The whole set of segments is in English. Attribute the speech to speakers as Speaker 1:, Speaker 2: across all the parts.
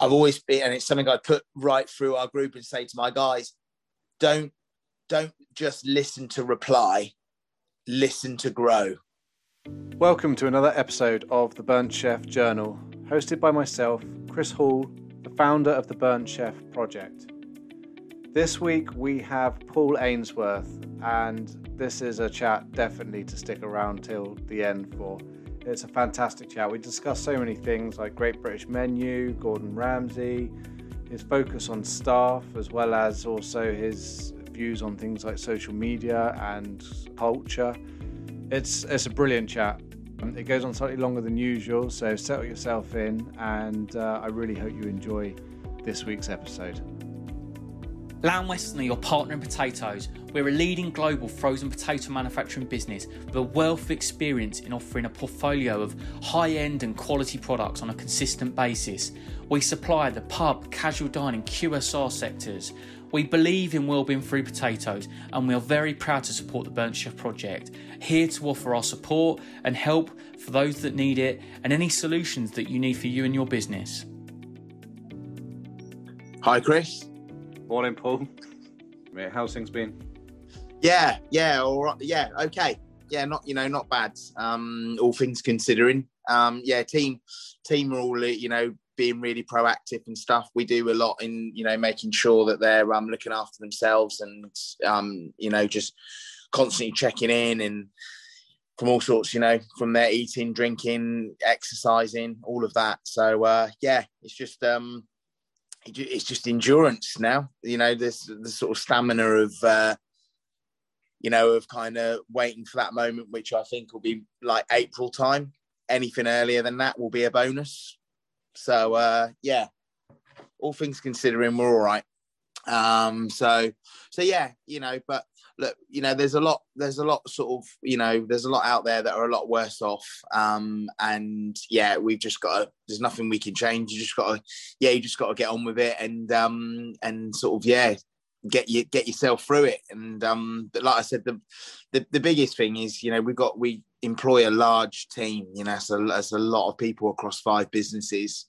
Speaker 1: I've always been, and it's something I put right through our group and say to my guys, don't don't just listen to reply, listen to grow.
Speaker 2: Welcome to another episode of the Burnt Chef Journal, hosted by myself, Chris Hall, the founder of the Burnt Chef Project. This week we have Paul Ainsworth, and this is a chat definitely to stick around till the end for. It's a fantastic chat. We discuss so many things like Great British Menu, Gordon Ramsay, his focus on staff, as well as also his views on things like social media and culture. It's it's a brilliant chat. It goes on slightly longer than usual, so settle yourself in, and uh, I really hope you enjoy this week's episode.
Speaker 3: Lamb Weston are your partner in potatoes. We're a leading global frozen potato manufacturing business with a wealth of experience in offering a portfolio of high end and quality products on a consistent basis. We supply the pub, casual dining, QSR sectors. We believe in well-being through potatoes and we are very proud to support the Burnt Chef project. Here to offer our support and help for those that need it and any solutions that you need for you and your business.
Speaker 1: Hi, Chris.
Speaker 2: Morning, Paul. Mate, how's things been?
Speaker 1: Yeah, yeah, all right. Yeah, okay. Yeah, not you know, not bad. Um, all things considering. Um, yeah, team team are all you know being really proactive and stuff. We do a lot in you know making sure that they're um looking after themselves and um you know just constantly checking in and from all sorts, you know, from their eating, drinking, exercising, all of that. So uh, yeah, it's just um, it's just endurance now. You know, this the sort of stamina of uh, you know of kind of waiting for that moment, which I think will be like April time. Anything earlier than that will be a bonus. So uh, yeah, all things considering, we're all right. Um, so so yeah, you know, but look, you know, there's a lot, there's a lot sort of, you know, there's a lot out there that are a lot worse off. Um, and yeah, we've just got to, there's nothing we can change. You just got to, yeah, you just got to get on with it and, um, and sort of, yeah, get you, get yourself through it. And, um, but like I said, the, the, the biggest thing is, you know, we've got, we employ a large team, you know, so that's a lot of people across five businesses.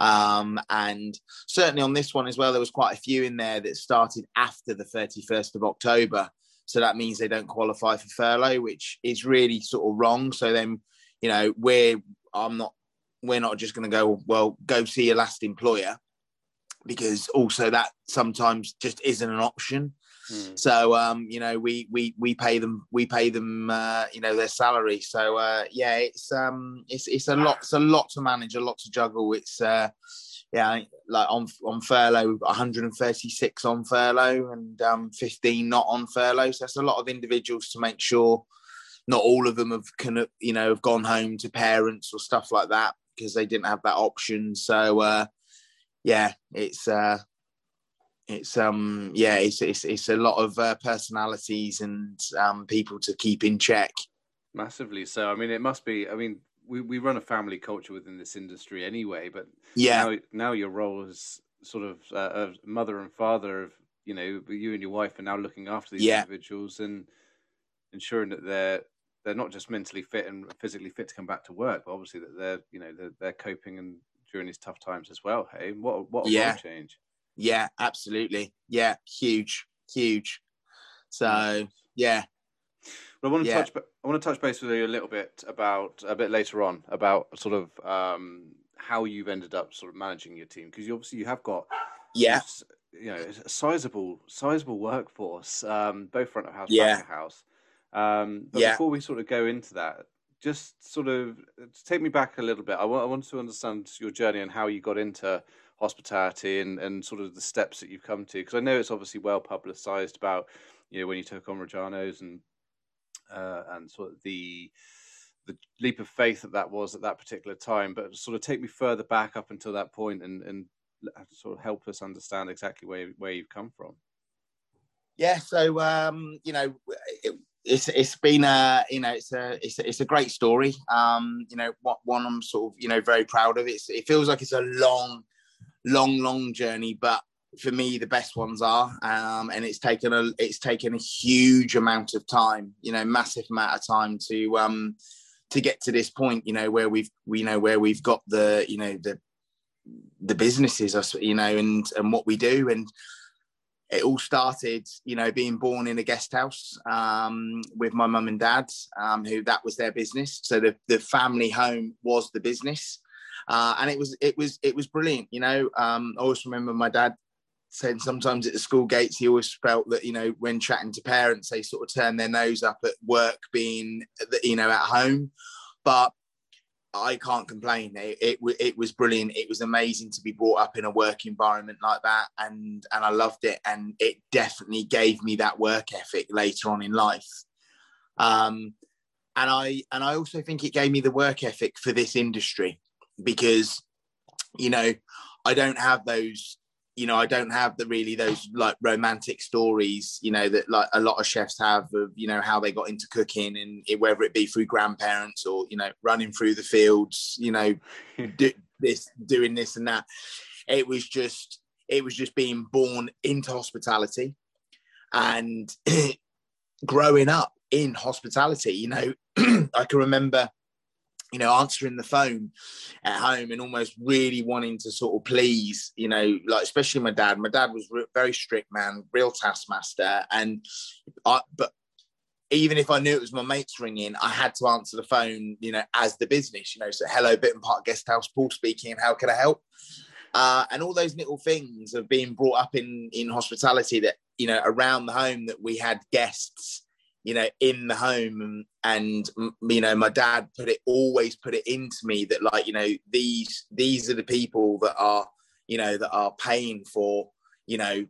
Speaker 1: Um, and certainly on this one as well, there was quite a few in there that started after the 31st of October. So that means they don't qualify for furlough, which is really sort of wrong. So then, you know, we're I'm not we're not just going to go well go see your last employer because also that sometimes just isn't an option. Hmm. So um, you know, we we we pay them we pay them uh, you know their salary. So uh, yeah, it's um it's it's a lot it's a lot to manage, a lot to juggle. It's uh, yeah, like on on furlough, we've got 136 on furlough and um, 15 not on furlough. So that's a lot of individuals to make sure not all of them have can you know have gone home to parents or stuff like that because they didn't have that option. So uh, yeah, it's uh, it's um yeah it's it's, it's a lot of uh, personalities and um, people to keep in check.
Speaker 2: Massively so. I mean, it must be. I mean, we, we run a family culture within this industry anyway, but
Speaker 1: yeah,
Speaker 2: now, now your role is sort of uh, a mother and father of you know you and your wife are now looking after these yeah. individuals and ensuring that they're they're not just mentally fit and physically fit to come back to work, but obviously that they're you know they're, they're coping and during these tough times as well. Hey, what what a
Speaker 1: yeah.
Speaker 2: change!
Speaker 1: Yeah, absolutely. Yeah, huge, huge. So yeah,
Speaker 2: but I want to yeah. touch. I want to touch base with you a little bit about a bit later on about sort of um, how you've ended up sort of managing your team because you obviously you have got
Speaker 1: yeah
Speaker 2: you know a sizable sizable workforce um, both front of house
Speaker 1: yeah.
Speaker 2: back of house. Um, but
Speaker 1: yeah.
Speaker 2: before we sort of go into that, just sort of take me back a little bit. I want I want to understand your journey and how you got into hospitality and and sort of the steps that you've come to because I know it's obviously well publicized about you know when you took on Rojano's and uh, and sort of the the leap of faith that that was at that particular time. But sort of take me further back up until that point and and sort of help us understand exactly where where you've come from.
Speaker 1: Yeah, so um, you know, it, it's it's been a you know it's a it's a, it's a great story. Um, you know, what one I'm sort of you know very proud of. It's it feels like it's a long, long, long journey, but for me the best ones are um, and it's taken a it's taken a huge amount of time you know massive amount of time to um to get to this point you know where we've we know where we've got the you know the the businesses, us you know, and and what we do, and it all started, you know, being born in a guest house um, with my mum and dad, um, who that was their business. So the, the family home was the business, uh, and it was it was it was brilliant. You know, um, I always remember my dad saying sometimes at the school gates he always felt that you know when chatting to parents they sort of turn their nose up at work being you know at home, but I can't complain. It, it, it was brilliant. It was amazing to be brought up in a work environment like that, and and I loved it. And it definitely gave me that work ethic later on in life. Um, and I and I also think it gave me the work ethic for this industry because, you know, I don't have those you know, I don't have the really those like romantic stories, you know, that like a lot of chefs have of, you know, how they got into cooking and it, whether it be through grandparents or, you know, running through the fields, you know, do, this, doing this and that. It was just, it was just being born into hospitality and growing up in hospitality, you know, I can remember you know, answering the phone at home and almost really wanting to sort of please, you know, like especially my dad. My dad was re- very strict man, real taskmaster, and I. But even if I knew it was my mates ringing, I had to answer the phone, you know, as the business, you know. So, hello, Bitton Park Guest House, Paul speaking. How can I help? Uh, and all those little things of being brought up in in hospitality that you know around the home that we had guests you know in the home and, you know my dad put it always put it into me that like you know these these are the people that are you know that are paying for you know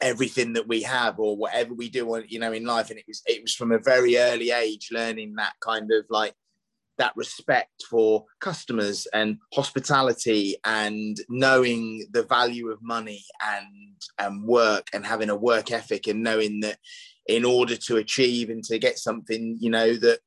Speaker 1: everything that we have or whatever we do on, you know in life. And it was it was from a very early age learning that kind of like that respect for customers and hospitality and knowing the value of money and and work and having a work ethic and knowing that in order to achieve and to get something, you know, that,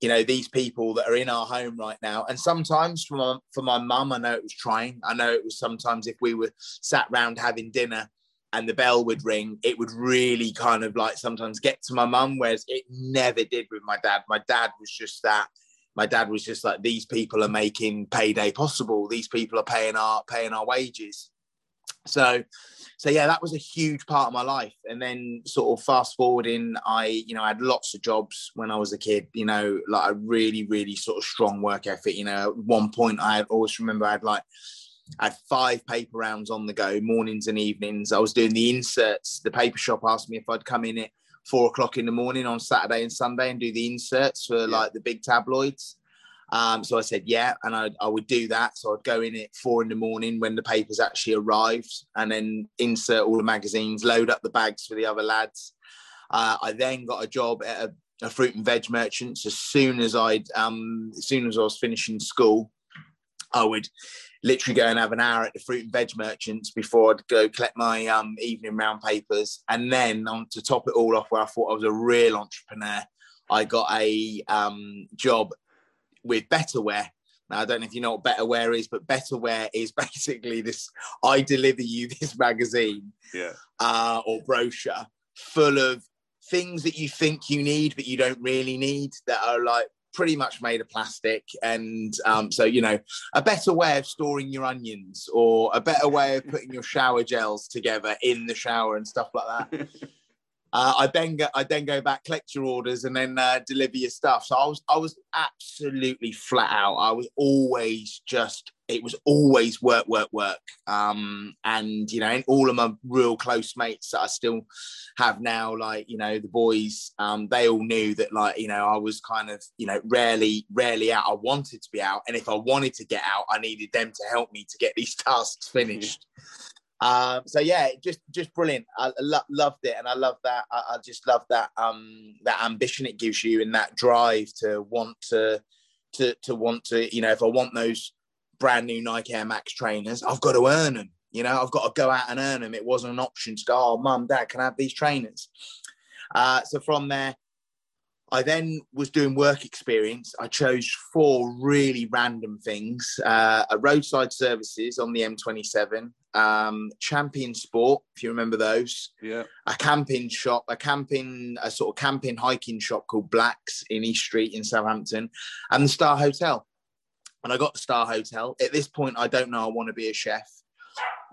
Speaker 1: you know, these people that are in our home right now. And sometimes for my, for my mum, I know it was trying. I know it was sometimes if we were sat round having dinner and the bell would ring, it would really kind of like sometimes get to my mum, whereas it never did with my dad. My dad was just that. My dad was just like, these people are making payday possible. These people are paying our paying our wages. So so yeah, that was a huge part of my life. And then sort of fast forwarding, I, you know, I had lots of jobs when I was a kid, you know, like a really, really sort of strong work ethic. You know, at one point I always remember I had like I had five paper rounds on the go, mornings and evenings. I was doing the inserts. The paper shop asked me if I'd come in at four o'clock in the morning on Saturday and Sunday and do the inserts for yeah. like the big tabloids. Um, so I said, yeah, and I, I would do that. So I'd go in at four in the morning when the papers actually arrived and then insert all the magazines, load up the bags for the other lads. Uh, I then got a job at a, a, fruit and veg merchants as soon as I'd, um, as soon as I was finishing school, I would literally go and have an hour at the fruit and veg merchants before I'd go collect my um, evening round papers. And then on to top it all off, where I thought I was a real entrepreneur, I got a um, job with Betterware. Now, I don't know if you know what Betterware is, but Betterware is basically this I deliver you this magazine
Speaker 2: yeah.
Speaker 1: uh, or brochure full of things that you think you need, but you don't really need that are like pretty much made of plastic. And um, so, you know, a better way of storing your onions or a better way of putting your shower gels together in the shower and stuff like that. Uh, I then go, I then go back, collect your orders, and then uh, deliver your stuff. So I was, I was absolutely flat out. I was always just, it was always work, work, work. Um, and you know, and all of my real close mates that I still have now, like you know, the boys, um, they all knew that, like you know, I was kind of, you know, rarely, rarely out. I wanted to be out, and if I wanted to get out, I needed them to help me to get these tasks finished. Um, so yeah, just just brilliant. I lo- loved it, and I love that. I, I, just love that um, that ambition it gives you, and that drive to want to to to want to. You know, if I want those brand new Nike Air Max trainers, I've got to earn them. You know, I've got to go out and earn them. It wasn't an option to go, oh, mum, dad, can I have these trainers? Uh, so from there, I then was doing work experience. I chose four really random things: uh, a roadside services on the M27, um, Champion Sport, if you remember those.
Speaker 2: Yeah.
Speaker 1: A camping shop, a camping, a sort of camping hiking shop called Blacks in East Street in Southampton, and the Star Hotel. and I got the Star Hotel. At this point, I don't know I want to be a chef.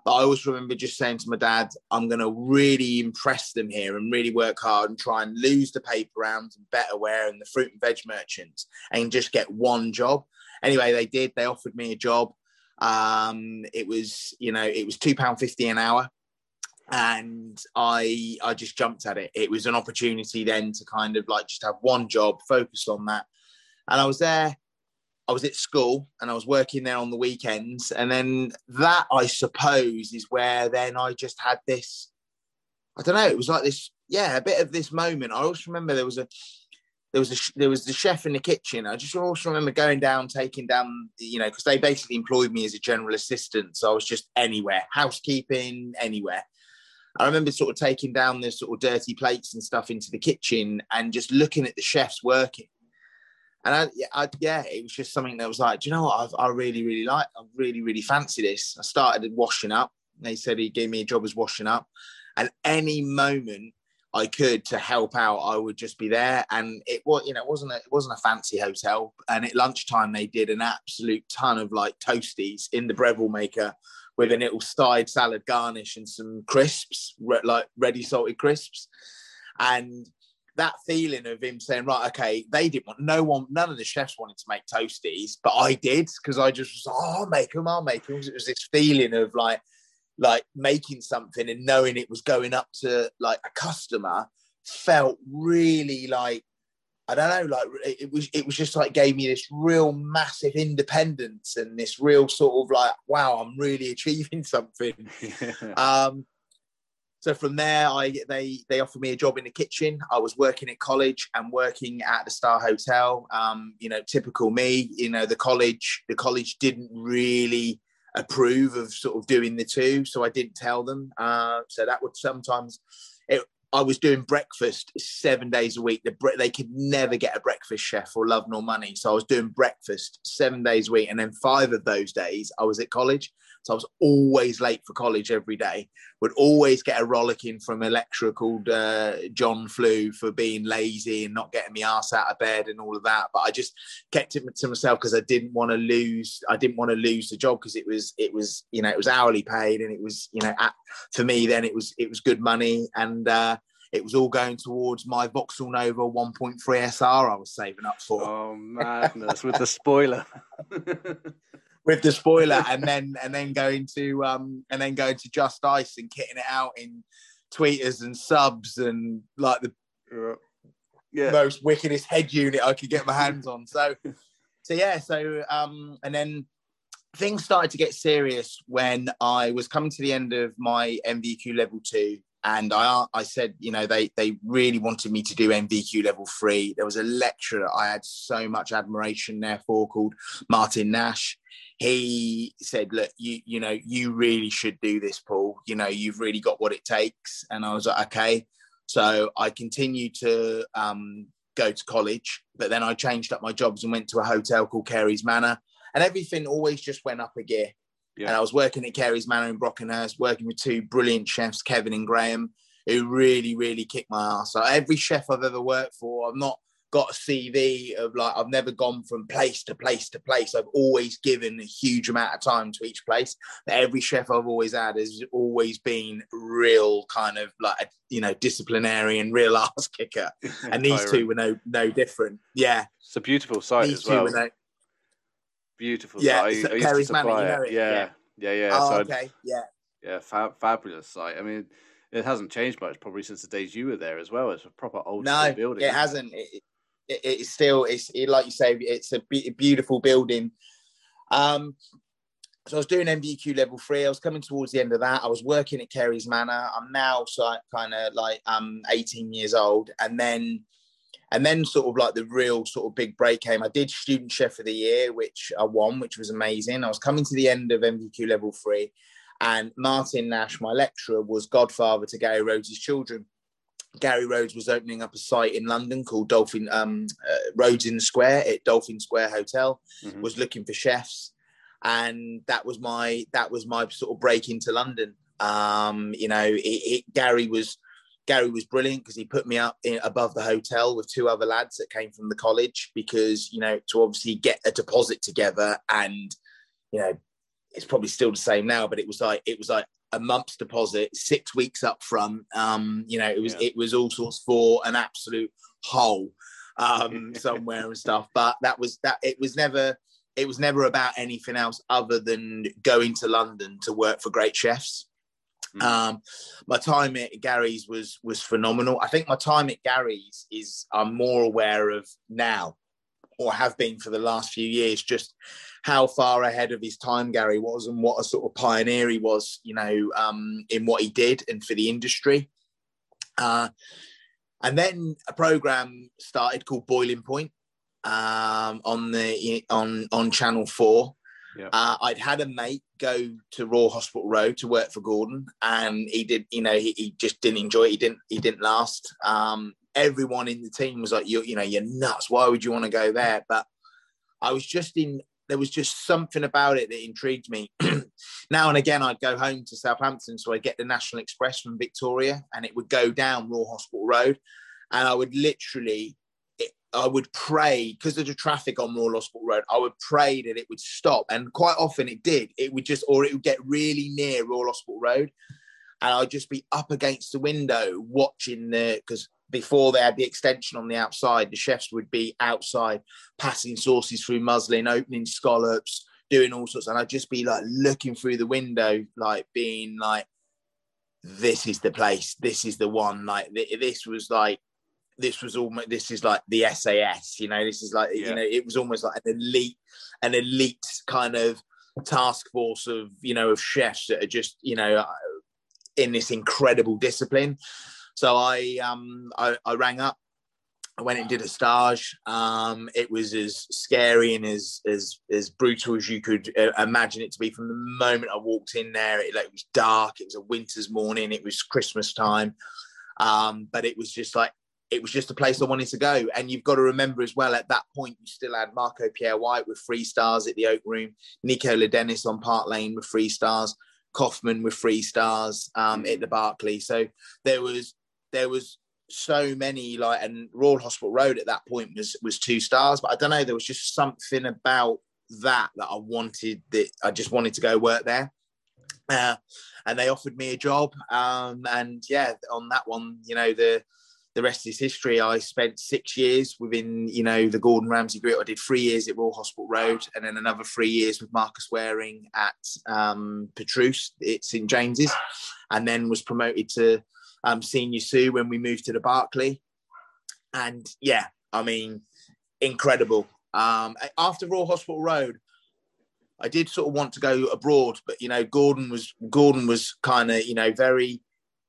Speaker 1: But I always remember just saying to my dad, I'm going to really impress them here and really work hard and try and lose the paper rounds and Betterware and the fruit and veg merchants and just get one job. Anyway, they did. They offered me a job. Um, it was, you know, it was two pound fifty an hour, and I I just jumped at it. It was an opportunity then to kind of like just have one job, focus on that, and I was there. I was at school and I was working there on the weekends, and then that I suppose is where then I just had this. I don't know. It was like this, yeah, a bit of this moment. I always remember there was a there was a there was the chef in the kitchen. I just also remember going down, taking down, you know, because they basically employed me as a general assistant, so I was just anywhere, housekeeping, anywhere. I remember sort of taking down the sort of dirty plates and stuff into the kitchen and just looking at the chefs working. And I, I yeah, it was just something that was like, do you know what? I, I really, really like. I really, really fancy this. I started washing up. They said he gave me a job as washing up, and any moment I could to help out, I would just be there. And it was, you know, it wasn't a, it wasn't a fancy hotel. And at lunchtime, they did an absolute ton of like toasties in the Breville maker with a little side salad garnish and some crisps, re- like ready salted crisps. And that feeling of him saying, right, okay, they didn't want, no one, none of the chefs wanted to make toasties, but I did because I just was, oh, I'll make them, I'll make them. It was this feeling of like, like making something and knowing it was going up to like a customer felt really like I don't know, like it was it was just like gave me this real massive independence and this real sort of like, wow, I'm really achieving something. um so from there I they they offered me a job in the kitchen. I was working at college and working at the Star Hotel. Um, you know, typical me, you know, the college, the college didn't really approve of sort of doing the two, so I didn't tell them. Uh, so that would sometimes. It, I was doing breakfast seven days a week. The bre- they could never get a breakfast chef for love nor money, so I was doing breakfast seven days a week, and then five of those days I was at college. So I was always late for college every day. Would always get a rollicking from a lecturer called uh, John Flew for being lazy and not getting my ass out of bed and all of that. But I just kept it to myself because I didn't want to lose. I didn't want to lose the job because it was it was you know it was hourly paid and it was you know at, for me then it was it was good money and. Uh, it was all going towards my Vauxhall Nova 1.3 SR I was saving up for.
Speaker 2: Oh madness with the spoiler.
Speaker 1: with the spoiler and then and then going to um and then going to Just Ice and kitting it out in tweeters and subs and like the yeah. most wickedest head unit I could get my hands on. So so yeah, so um and then things started to get serious when I was coming to the end of my NVQ level two and I I said, you know, they they really wanted me to do NVQ level three. There was a lecturer I had so much admiration there for called Martin Nash. He said, look, you you know, you really should do this, Paul. You know, you've really got what it takes. And I was like, okay. So I continued to um, go to college, but then I changed up my jobs and went to a hotel called Carey's Manor, and everything always just went up a gear. Yeah. And I was working at Carey's Manor in Brockenhurst, working with two brilliant chefs, Kevin and Graham, who really, really kicked my ass. So every chef I've ever worked for, I've not got a CV of like I've never gone from place to place to place. I've always given a huge amount of time to each place. But Every chef I've always had has always been real kind of like you know disciplinarian, real ass kicker. And these two were no no different. Yeah,
Speaker 2: it's a beautiful site these as well. No, beautiful. Yeah, site. I, I used to supply it. it. Yeah. yeah, yeah, yeah.
Speaker 1: Oh, so okay, yeah,
Speaker 2: yeah, fab, fabulous site. I mean, it hasn't changed much probably since the days you were there as well. It's a proper old no, building.
Speaker 1: it hasn't. It, it, it's still, it's it, like you say, it's a be- beautiful building. Um, so I was doing NVQ level three. I was coming towards the end of that. I was working at Carey's Manor. I'm now so kind of like I'm 18 years old, and then and then sort of like the real sort of big break came. I did student chef of the year, which I won, which was amazing. I was coming to the end of NVQ level three, and Martin Nash, my lecturer, was godfather to Gary Rhodes' children. Gary Rhodes was opening up a site in London called Dolphin um, uh, Rhodes in the Square at Dolphin Square Hotel. Mm-hmm. Was looking for chefs, and that was my that was my sort of break into London. Um, you know, it, it, Gary was Gary was brilliant because he put me up in, above the hotel with two other lads that came from the college because you know to obviously get a deposit together and you know it's probably still the same now, but it was like it was like a month's deposit, six weeks up front. Um, you know, it was yeah. it was all sorts for an absolute hole um, somewhere and stuff. But that was that. It was never. It was never about anything else other than going to London to work for great chefs. Mm. Um, my time at Gary's was was phenomenal. I think my time at Gary's is I'm more aware of now, or have been for the last few years, just how far ahead of his time Gary was and what a sort of pioneer he was, you know, um, in what he did and for the industry. Uh, and then a program started called Boiling Point um, on the on on Channel Four. Yep. Uh, I'd had a mate go to Royal Hospital Road to work for Gordon, and he did. You know, he, he just didn't enjoy it. He didn't. He didn't last. Um, everyone in the team was like, "You, you know, you're nuts. Why would you want to go there?" But I was just in there was just something about it that intrigued me. now and again, I'd go home to Southampton, so I'd get the National Express from Victoria, and it would go down Royal Hospital Road, and I would literally, it, I would pray because of the traffic on Royal Hospital Road. I would pray that it would stop, and quite often it did. It would just, or it would get really near Royal Hospital Road, and I'd just be up against the window watching the because before they had the extension on the outside, the chefs would be outside passing sauces through muslin, opening scallops, doing all sorts. And I'd just be like looking through the window, like being like, this is the place, this is the one. Like this was like, this was almost, this is like the SAS, you know, this is like, yeah. you know, it was almost like an elite, an elite kind of task force of, you know, of chefs that are just, you know, in this incredible discipline. So I um I, I rang up. I went and did a stage. Um, it was as scary and as as as brutal as you could uh, imagine it to be. From the moment I walked in there, it, like, it was dark. It was a winter's morning. It was Christmas time, um, but it was just like it was just a place I wanted to go. And you've got to remember as well, at that point, you still had Marco Pierre White with three stars at the Oak Room, Nico Ladenis on Park Lane with three stars, Koffmann with three stars um, at the Berkeley. So there was there was so many like and Royal Hospital Road at that point was was two stars, but I don't know, there was just something about that that I wanted that I just wanted to go work there. Uh, and they offered me a job. Um, and yeah, on that one, you know, the the rest is history. I spent six years within, you know, the Gordon Ramsay group. I did three years at Royal Hospital Road, and then another three years with Marcus Wareing at um, Petrus, it's St James's, and then was promoted to um, senior sous when we moved to the Berkeley. And yeah, I mean, incredible. Um, after Royal Hospital Road, I did sort of want to go abroad, but you know, Gordon was Gordon was kind of you know very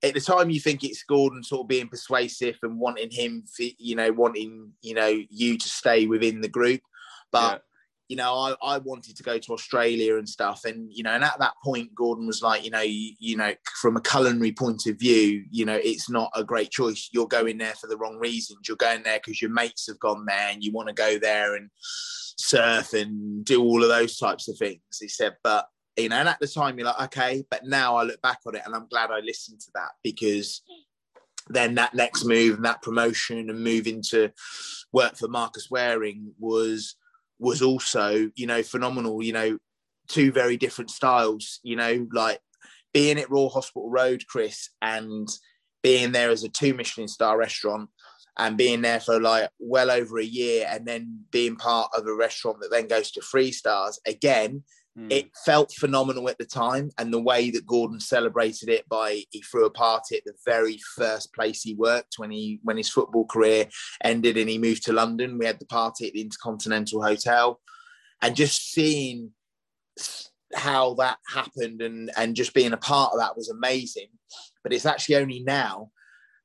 Speaker 1: at the time you think it's Gordon sort of being persuasive and wanting him, you know, wanting you know you to stay within the group, but you know, I, I wanted to go to Australia and stuff. And, you know, and at that point, Gordon was like, you know, you, you know, from a culinary point of view, you know, it's not a great choice. You're going there for the wrong reasons. You're going there because your mates have gone there and you want to go there and surf and do all of those types of things. He said, but, you know, and at the time you're like, okay, but now I look back on it and I'm glad I listened to that because then that next move and that promotion and moving to work for Marcus Wareing was was also, you know, phenomenal. You know, two very different styles. You know, like being at Royal Hospital Road, Chris, and being there as a two Michelin star restaurant and being there for like well over a year and then being part of a restaurant that then goes to three stars again Mm. It felt phenomenal at the time, and the way that Gordon celebrated it by he threw a party at the very first place he worked when he when his football career ended and he moved to London. We had the party at the Intercontinental Hotel, and just seeing how that happened and and just being a part of that was amazing. But it's actually only now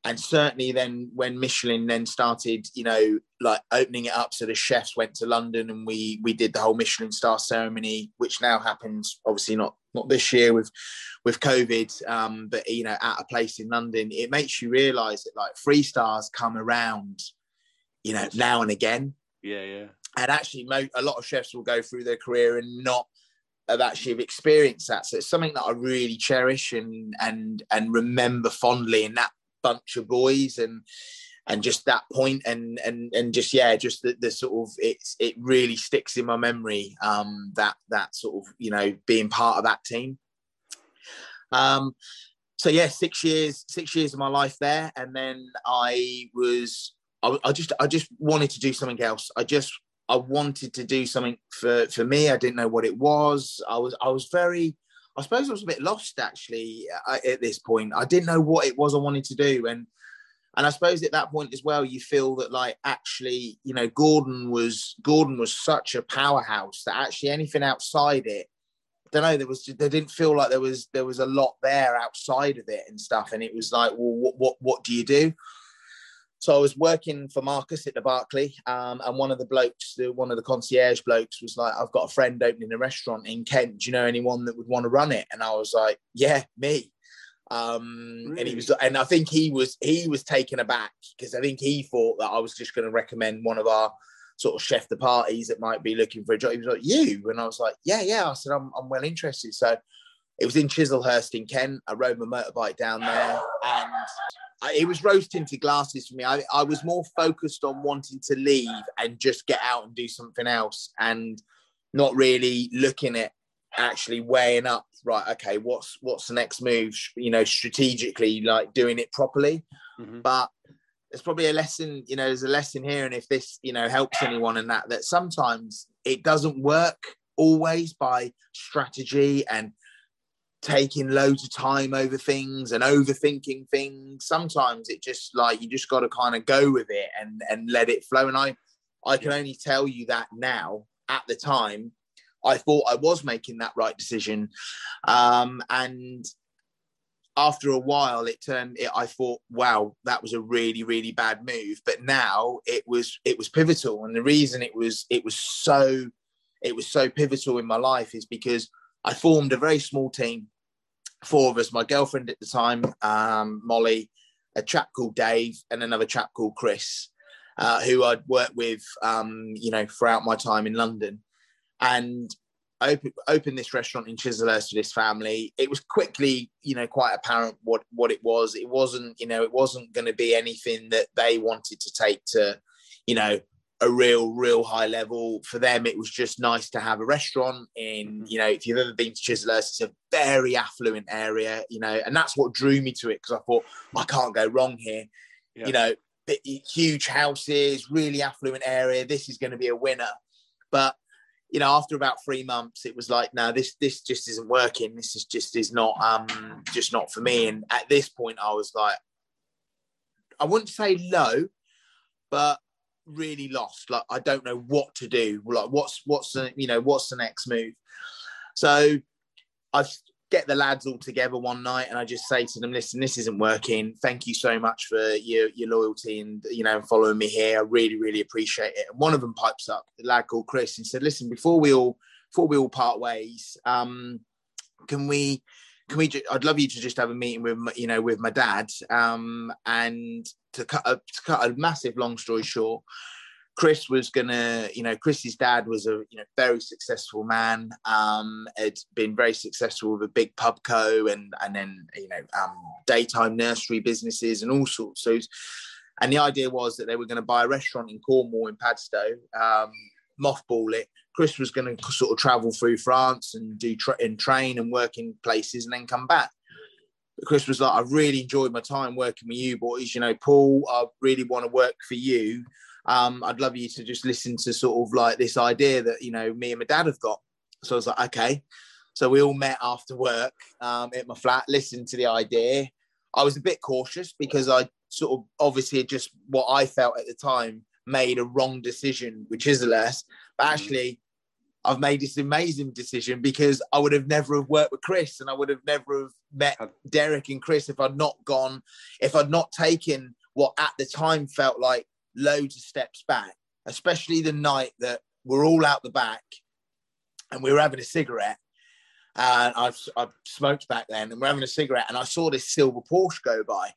Speaker 1: and certainly then when michelin then started you know like opening it up so the chefs went to london and we we did the whole michelin star ceremony which now happens obviously not not this year with with covid um but you know at a place in london it makes you realize that like free stars come around you know now and again.
Speaker 2: Yeah yeah.
Speaker 1: And actually a lot of chefs will go through their career and not have actually experienced that. So it's something that i really cherish and and and remember fondly and that bunch of boys and and just that point and and and just yeah just the, the sort of it's it really sticks in my memory um that that sort of you know being part of that team. Um so yeah six years six years of my life there. And then i was I, I just i just wanted to do something else. I just i wanted to do something for for me. I didn't know what it was. I was i was very I suppose I was a bit lost actually uh, at this point. I didn't know what it was I wanted to do, and and I suppose at that point as well, you feel that like actually, you know, Gordon was Gordon was such a powerhouse that actually anything outside it, I don't know, there was there didn't feel like there was there was a lot there outside of it and stuff, and it was like, well, what what what do you do? So I was working for Marcus at the Berkeley, um, and one of the blokes, the, one of the concierge blokes, was like, "I've got a friend opening a restaurant in Kent. Do you know anyone that would want to run it?" And I was like, "Yeah, me." Um, really? And he was, and I think he was he was taken aback because I think he thought that I was just going to recommend one of our sort of chef de parties that might be looking for a job. He was like, "You," and I was like, "Yeah, yeah." I said, "I'm I'm well interested." So it was in Chislehurst in Kent. I rode my motorbike down there, and it was rose tinted glasses for me. I, I was more focused on wanting to leave and just get out and do something else and not really looking at actually weighing up right okay what's what's the next move you know strategically like doing it properly mm-hmm. but there's probably a lesson you know there's a lesson here and if this you know helps anyone in that that sometimes it doesn't work always by strategy and taking loads of time over things and overthinking things. Sometimes it just like you just got to kind of go with it and and let it flow. And I I can only tell you that now. At the time, I thought I was making that right decision, um, and after a while it turned it, i thought wow that was a really really bad move but now it was it was pivotal and the reason it was it was so it was so pivotal in my life is because i formed a very small team four of us, my girlfriend at the time, um, Molly, a chap called Dave, and another chap called Chris, uh, who I'd worked with, um, you know, throughout my time in London. And I opened, opened this restaurant in Chislehurst to this family. It was quickly, you know, quite apparent what what it was. It wasn't, you know, it wasn't going to be anything that they wanted to take to, you know, a real, real high level. For them, it was just nice to have a restaurant in, mm-hmm. you know, if you've ever been to Chislehurst, it's a very affluent area, you know, and that's what drew me to it because I thought, I can't go wrong here. Yeah. You know, huge houses, really affluent area. This is going to be a winner. But, you know, after about three months, it was like, no, this this just isn't working. This is just is not um just not for me. And at this point, I was like, I wouldn't say low, but really lost. Like I don't know what to do. Like what's what's the you know what's the next move? So I get the lads all together one night and I just say to them, listen, this isn't working. Thank you so much for your your loyalty and you know following me here. I really really appreciate it. And one of them pipes up, the lad called Chris, and said, listen, before we all before we all part ways, um, can we can we? I'd love you to just have a meeting with you know with my dad, um, and to cut a, to cut a massive long story short, Chris was gonna, you know, Chris's dad was a you know very successful man. Um, had been very successful with a big pub co and and then you know um, daytime nursery businesses and all sorts. So, and the idea was that they were going to buy a restaurant in Cornwall in Padstow, um, mothball it. Chris was going to sort of travel through France and do tra- and train and work in places and then come back. Chris was like, I really enjoyed my time working with you boys. You know, Paul, I really want to work for you. Um, I'd love you to just listen to sort of like this idea that, you know, me and my dad have got. So I was like, okay. So we all met after work um, at my flat, listened to the idea. I was a bit cautious because I sort of obviously just what I felt at the time made a wrong decision, which is less. But actually, I've made this amazing decision because I would have never have worked with Chris and I would have never have met Derek and Chris if I'd not gone, if I'd not taken what at the time felt like loads of steps back, especially the night that we're all out the back and we were having a cigarette. And I, I smoked back then and we're having a cigarette and I saw this silver Porsche go by.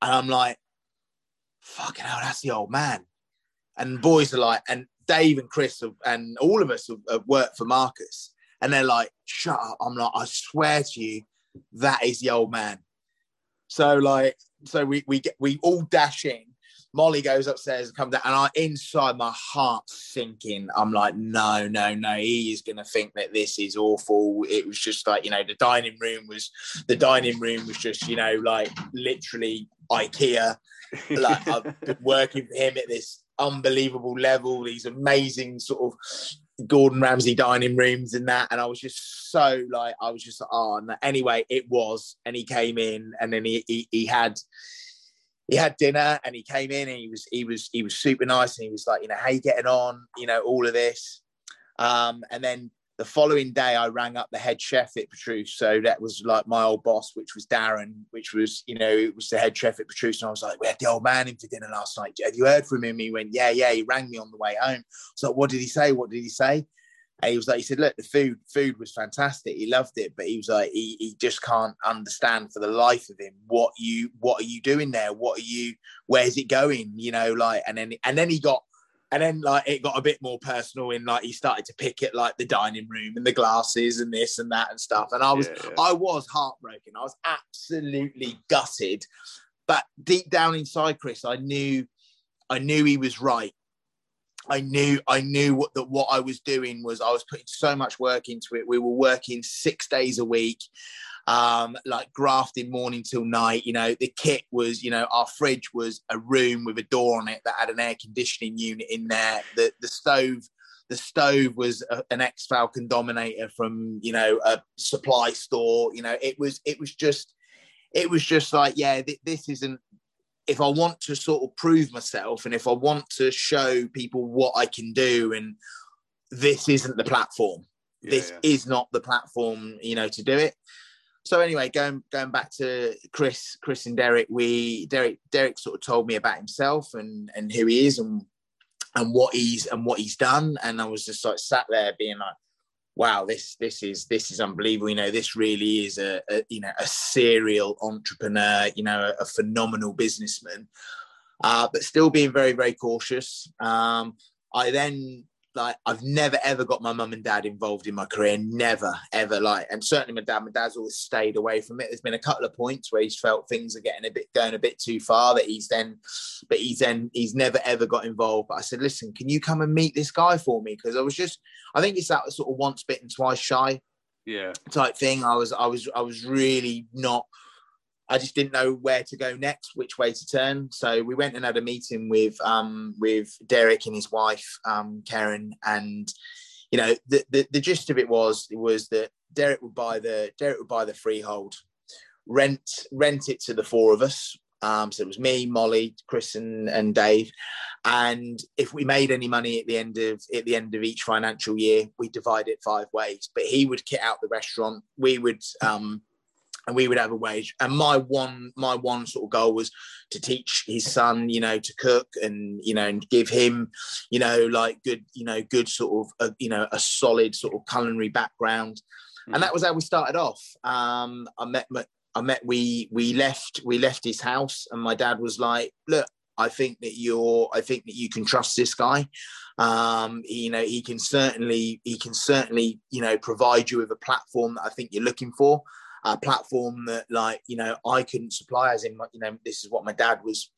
Speaker 1: And I'm like, fucking hell, that's the old man. And boys are like, and Dave and Chris have, and all of us have, have, worked for Marcus, and they're like, "Shut up!" I'm like, "I swear to you, that is the old man." So like so we we get we all dash in. Molly goes upstairs and comes down, and I inside my heart sinking. I'm like, no, no, no. He is going to think that this is awful. It was just like you know, the dining room was the dining room was just you know like literally IKEA. Like I've been working for him at this unbelievable level. These amazing sort of Gordon Ramsay dining rooms and that. And I was just so like, I was just like, oh, anyway, it was. And he came in and then he, he, he had, he had dinner and he came in and he was, he was, he was super nice. And he was like, you know, how you getting on? You know, all of this. Um, and then the following day I rang up the head chef at Petrus. So that was like my old boss, which was Darren, which was, you know, it was the head chef at Petrus. And I was like, we had the old man in for dinner last night. Have you heard from him? He went, yeah, yeah. He rang me on the way home. So what did he say? What did he say? And he was like, he said, look, the food, food was fantastic. He loved it, but he was like, he, he just can't understand for the life of him what you, what are you doing there? What are you, where's it going? You know, like, and then, and then he got and then like it got a bit more personal in like he started to pick at like the dining room and the glasses and this and that and stuff. And i was yeah, i was heartbroken. I was absolutely gutted. But deep down inside chris i knew i knew he was right. I knew i knew what that what i was doing was i was putting so much work into it. We were working six days a week um, like grafting morning till night. You know, the kit was, you know, our fridge was a room with a door on it that had an air conditioning unit in there. The the stove, the stove was a, an ex Falcon Dominator from, you know, a supply store. You know, it was it was just it was just like, yeah, th- this isn't. If I want to sort of prove myself, and if I want to show people what I can do, and this isn't the platform. Yeah, this yeah. is not the platform, you know, to do it so anyway, going going back to Chris, Chris and Derek, we Derek Derek sort of told me about himself and and who he is and and what he's and what he's done, and I was just like sat there being like, wow, this this is this is unbelievable. You know, this really is a, a you know a serial entrepreneur. You know, a, a phenomenal businessman, uh, but still being very very cautious. Um, I then like I've never ever got my mum and dad involved in my career, never ever like, and certainly my dad, my dad's always stayed away from it. There's been a couple of points where he's felt things are getting a bit going a bit too far that he's then, but he's then he's never ever got involved. But I said, listen, can you come and meet this guy for me? Because I was just, I think it's that sort of once bitten twice shy,
Speaker 2: yeah,
Speaker 1: type thing. I was I was I was really not I just didn't know where to go next, which way to turn. So we went and had a meeting with um, with Derek and his wife um, Karen, and you know the, the, the gist of it was was that Derek would buy the Derek would buy the freehold, rent rent it to the four of us. Um, so it was me, Molly, Chris, and, and Dave. And if we made any money at the end of at the end of each financial year, we divide it five ways. But he would kit out the restaurant. We would um, and we would have a wage. And my one, my one sort of goal was to teach his son, you know, to cook and you know, and give him, you know, like good, you know, good sort of, you know, a solid sort of culinary background. Mm. And that was how we started off. Um, I met, I met, we we left, we left his house, and my dad was like, "Look, I think that you're, I think that you can trust this guy. Um, you know, he can certainly, he can certainly, you know, provide you with a platform that I think you're looking for." A platform that like you know I couldn't supply as in you know this is what my dad was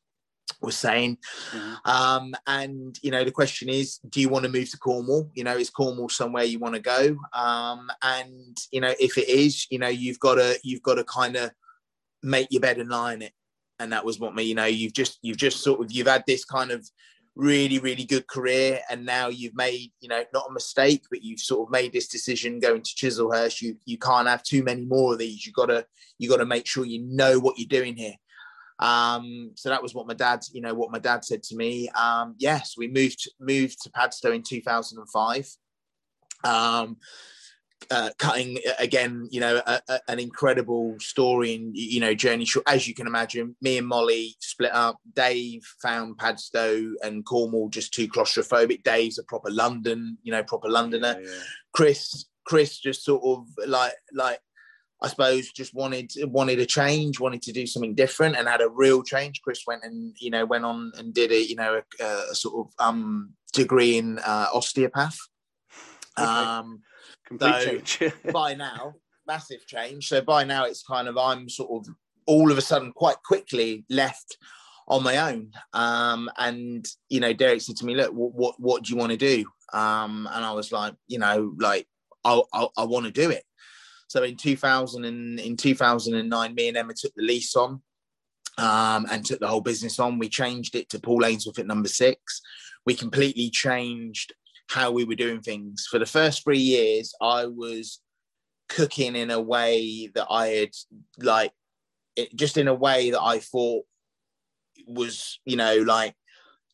Speaker 1: was saying. Mm-hmm. um and you know the question is do you want to move to cornwall? You know is cornwall somewhere you want to go? Um and you know if it is you know you've got to you've got to kind of make your bed and lie in it. And that was what me you know you've just you've just sort of you've had this kind of really really good career and now you've made you know not a mistake but you've sort of made this decision going to chislehurst you you can't have too many more of these. You gotta you gotta make sure you know what you're doing here. Um so that was what my dad you know what my dad said to me. Um yes we moved moved to padstow in 2005 um uh, cutting again, you know, a, a, an incredible story and you know journey. As you can imagine, me and Molly split up. Dave found Padstow and Cornwall just too claustrophobic. Dave's a proper London, you know, proper Londoner. Yeah, yeah. Chris, Chris just sort of like like I suppose just wanted wanted a change, wanted to do something different, and had a real change. Chris went and you know went on and did a you know a, a sort of um degree in uh, osteopath. Okay. Um,
Speaker 2: Complete so change.
Speaker 1: by now, massive change. So by now, it's kind of I'm sort of all of a sudden, quite quickly, left on my own. Um, and you know, Derek said to me, "Look, what what, what do you want to do?" Um, and I was like, you know, like I I, I want to do it. So in 2000 and in 2009, me and Emma took the lease on um, and took the whole business on. We changed it to Paul Ainsworth at number six. We completely changed how we were doing things. For the first three years, I was cooking in a way that I had like it, just in a way that I thought was, you know, like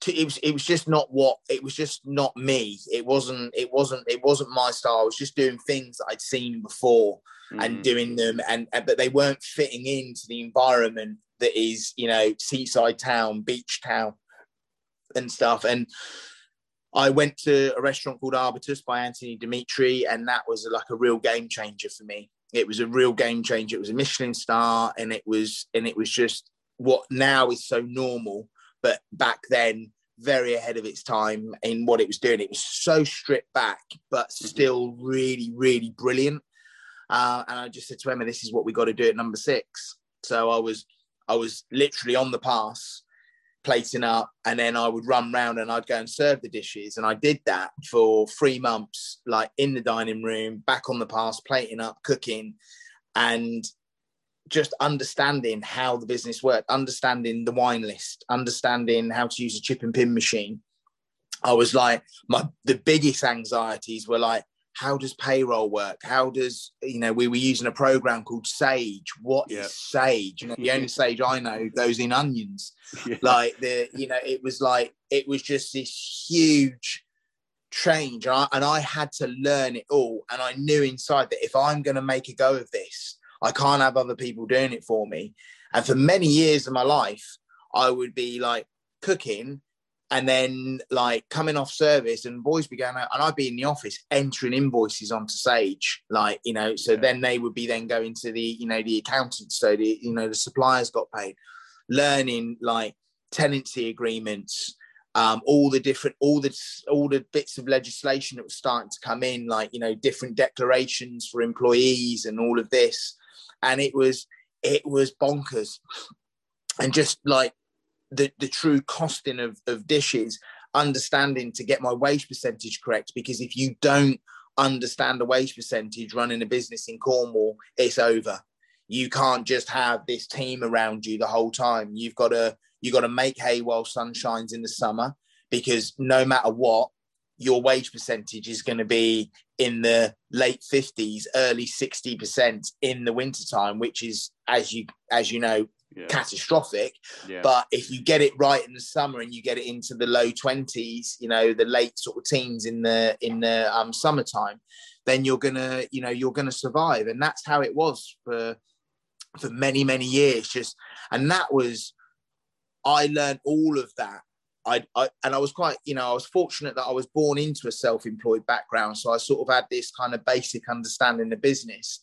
Speaker 1: to, it was it was just not what it was just not me. It wasn't it wasn't it wasn't my style. I was just doing things that I'd seen before mm. and doing them and, and but they weren't fitting into the environment that is, you know, seaside town, beach town and stuff. And I went to a restaurant called Arbutus by Anthony Demetre, and that was like a real game changer for me. It was a real game changer. It was a Michelin star, and it was and it was just what now is so normal, but back then very ahead of its time in what it was doing. It was so stripped back, but mm-hmm. still really, really brilliant. Uh, and I just said to Emma, "This is what we got to do at number six. So I was, I was literally on the pass plating up and then I would run round and I'd go and serve the dishes. And I did that for three months, like in the dining room, back on the pass, plating up, cooking, and just understanding how the business worked, understanding the wine list, understanding how to use a chip and pin machine. I was like, my the biggest anxieties were like, how does payroll work? How does you know we were using a program called Sage? What yeah. is Sage? You know, the only Sage I know goes in onions. Yeah. Like the you know, it was like it was just this huge change, and I, and I had to learn it all. And I knew inside that if I'm going to make a go of this, I can't have other people doing it for me. And for many years of my life, I would be like cooking and then like coming off service and boys began and I'd be in the office entering invoices onto Sage like you know so yeah. then they would be then going to the you know the accountants so the you know the suppliers got paid. Learning like tenancy agreements um, all the different all the all the bits of legislation that was starting to come in like you know different declarations for employees and all of this. And it was it was bonkers. And just like the, the true costing of, of dishes, understanding to get my wage percentage correct. Because if you don't understand the wage percentage running a business in Cornwall, it's over. You can't just have this team around you the whole time. You've got to you've got to make hay while sun shines in the summer because no matter what, your wage percentage is going to be in the late 50s early 60% in the wintertime which is as you as you know yeah. catastrophic. Yeah. But if you get it right in the summer and you get it into the low twenties, you know, the late sort of teens in the in the um, summertime, then you're gonna, you know, you're gonna survive. And that's how it was for for many many years. Just and that was, I learned all of that. I, I and I was quite, you know, I was fortunate that I was born into a self-employed background, so I sort of had this kind of basic understanding of business.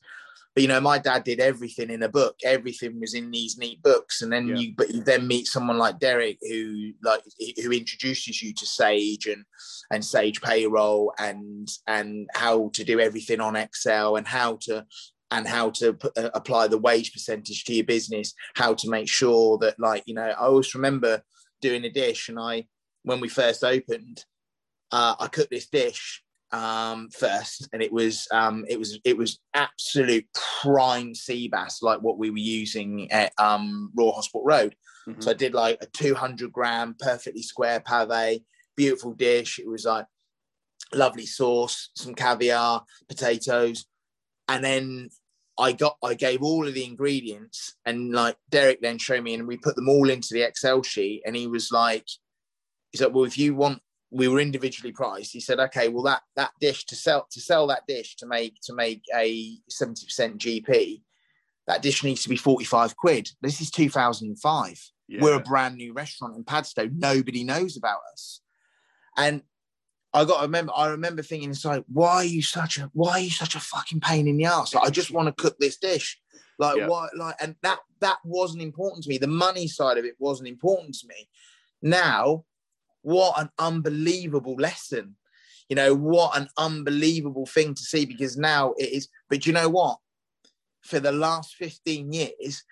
Speaker 1: But you know, my dad did everything in a book. Everything was in these neat books, and then yeah. you, but you then meet someone like Derek, who like who introduces you to Sage and and Sage payroll and and how to do everything on Excel and how to and how to put, uh, apply the wage percentage to your business. How to make sure that, like you know, I always remember doing a dish, and I when we first opened, uh, I cooked this dish um, first, and it was um, it was it was absolute prime sea bass, like what we were using at um, Royal Hospital Road. Mm-hmm. So I did like a 200 gram, perfectly square pave, beautiful dish. It was like lovely sauce, some caviar, potatoes, and then I got I gave all of the ingredients, and like Derek then showed me, and we put them all into the Excel sheet, and he was like, he's like, well, if you want we were individually priced. He said, okay, well that that dish to sell to sell that dish to make to make a 70% GP, that dish needs to be 45 quid. This is 2005. Yeah. We're a brand new restaurant in Padstow. Nobody knows about us. And I got to remember, I remember thinking inside, why are you such a why are you such a fucking pain in the ass? Like, I just want to cook this dish. Like yeah. what like and that that wasn't important to me. The money side of it wasn't important to me. Now what an unbelievable lesson. You know, what an unbelievable thing to see because now it is. But you know what? For the last 15 years,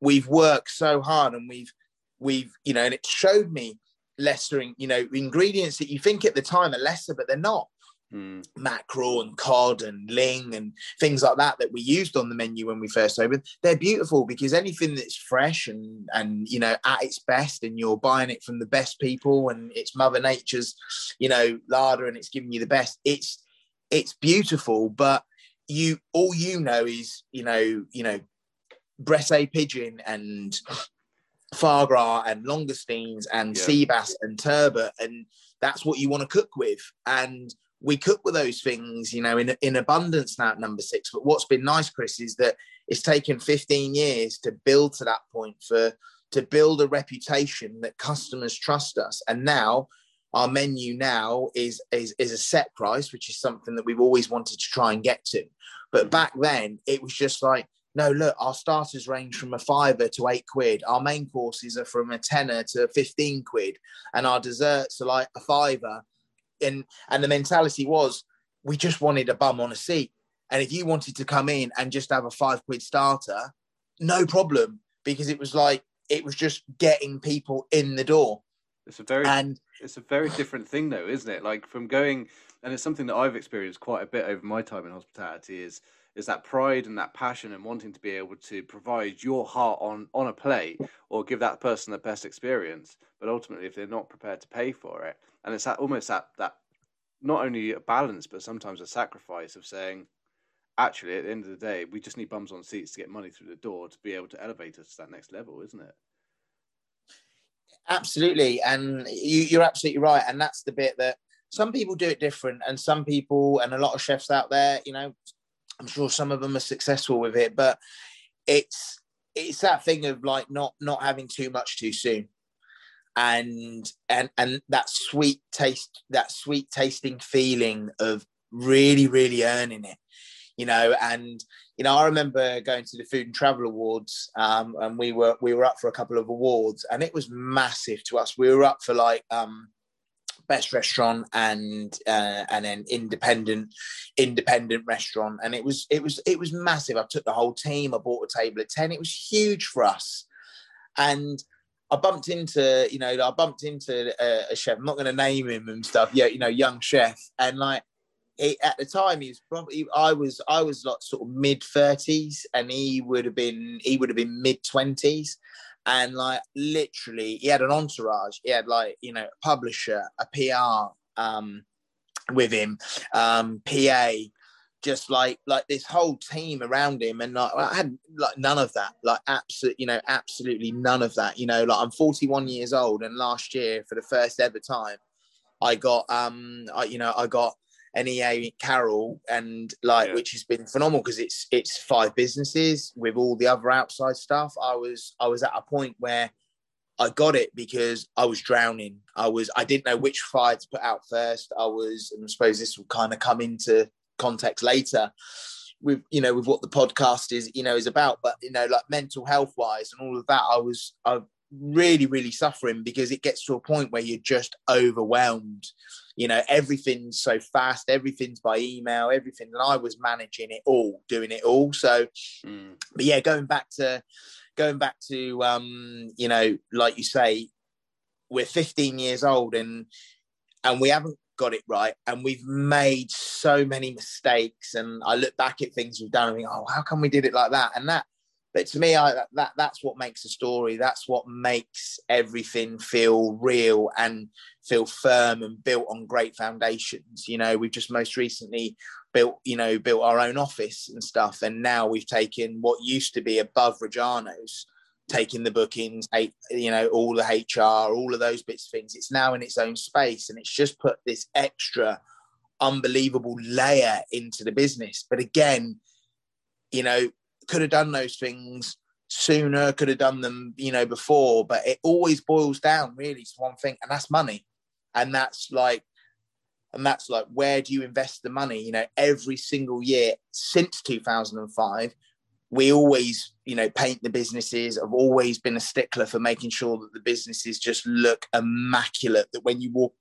Speaker 1: we've worked so hard and we've we've you know and it showed me lesser you know ingredients that you think at the time are lesser but they're not mm. mackerel and cod and ling and things like that that we used on the menu when we first opened they're beautiful because anything that's fresh and and you know at its best and you're buying it from the best people and it's mother nature's you know larder and it's giving you the best it's it's beautiful but you all you know is you know you know Bresse pigeon and foie gras and langoustines and yeah. sea bass and turbot and that's what you want to cook with and we cook with those things you know in, in abundance now at number six but what's been nice chris is that it's taken 15 years to build to that point for to build a reputation that customers trust us and now our menu now is is, is a set price which is something that we've always wanted to try and get to but mm. back then it was just like no, look, our starters range from a fiver to eight quid. Our main courses are from a tenner to 15 quid. And our desserts are like a fiver. And, and the mentality was we just wanted a bum on a seat. And if you wanted to come in and just have a five quid starter, no problem. Because it was like, it was just getting people in the door.
Speaker 2: It's a very, and it's a very different thing though, isn't it? Like from going, and it's something that I've experienced quite a bit over my time in hospitality is, is that pride and that passion and wanting to be able to provide your heart on on a plate or give that person the best experience but ultimately if they're not prepared to pay for it and it's that almost that that not only a balance but sometimes a sacrifice of saying actually at the end of the day we just need bums on seats to get money through the door to be able to elevate us to that next level isn't it?
Speaker 1: Absolutely. And you, you're absolutely right. And that's the bit that some people do it different and some people and a lot of chefs out there you know I'm sure some of them are successful with it, but it's it's that thing of like not not having too much too soon. And and and that sweet taste that sweet tasting feeling of really really earning it you know? And you know i remember going to the food and travel awards um, and we were we were up for a couple of awards and it was massive to us. We were up for like um best restaurant and uh, and then independent independent restaurant. And it was it was it was massive. I took the whole team. I bought a table of 10 it was huge for us. And I bumped into, you know, I bumped into a, a chef. I'm not going to name him and stuff. Yeah, you know, young chef, and like he, at the time, he was probably I was I was like sort of mid thirties, and he would have been he would have been mid twenties, and like literally he had an entourage. He had like you know a publisher a pr um with him um pa just like like this whole team around him. And like i had like none of that like absolute you know absolutely none of that you know like i'm 41 years old and last year for the first ever time i got um i you know i got NEA Carroll and like yeah. which has been phenomenal because it's it's five businesses with all the other outside stuff. I was I was at a point where I got it because I was drowning. I was I didn't know which fire to put out first. I was and I suppose this will kind of come into context later with you know with what the podcast is you know is about but you know like mental health wise and all of that i was i really really suffering because it gets to a point where you're just overwhelmed. You know everything's so fast everything's by email everything and i was managing it all doing it all. So mm. but yeah going back to going back to um you know like you say we're 15 years old and and we haven't got it right and we've made so many mistakes and i look back at things we've done and think oh how come we did it like that? And that but to me I, that that's what makes a story. That's what makes everything feel real and feel firm and built on great foundations. You know we've just most recently built you know built our own office and stuff. And now we've taken what used to be above Rojano's, taking the bookings you know all the hr all of those bits of things it's now in its own space. And it's just put this extra unbelievable layer into the business. But again you know could have done those things sooner, could have done them, you know, before. But it always boils down really to one thing, and that's money. And that's like, and that's like, where do you invest the money? You know, every single year since 2005, we always, you know, paint the businesses. I've always been a stickler for making sure that the businesses just look immaculate. That when you walk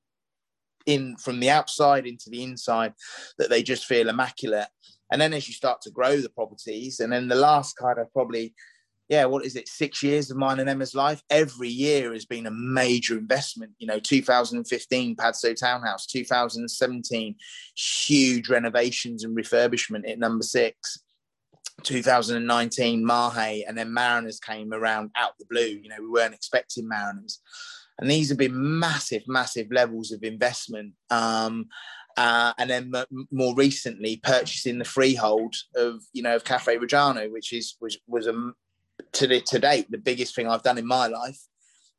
Speaker 1: in from the outside into the inside, that they just feel immaculate. And then as you start to grow the properties, and then the last kind of probably yeah, what is it? Six years of mine and Emma's life. Every year has been a major investment. You know, 2015 Padstow Townhouse, 2017 huge renovations and refurbishment at number six. 2019 Mahe and then Mariners came around out the blue. You know, we weren't expecting Mariners, and these have been massive, massive levels of investment. Um, uh, and then m- more recently purchasing the freehold of you know of Cafe Rojano, which is was was a to the, to date the biggest thing I've done in my life.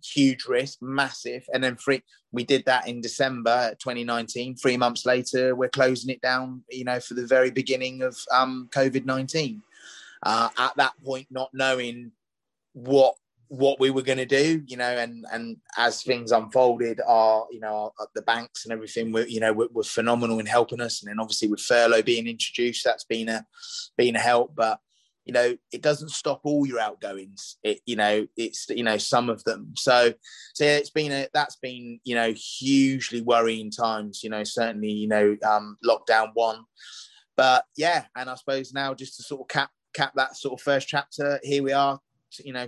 Speaker 1: Huge risk, massive, and then free. We did that in December 2019. Three months later, we're closing it down. You know, for the very beginning of um, COVID 19. Uh, at that point, not knowing what what we were going to do, you know, and and as things unfolded, our you know our, the banks and everything were you know were, were, phenomenal in helping us, and then obviously with furlough being introduced, that's been a been a help. But you know it doesn't stop all your outgoings it you know it's you know some of them so so yeah, it's been a that's been you know hugely worrying times you know certainly you know um lockdown one but yeah and i suppose now just to sort of cap cap that sort of first chapter here we are you know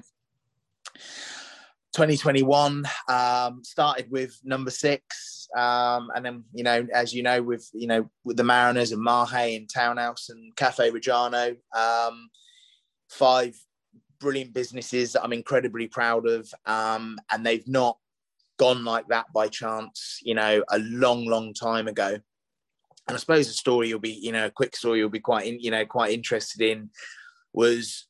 Speaker 1: 2021 um, started with number six um, and then you know as you know with you know with the mariners and mahe and townhouse and cafe Rojano um, five brilliant businesses that I'm incredibly proud of. Um, and they've not gone like that by chance, you know, a long, long time ago. And I suppose the story you'll be, you know, a quick story you'll be quite, in, you know, quite interested in was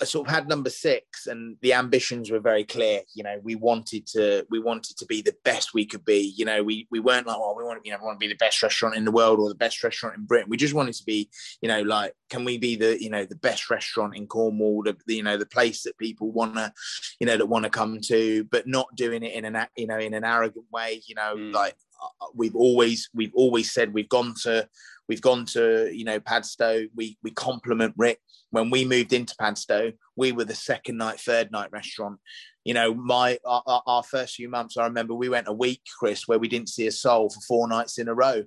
Speaker 1: I sort of had number six, and the ambitions were very clear. You know, we wanted to we wanted to be the best we could be. You know, we we weren't like, oh, we want you know, we want to be the best restaurant in the world or the best restaurant in Britain. We just wanted to be, you know, like, can we be the, you know, the best restaurant in Cornwall, the, you know, the place that people want to, you know, that want to come to, but not doing it in an, you know, in an arrogant way. You know, mm. like uh, we've always we've always said we've gone to we've gone to you know Padstow. We we compliment Rick when we moved into Padstow. We were the second night, third night restaurant. You know, my our, our first few months, I remember we went a week, Chris, where we didn't see a soul for four nights in a row.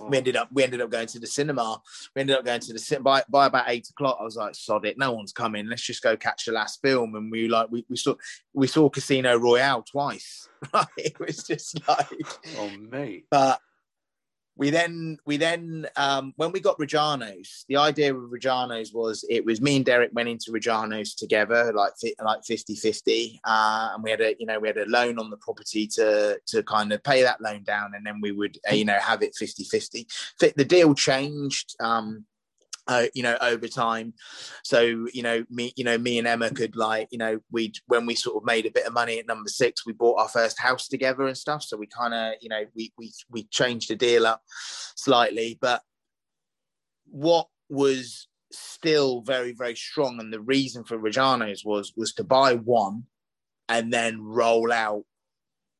Speaker 1: Oh. We ended up we ended up going to the cinema. We ended up going to the cinema by, by about eight o'clock. I was like, sod it, no one's coming. Let's just go catch the last film. And we like we, we saw we saw Casino Royale twice. Right? It was just like
Speaker 2: oh mate.
Speaker 1: But we then we then um, when we got Rojano's, the idea of Rojano's was it was me and Derek went into Rojano's together like like 50 50 uh, and we had a you know we had a loan on the property to to kind of pay that loan down and then we would uh, you know have it 50 50 the deal changed um, uh, you know over time. So you know me you know me and emma could like you know we when we sort of made a bit of money at number six we bought our first house together and stuff. So we kind of you know we we we changed the deal up slightly. But what was still very very strong and the reason for Rojano's was was to buy one and then roll out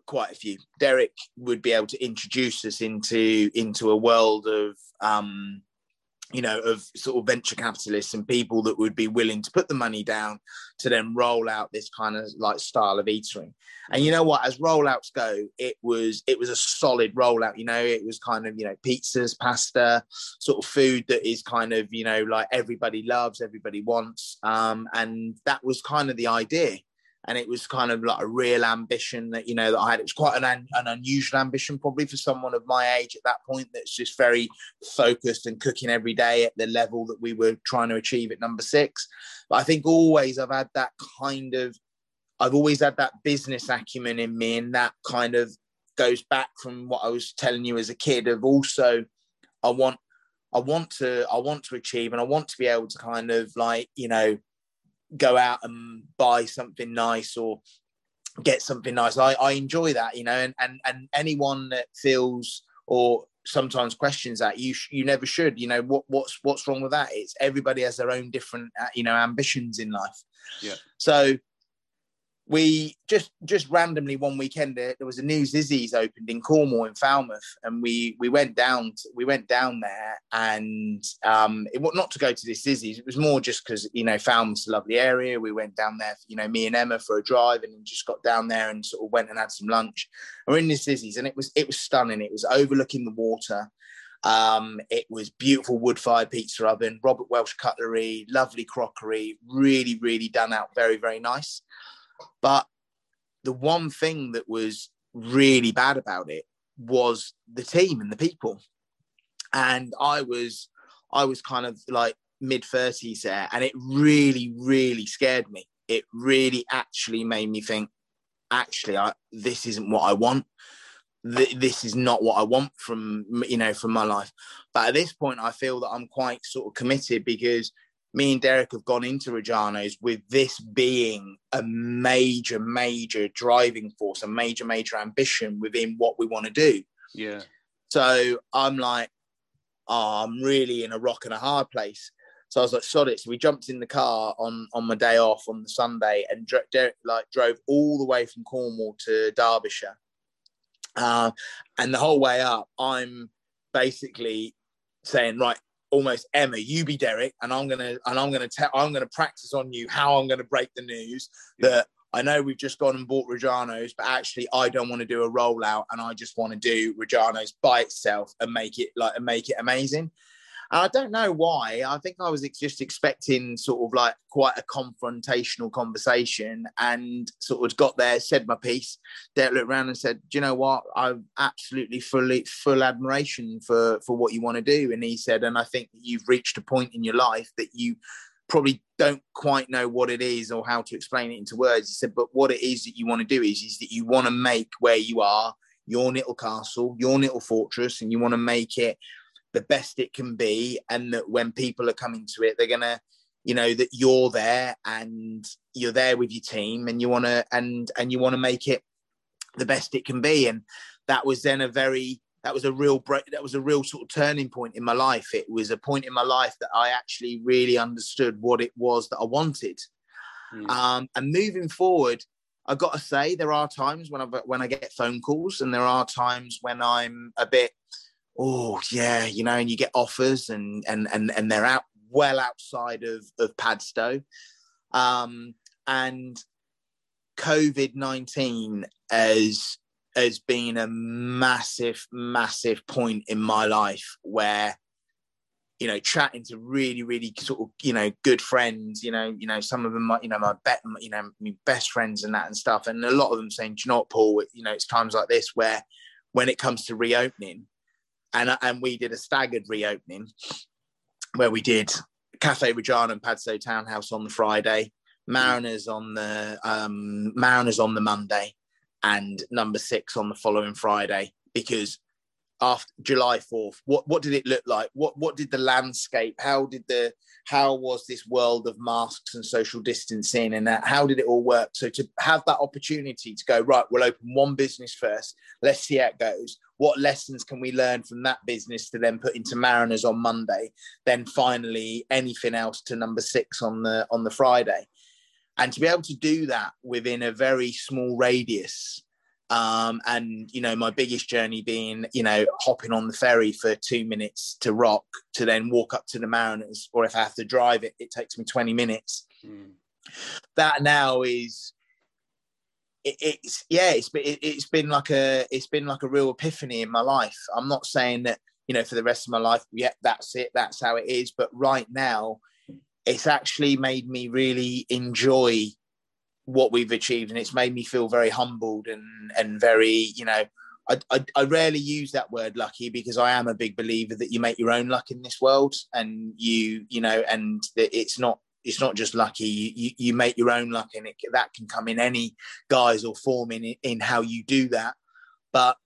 Speaker 1: quite a few. Derek would be able to introduce us into into a world of um you know, of sort of venture capitalists and people that would be willing to put the money down to then roll out this kind of like style of eatery. And you know what, as rollouts go, it was it was a solid rollout. You know, it was kind of you know pizzas, pasta, sort of food that is kind of you know like everybody loves, everybody wants, um, and that was kind of the idea and it was kind of like a real ambition that you know that I had. It was quite an, an unusual ambition, probably for someone of my age at that point. That's just very focused and cooking every day at the level that we were trying to achieve at number six. But I think always I've had that kind of, I've always had that business acumen in me, and that kind of goes back from what I was telling you as a kid. Of also, I want, I want to, I want to achieve, and I want to be able to kind of like you know go out and buy something nice or get something nice. I, I enjoy that, you know, and, and, and anyone that feels or sometimes questions that you sh- you never should, you know, what what's what's wrong with that? It's everybody has their own different, uh, you know, ambitions in life.
Speaker 2: Yeah.
Speaker 1: So we just just randomly one weekend there, there was a new Zizzi's opened in Cornwall in Falmouth, and we we went down to, we went down there, and um, it was not to go to this Zizzi's. It was more just because you know Falmouth's a lovely area. We went down there, for, you know, me and Emma for a drive, and just got down there and sort of went and had some lunch. we're in this Zizzi's, and it was it was stunning. It was overlooking the water. Um, it was beautiful wood fired pizza oven, Robert Welch cutlery, lovely crockery, really, really done out very, very nice. But the one thing that was really bad about it was the team and the people. And I was, I was kind of like mid 30s there, and it really, really scared me. It really actually made me think, actually, I, this isn't what I want th- this is not what I want from you know from my life. But at this point, I feel that I'm quite sort of committed because me and Derek have gone into Rojano's with this being a major, major driving force, a major, major ambition within what we want to do.
Speaker 2: Yeah.
Speaker 1: So I'm like, oh, I'm really in a rock and a hard place. So I was like, sod it. So we jumped in the car on on my day off on the Sunday and Derek like drove all the way from Cornwall to Derbyshire uh, and the whole way up, I'm basically saying, right, almost Emma, you be Derek, and I'm gonna and I'm gonna tell I'm gonna practice on you how I'm gonna break the news yeah. that I know we've just gone and bought Rojano's, but actually I don't want to do a rollout and I just want to do Rojano's by itself and make it like and make it amazing. I don't know why. I think I was just expecting sort of like quite a confrontational conversation and sort of got there, said my piece. Derek looked around and said, Do you know what? I've absolutely fully full admiration for for what you want to do. And he said, and I think you've reached a point in your life that you probably don't quite know what it is or how to explain it into words. He said, but what it is that you want to do is, is that you want to make where you are your little castle, your little fortress, and you want to make it the best it can be and that when people are coming to it they're gonna you know that you're there and you're there with your team and you want to and and you want to make it the best it can be. And that was then a very that was a real break that was a real sort of turning point in my life. It was a point in my life that i actually really understood what it was that i wanted. Mm. um, and moving forward i got to say there are times when i when i get phone calls and there are times when i'm a bit oh yeah, you know, and you get offers and and and and they're out well outside of of Padstow, um, and COVID nineteen has has been a massive, massive point in my life where you know chatting to really really sort of you know good friends you know you know some of them you know my bet you know my best friends and that and stuff. And a lot of them saying do you know what paul? You know it's times like this where when it comes to reopening and and we did a staggered reopening where we did Cafe Rojano and Padstow Townhouse on the Friday, Mariners on the um, Mariners on the Monday, and Number Six on the following Friday because after July 4th, what, what did it look like? What what did the landscape, how did the how was this world of masks and social distancing and that, how did it all work? So to have that opportunity to go, right, we'll open one business first, let's see how it goes. What lessons can we learn from that business to then put into Mariners on Monday? Then finally anything else to number six on the on the Friday. And to be able to do that within a very small radius um, and you know, my biggest journey being, you know, hopping on the ferry for two minutes to Rock to then walk up to the Mariners, or if I have to drive it, it takes me 20 minutes. Mm. That now is it, it's yeah, it's it, it's been like a it's been like a real epiphany in my life. I'm not saying that you know for the rest of my life, yeah, that's it, that's how it is. But right now, it's actually made me really enjoy what we've achieved and it's made me feel very humbled and and very you know I, I, I, rarely use that word lucky because I am a big believer that you make your own luck in this world and you you know and that it's not it's not just lucky you, you, you make your own luck and it, that can come in any guise or form in in how you do that but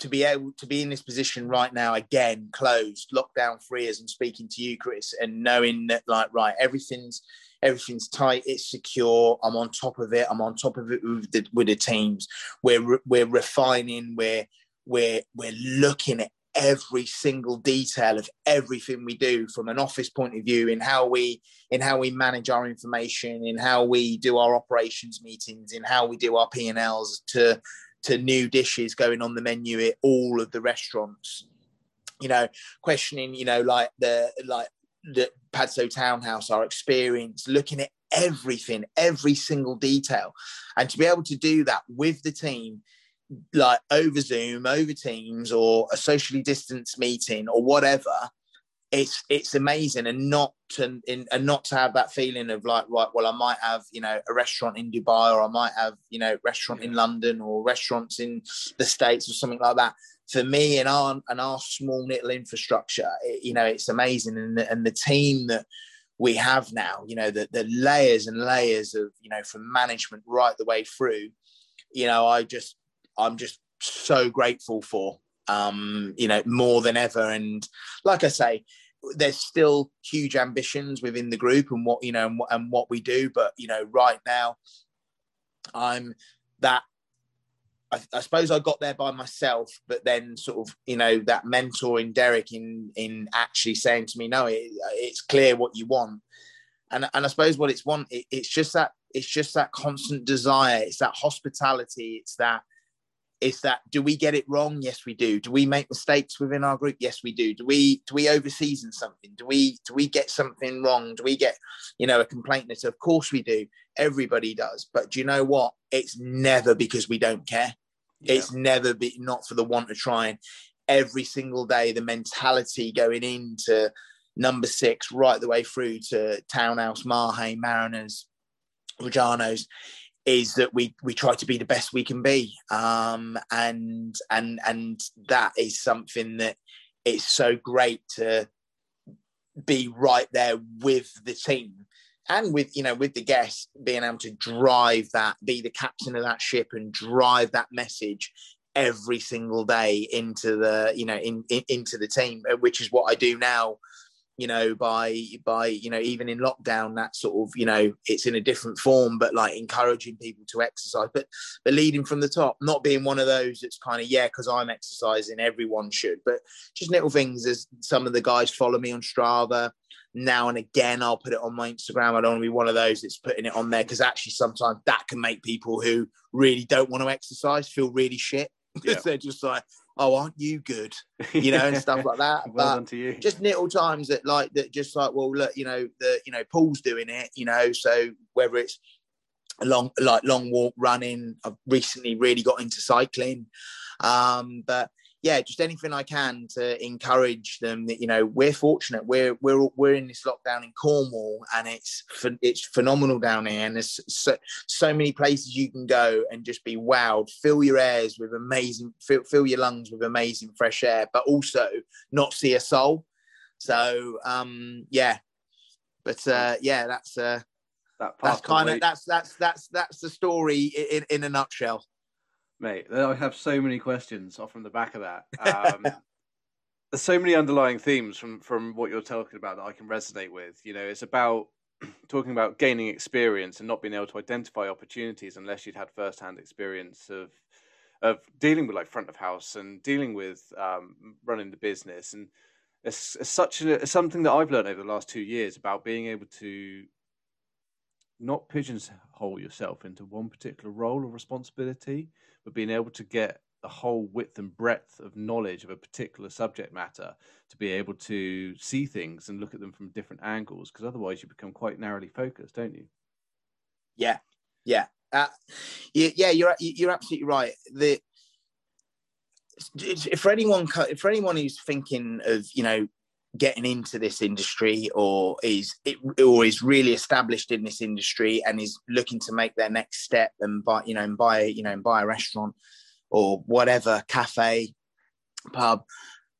Speaker 1: to be able to be in this position right now again closed lockdown free as i'm speaking to you chris and knowing that like right everything's everything's tight, it's secure. I'm on top of it. I'm on top of it with the, with the teams. We're we're refining. We're we're we're looking at every single detail of everything we do from an office point of view in how we in how we manage our information in how we do our operations meetings in how we do our p&l's to to new dishes going on the menu at all of the restaurants you know questioning you know like the like the Padstow Townhouse, our experience, looking at everything, every single detail. And to be able to do that with the team like over Zoom, over Teams, or a socially distanced meeting, or whatever, it's it's amazing, and not to in, and not to have that feeling of like, right, well, I might have you know a restaurant in Dubai, or I might have you know restaurant in London, or restaurants in the states, or something like that. For me, and our and our small little infrastructure, it, you know, it's amazing, and the, and the team that we have now, you know, the, the layers and layers of, you know, from management right the way through, you know, I just, I'm just so grateful for, um, you know, more than ever. And like I say, there's still huge ambitions within the group and what, you know, and, and what we do. But, you know, right now, I'm that I, I, suppose I got there by myself, but then sort of, you know, that mentor in Derek in in actually saying to me, no, it, it's clear what you want. And, and I suppose what it's want, it, it's just that it's just that constant desire. It's that hospitality. It's that it's that do we get it wrong? Yes, we do. Do we make mistakes within our group? Yes, we do. Do we do we overseason something? Do we do we get something wrong? Do we get, you know, a complaint letter? Of course we do. Everybody does. But do you know what? It's never because we don't care. Yeah. It's never been not for the want of trying. Every single day, the mentality going into number six, right the way through to Townhouse, Mahe Mariners, Rojano's, is that we we try to be the best we can be, um, and and and that is something that it's so great to be right there with the team and with you know with the guests being able to drive that be the captain of that ship and drive that message every single day into the you know in, in, into the team uh, which is what i do now you know by by you know even in lockdown that sort of you know it's in a different form but like encouraging people to exercise but but leading from the top not being one of those that's kind of yeah because i'm exercising everyone should but just little things as some of the guys follow me on Strava now and again I'll put it on my Instagram. I don't want to be one of those that's putting it on there because actually sometimes that can make people who really don't want to exercise feel really shit yeah. they're just like, oh, aren't you good? You know, and stuff like that.
Speaker 2: well but done to you.
Speaker 1: Just little times that like that, just like, well, look, you know, the you know, Paul's doing it, you know, so whether it's a long like long walk running, I've recently really got into cycling. Um, but yeah, just anything I can to encourage them that you know we're fortunate. We're we're we're in this lockdown in Cornwall, and it's it's phenomenal down here, and there's so, so many places you can go and just be wowed. Fill your airs with amazing, fill, fill your lungs with amazing fresh air, but also not see a soul. So um, yeah, but uh, yeah, that's uh, that that's kind of that's that's that's that's the story in in a nutshell
Speaker 2: mate. I have so many questions off from the back of that. Um, there's so many underlying themes from from what you're talking about that I can resonate with. You know, it's about talking about gaining experience and not being able to identify opportunities unless you'd had first-hand experience of of dealing with like front of house and dealing with um, running the business and it's, it's such a, it's something that I've learned over the last two years about being able to not pigeonhole yourself into one particular role or responsibility, but being able to get the whole width and breadth of knowledge of a particular subject matter to be able to see things and look at them from different angles because otherwise you become quite narrowly focused don't you?
Speaker 1: Yeah. Yeah. Uh, yeah you're you're absolutely right. The if for anyone for anyone who's thinking of you know getting into this industry or is it or is really established in this industry and is looking to make their next step and buy you know and buy you know and buy a restaurant or whatever cafe pub.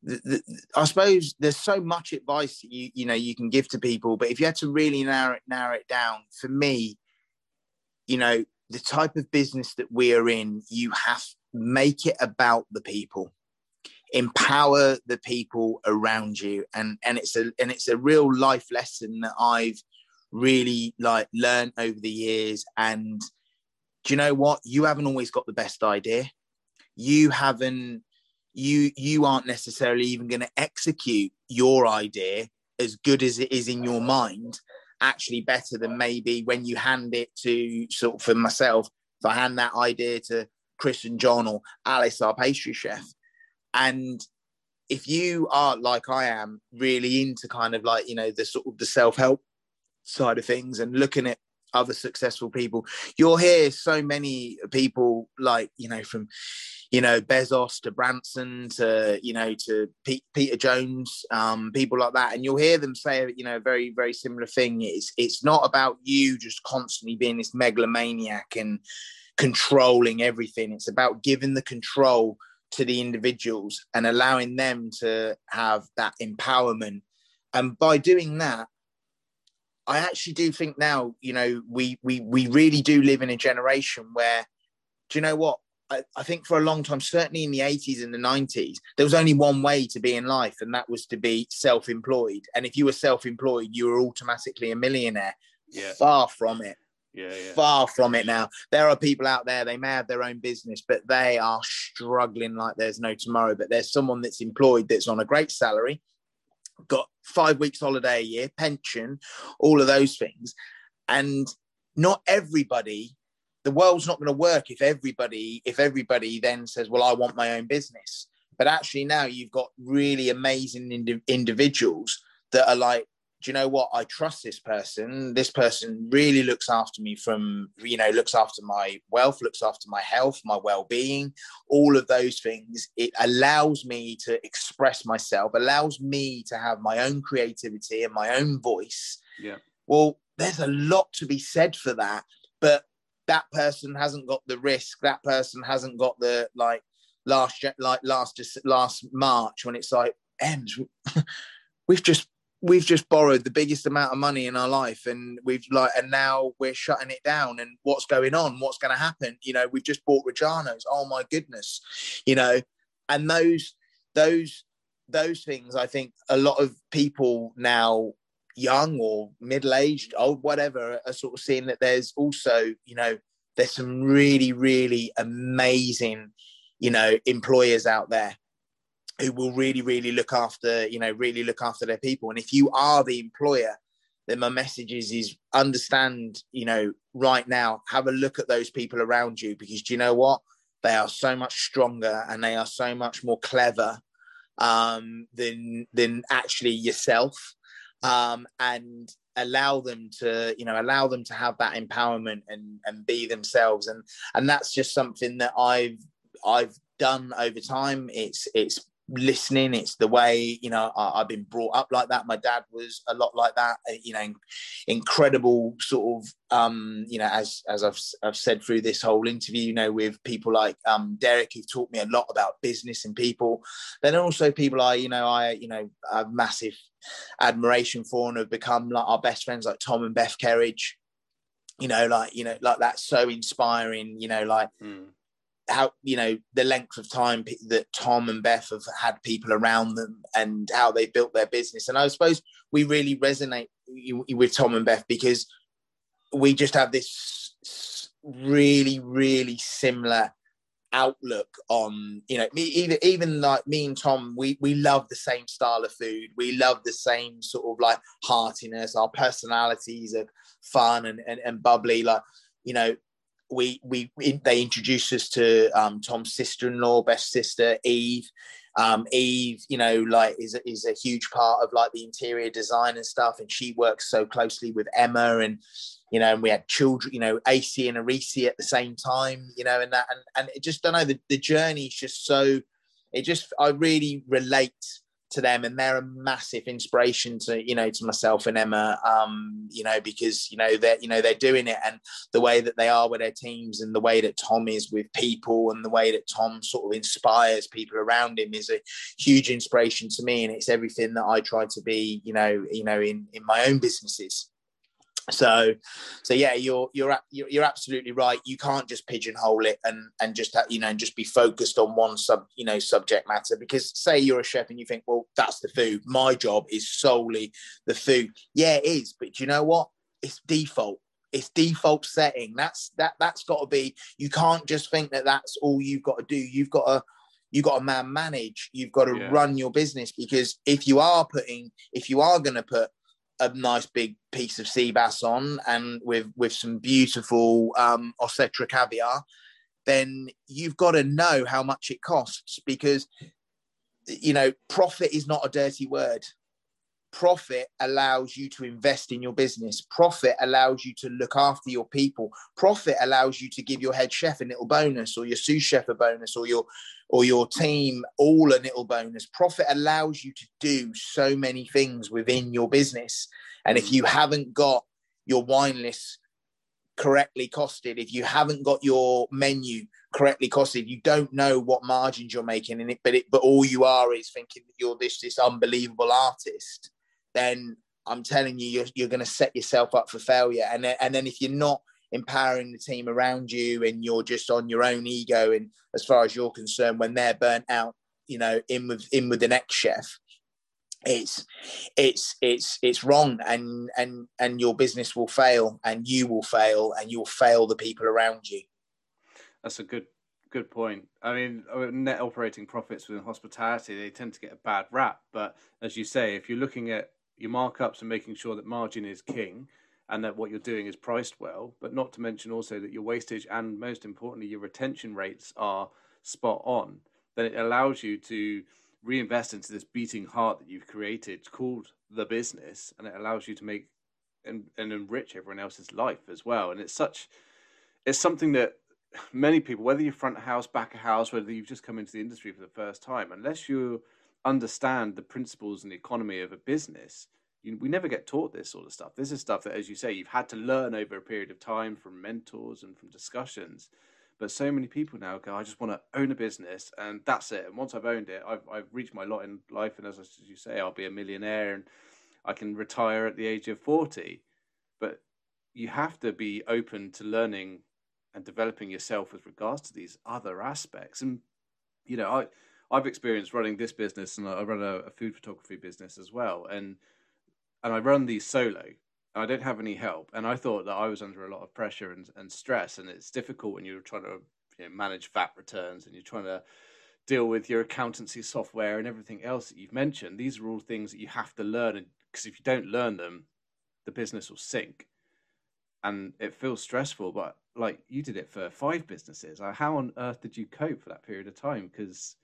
Speaker 1: The, the, I suppose there's so much advice that you you know you can give to people, but if you had to really narrow it narrow it down, for me, you know, the type of business that we are in, you have make it about the people empower the people around you. And and it's a and it's a real life lesson that i've really like learned over the years. And do you know what? You haven't always got the best idea. You haven't you you aren't necessarily even going to execute your idea as good as it is in your mind actually better than maybe when you hand it to sort of for myself. If i hand that idea to chris and john or alice our pastry chef and if you are like I am, really into kind of like, you know, the sort of the self help side of things and looking at other successful people. You'll hear so many people like, you know, from, you know, Bezos to Branson to, you know, to Pete, Peter Jones, um, people like that. And you'll hear them say, you know, a very, very similar thing. It's, it's not about you just constantly being this megalomaniac and controlling everything. It's about giving the control to the individuals and allowing them to have that empowerment. And by doing that, I actually do think now, you know, we we we really do live in a generation where, do you know what? I, I, think for a long time, certainly in the 80s and the 90s, there was only one way to be in life, and that was to be self-employed. And if you were self-employed, you were automatically a millionaire.
Speaker 2: Yeah.
Speaker 1: Far from it.
Speaker 2: Yeah.
Speaker 1: Far from it now. There are people out there, they may have their own business, but they are struggling like there's no tomorrow. But there's someone that's employed that's on a great salary, got five weeks holiday a year, pension, all of those things. And not everybody, the world's not going to work if everybody, if everybody then says, well, I want my own business. But actually now you've got really amazing ind- individuals that are like, do you know what? I trust this person. This person really looks after me from, you know, looks after my wealth, looks after my health, my well being, all of those things. It allows me to express myself, allows me to have my own creativity and my own voice.
Speaker 2: Yeah.
Speaker 1: Well, there's a lot to be said for that. But that person hasn't got the risk. That person hasn't got the, like, last, like, last, just last March when it's like, ends. We've just we've just borrowed the biggest amount of money in our life and we've like and now we're shutting it down and what's going on? What's going to happen? You know we've just bought Rojano's oh my goodness. You know and those those those things i think a lot of people now young or middle-aged old whatever are sort of seeing that there's also you know there's some really really amazing you know employers out there who will really, really look after, you know, really look after their people. And if you are the employer, then my message is is understand, you know, right now, have a look at those people around you because do you know what? They are so much stronger and they are so much more clever um, than than actually yourself. Um, and allow them to you know allow them to have that empowerment and and be themselves and and that's just something that i've i've done over time it's it's listening. It's the way you know I, have been brought up like that. My dad was a lot like that uh, you know incredible sort of um you know as as i've, I've said through this whole interview you know with people like um derek who've taught me a lot about business and people. Then also people i you know i you know have massive admiration for and have become like our best friends like tom and beth kerridge. You know like you know like that's so inspiring you know like mm how you know the length of time that Tom and Beth have had people around them and how they built their business. And I suppose we really resonate with Tom and Beth because we just have this really, really similar outlook on you know me even even like me and tom we we love the same style of food we love the same sort of like heartiness our personalities are fun and, and, and bubbly like you know we we they introduced us to um, Tom's sister-in-law, Beth's sister Eve. Um, Eve, you know, like is is a huge part of like the interior design and stuff, and she works so closely with Emma, and you know, and we had children, you know, Acey and Arisi at the same time, you know, and that, and and it just don't know the the journey is just so. It just I really relate to them and they're a massive inspiration to you know to myself and emma um you know because you know they're you know they're doing it and the way that they are with their teams and the way that tom is with people and the way that tom sort of inspires people around him is a huge inspiration to me and it's everything that i try to be you know you know in in my own businesses so so yeah you're you're you're absolutely right. You can't just pigeonhole it and and just uh, you know and just be focused on one sub you know subject matter. Because say you're a chef and you think well that's the food. My job is solely the food. Yeah it is. But you know what? It's default. It's default setting. That's that that's got to be you can't just think that that's all you've got to do. You've got to you've got to man manage you've got to yeah. run your business because if you are putting if you are going to put a nice big piece of sea bass on and with with some beautiful um caviar, then you've got to know how much it costs because you know profit is not a dirty word. Profit allows you to invest in your business. Profit allows you to look after your people. Profit allows you to give your head chef a little bonus or your sous chef a bonus or your or your team all a little bonus. Profit allows you to do so many things within your business. And if you haven't got your wine list correctly costed if you haven't got your menu correctly costed you don't know what margins you're making in it but it but all you are is thinking that you're this this unbelievable artist then I'm telling you, you're, you're going to set yourself up for failure. And then, and then if you're not empowering the team around you and you're just on your own ego, and as far as you're concerned, when they're burnt out, you know, in with in with the next chef, it's it's it's it's wrong, and and and your business will fail, and you will fail, and you'll fail the people around you.
Speaker 2: That's a good good point. I mean, net operating profits within hospitality they tend to get a bad rap, but as you say, if you're looking at your markups and making sure that margin is king and that what you're doing is priced well, but not to mention also that your wastage and most importantly your retention rates are spot on, then it allows you to reinvest into this beating heart that you've created called the business and it allows you to make and, and enrich everyone else's life as well. And it's such it's something that many people, whether you're front of house, back of house, whether you've just come into the industry for the first time, unless you understand the principles and the economy of a business, you, we never get taught this sort of stuff. This is stuff that, as you say, you've had to learn over a period of time from mentors and from discussions. But so many people now go, I just want to own a business and that's it. And once I've owned it, I've, I've reached my lot in life. And as, as you say, I'll be a millionaire and I can retire at the age of 40. But you have to be open to learning and developing yourself with regards to these other aspects. And, you know, I, I've experienced running this business and I run a, a food photography business as well. And, and I run these solo. I don't have any help. And I thought that I was under a lot of pressure and, and stress. And it's difficult when you're trying to you know, manage VAT returns and you're trying to deal with your accountancy software and everything else that you've mentioned. These are all things that you have to learn. Because if you don't learn them, the business will sink. And it feels stressful, but like you did it for five businesses. How on earth did you cope for that period of time? Because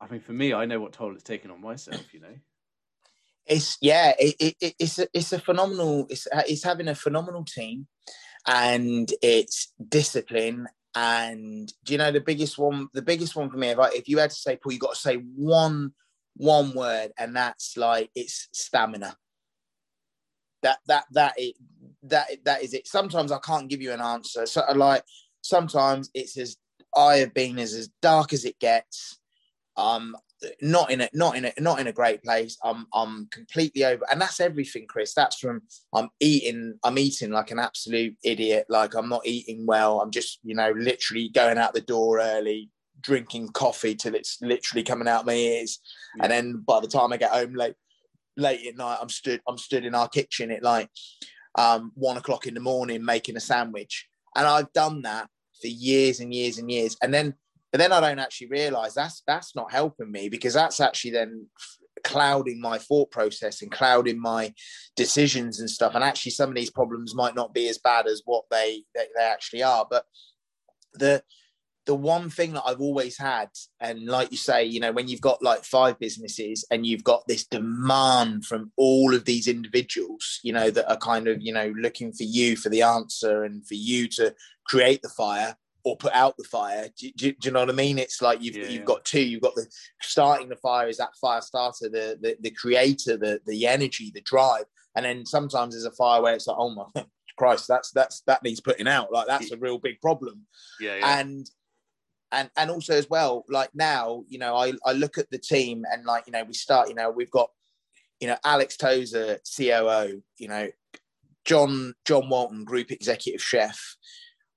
Speaker 2: I mean, for me, I know what toll it's taken on myself. You know,
Speaker 1: it's yeah, it, it, it's a, it's a phenomenal. It's uh, it's having a phenomenal team, and it's discipline. And do you know the biggest one? The biggest one for me, if I, if you had to say, Paul, you got to say one one word, and that's like it's stamina. That that that it that that is it. Sometimes I can't give you an answer. So like sometimes it's as I have been as as dark as it gets. Um, not in a not in a not in a great place. I'm I'm completely over, and that's everything, Chris. That's from I'm eating I'm eating like an absolute idiot. Like I'm not eating well. I'm just you know literally going out the door early, drinking coffee till it's literally coming out my ears, yeah. and then by the time I get home late late at night, I'm stood I'm stood in our kitchen at like um, one o'clock in the morning making a sandwich, and I've done that for years and years and years, and then but then I don't actually realize that's that's not helping me because that's actually then clouding my thought process and clouding my decisions and stuff. And actually, some of these problems might not be as bad as what they they, they actually are. But the the one thing that I've always had, and like you say, you know, when you've got like five businesses and you've got this demand from all of these individuals, you know, that are kind of, you know, looking for you for the answer and for you to create the fire, or put out the fire. Do, do, do, you know what I mean? It's like you've yeah, you've yeah. got two. You've got the starting the fire is that fire starter, the the, the creator, the the energy, the drive, and then sometimes there's a fire where it's like, oh my Christ, that's that's that needs putting out. Like that's a real big problem.
Speaker 2: Yeah, yeah.
Speaker 1: and and and also as well, like now, you know, I I look at the team and like you know we start, you know, we've got you know Alex Tozer, COO, you know, John John Walton, Group Executive Chef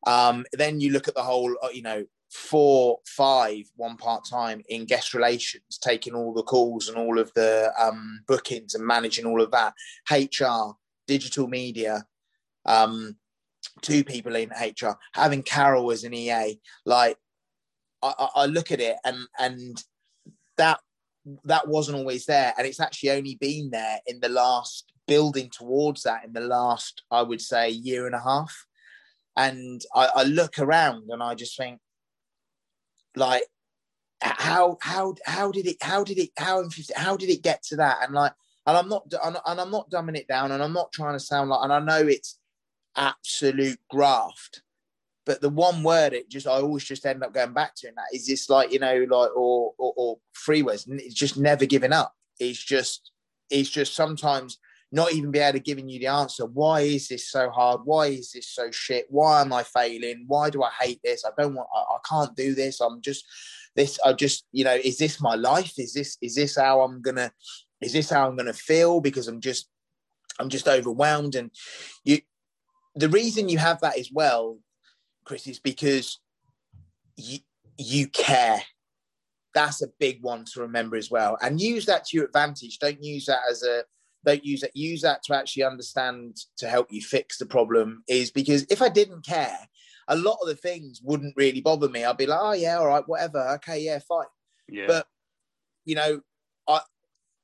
Speaker 1: um, then you look at the whole, uh, you know, four, five, one part time in guest relations, taking all the calls and all of the um, bookings and managing all of that. HR, digital media, um, two people in HR, having Carol as an EA. Like, I, I look at it and and that that wasn't always there, and it's actually only been there in the last building towards that in the last, I would say, year and a half and I, I look around and I just think, like, how how how did it how did it how how did it get to that? And like, and I'm not and I'm not dumbing it down, and I'm not trying to sound like, and I know it's absolute graft, but the one word it just I always just end up going back to, and that is this like you know like or or, or freeways, it's just never giving up. It's just it's just sometimes not even be able to giving you the answer. Why is this so hard? Why is this so shit? Why am I failing? Why do I hate this? I don't want. I, I can't do this. I'm just this. I just you know. Is this my life? Is this is this how I'm gonna? Is this how I'm gonna feel? Because I'm just I'm just overwhelmed. And you, the reason you have that as well, Chris, is because you you care. That's a big one to remember as well, and use that to your advantage. Don't use that as a don't use that use that to actually understand to help you fix the problem is because if i didn't care a lot of the things wouldn't really bother me. I'd be like oh yeah all right whatever. Okay yeah fine. Yeah. but you know i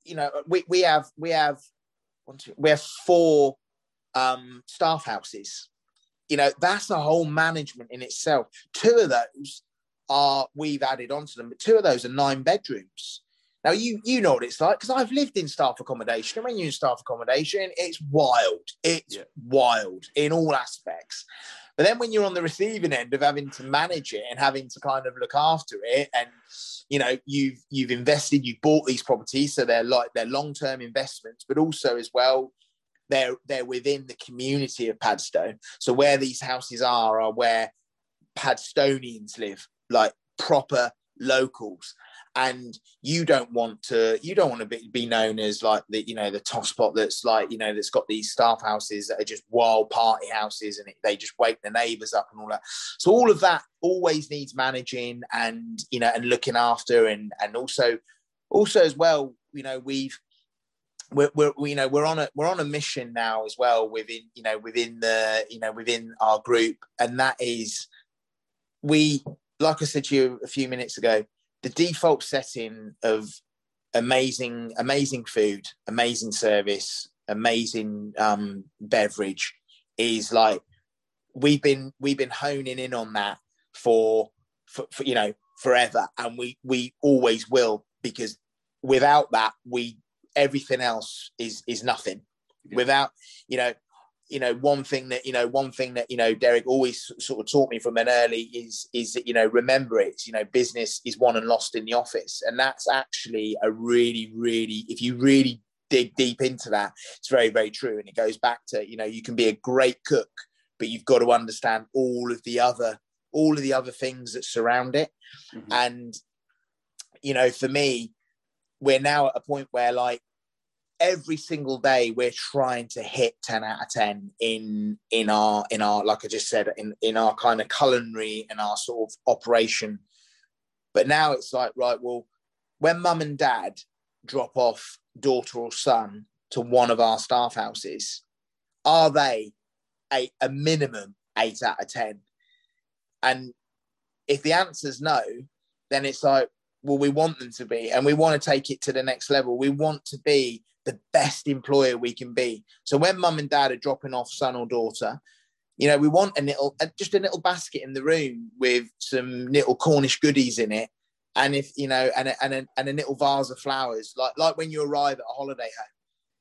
Speaker 1: you know we, we have we have we have four um staff houses. You know that's a whole management in itself. Two of those are we've added onto them but two of those are nine bedrooms now you you know what it's like because I've lived in staff accommodation. And when you're in staff accommodation, it's wild. It's yeah. wild in all aspects. But then when you're on the receiving end of having to manage it and having to kind of look after it, and you know you've you've invested, you've bought these properties, so they're like they're long term investments, but also as well they're they're within the community of Padstow. So where these houses are are where Padstonians live, like proper locals and you don't want to you don't want to be, be known as like the you know the top spot that's like you know that's got these staff houses that are just wild party houses and it, they just wake the neighbors up and all that. So all of that always needs managing and you know and looking after and and also also as well you know we've we're, we're you know we're on a we're on a mission now as well within you know within the you know within our group. And that is we like i said to you a few minutes ago the default setting of amazing, amazing food, amazing service, amazing um, beverage is like we've been we've been honing in on that for, for, for you know forever, and we we always will because without that we everything else is is nothing. Yeah. Without you know you know one thing that you know one thing that you know derek always sort of taught me from an early is is that you know remember it's you know business is won and lost in the office. And that's actually a really really if you really dig deep into that it's very very true. And it goes back to you know you can be a great cook but you've got to understand all of the other all of the other things that surround it. Mm-hmm. and you know for me we're now at a point where like every single day we're trying to hit 10 out of 10 in in our in our like i just said in in our kind of culinary and our sort of operation. But now it's like right well when mum and dad drop off daughter or son to one of our staff houses are they a, a minimum 8 out of 10 and if the answer's no then it's like well we want them to be and we want to take it to the next level. We want to be the best employer we can be. So when mum and dad are dropping off son or daughter, you know, we want a little, just a little basket in the room with some little Cornish goodies in it, and if you know, and a, and a, and a little vase of flowers, like like when you arrive at a holiday home.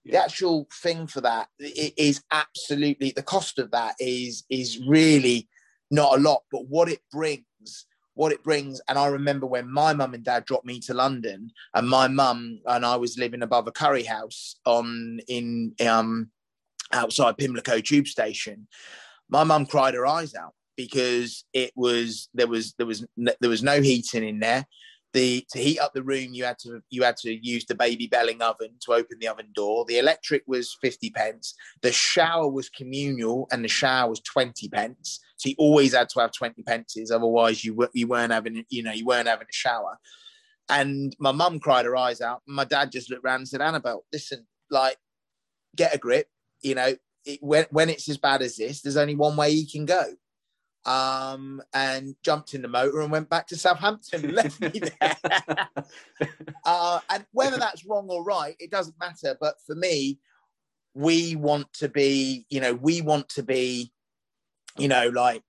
Speaker 1: Yeah. The actual thing for that is absolutely the cost of that is is really not a lot, but what it brings what it brings. And I remember when my mum and dad dropped me to London, and my mum and I was living above a curry house on in um outside Pimlico tube station. My mum cried her eyes out because it was there was there was there was no heating in there the to heat up the room you had to you had to use the baby belling oven to open the oven door. The electric was 50 pence. The shower was communal and the shower was 20 pence. So you always had to have 20 pences otherwise you you weren't having you know you weren't having a shower. And my mum cried her eyes out. My dad just looked around and said annabelle listen like get a grip you know it, when, when it's as bad as this there's only one way you can go um, and jumped in the motor and went back to Southampton and left me there. uh, and whether that's wrong or right, it doesn't matter. But for me, we want to be, you know, we want to be, you know, like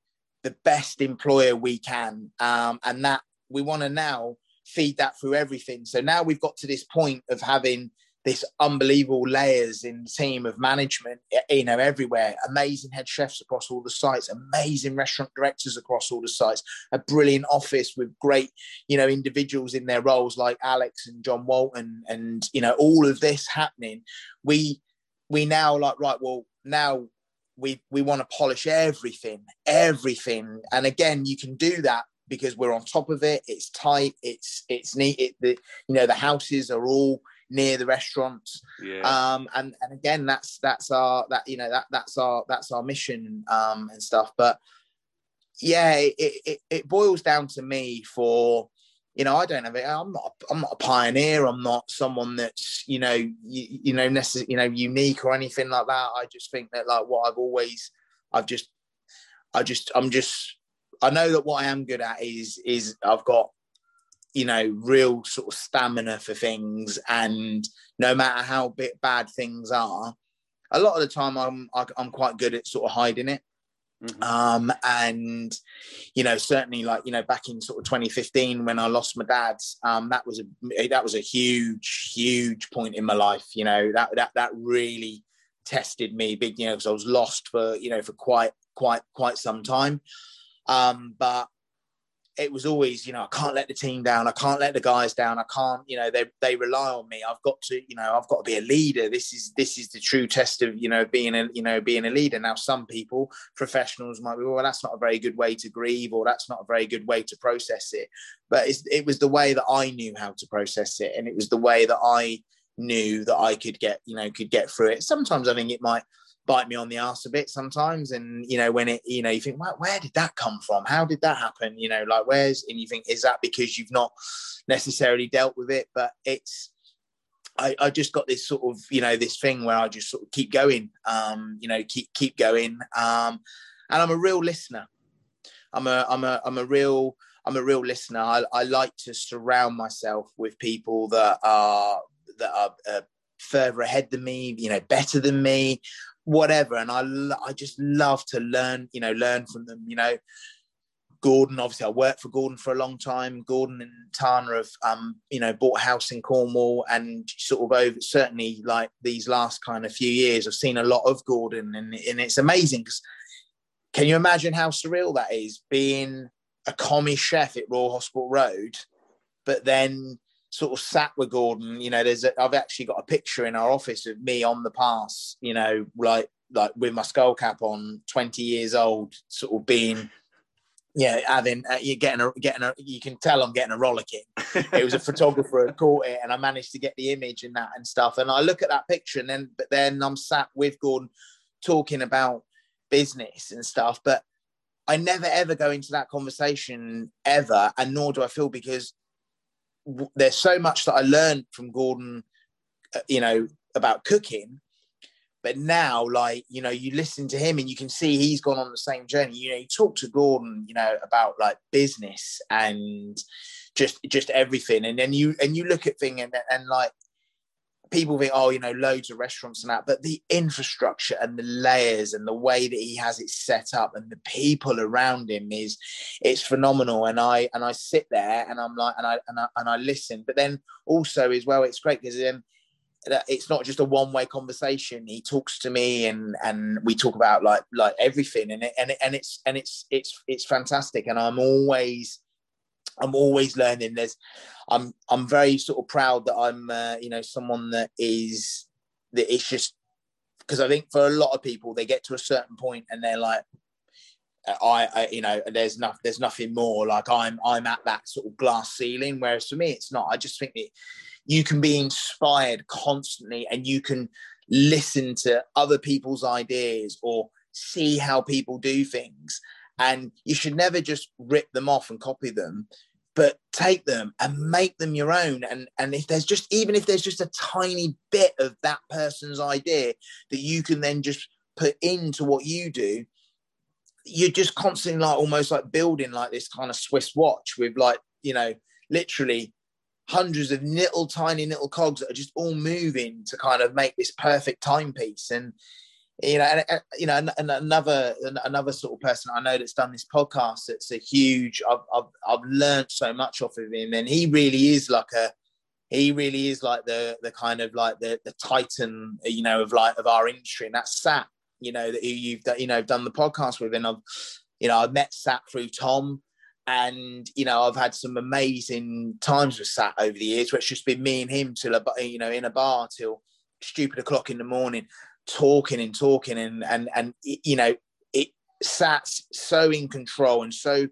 Speaker 1: the best employer we can. Um, and that we want to now feed that through everything. So now we've got to this point of having this unbelievable layers in the team of management, you know, everywhere. Amazing head chefs across all the sites, amazing restaurant directors across all the sites, a brilliant office with great, you know, individuals in their roles like Alex and John Walton, and you know, all of this happening. We we now like right. Well, now we we want to polish everything, everything, and again, you can do that because we're on top of it. It's tight. It's it's neat. It, the you know the houses are all near the restaurants. Yeah. Um, and and again, that's that's our that you know that that's our that's our mission um, and stuff. But yeah, it, it it boils down to me for you know I don't have it. I'm not I'm not a pioneer. I'm not someone that's you know you, you know necessarily you know unique or anything like that. I just think that like what I've always I've just I just I'm just I know that what I am good at is is I've got you know, real sort of stamina for things. And no matter how bit bad things are, a lot of the time I'm I'm quite good at sort of hiding it. Mm-hmm. Um, and you know, certainly like you know, back in sort of 2015 when I lost my dad, um, that was a that was a huge, huge point in my life. You know, that that that really tested me big. You know, because I was lost for you know for quite quite quite some time. Um, but it was always, you know, I can't let the team down. I can't let the guys down. I can't, you know, they they rely on me. I've got to, you know, I've got to be a leader. This is this is the true test of, you know, being a, you know, being a leader. Now, some people, professionals, might be, well, that's not a very good way to grieve, or that's not a very good way to process it. But it was the way that I knew how to process it, and it was the way that I knew that I could get, you know, could get through it. Sometimes I think it might bite me on the ass a bit sometimes. And you know, when it, you know, you think, well, where did that come from? How did that happen? You know, like where's and you think, is that because you've not necessarily dealt with it? But it's I, I just got this sort of, you know, this thing where I just sort of keep going, um, you know, keep keep going. Um, and I'm a real listener. I'm a I'm a I'm a real I'm a real listener. I, I like to surround myself with people that are that are uh, further ahead than me, you know, better than me whatever. And I, I just love to learn, you know, learn from them, you know. Gordon, obviously, I worked for Gordon for a long time. Gordon and Tana have, um, you know, bought a house in Cornwall, and sort of over certainly like these last kind of few years, I've seen a lot of Gordon, and, and it's amazing because can you imagine how surreal that is being a commis chef at Royal Hospital Road, but then sort of sat with Gordon. You know, there's a, I've actually got a picture in our office of me on the pass. You know, like like with my skull cap on, 20 years old, sort of being. Yeah, having uh, you getting a getting a you can tell I'm getting a rollicking. It was a photographer who caught it, and I managed to get the image and that and stuff. And I look at that picture, and then but then I'm sat with Gordon talking about business and stuff. But I never ever go into that conversation ever, and nor do I feel because there's so much that I learned from Gordon, uh, you know, about cooking. But now, like, you know, you listen to him and you can see he's gone on the same journey. You know, you talk to Gordon, you know, about like business and just just everything. And then you and you look at thing and, and like people think, oh, you know, loads of restaurants and that, but the infrastructure and the layers and the way that he has it set up and the people around him is it's phenomenal. And I and I sit there and I'm like, and I and I, and I listen. But then also as well, it's great because then it's not just a one way conversation. He talks to me and and we talk about like like everything and it, and it, and it's and it's it's it's fantastic. And I'm always I'm always learning. There's, I'm, I'm very sort of proud that I'm, uh, you know, someone that is that it's just because I think for a lot of people they get to a certain point and they're like, I, I, you know, there's nothing, there's nothing more. Like I'm, I'm at that sort of glass ceiling. Whereas for me, it's not. I just think that you can be inspired constantly, and you can listen to other people's ideas or see how people do things and you should never just rip them off and copy them, but take them and make them your own. And, and if there's just, even if there's just a tiny bit of that person's idea that you can then just put into what you do, you're just constantly like almost like building like this kind of Swiss watch with like, you know, literally hundreds of little tiny little cogs that are just all moving to kind of make this perfect timepiece. And you know, and, you know, and another another sort of person I know that's done this podcast. That's a huge. I've I've, I've learned so much off of him, and he really is like a he really is like the the kind of like the the titan, you know, of like of our industry, and that's Sat, you know, that who you've you know done the podcast with, and I've you know I've met Sat through Tom, and you know I've had some amazing times with Sat over the years, where it's just been me and him till a you know in a bar till stupid o'clock in the morning, talking and talking, and and and you know it Sat's so in control and so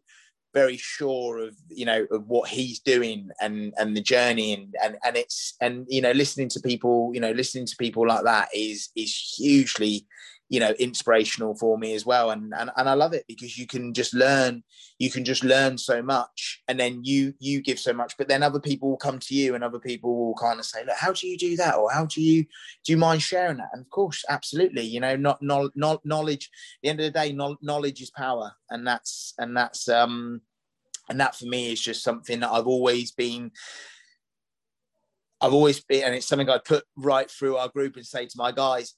Speaker 1: very sure of you know of what he's doing and and the journey and and and it's and you know listening to people you know listening to people like that is is hugely you know inspirational for me as well. And, and and I love it because you can just learn you can just learn so much and then you you give so much but then other people will come to you and other people will kind of say look how do you do that? Or how do you do you mind sharing that? And of course absolutely you know not, not, not knowledge the end of the day knowledge is power. And that's and that's um and that for me is just something that I've always been I've always been, and it's something I put right through our group and say to my guys,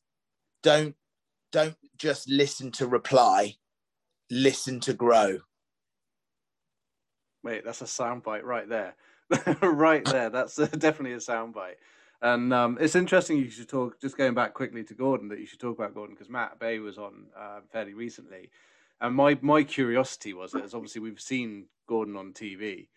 Speaker 1: don't don't just listen to reply, listen to grow.
Speaker 2: Wait, that's a soundbite right there, right there. That's definitely a soundbite. And um, it's interesting you should talk. Just going back quickly to Gordon, that you should talk about Gordon because Matt Abé was on uh, fairly recently, and my my curiosity was that obviously we've seen Gordon on TV,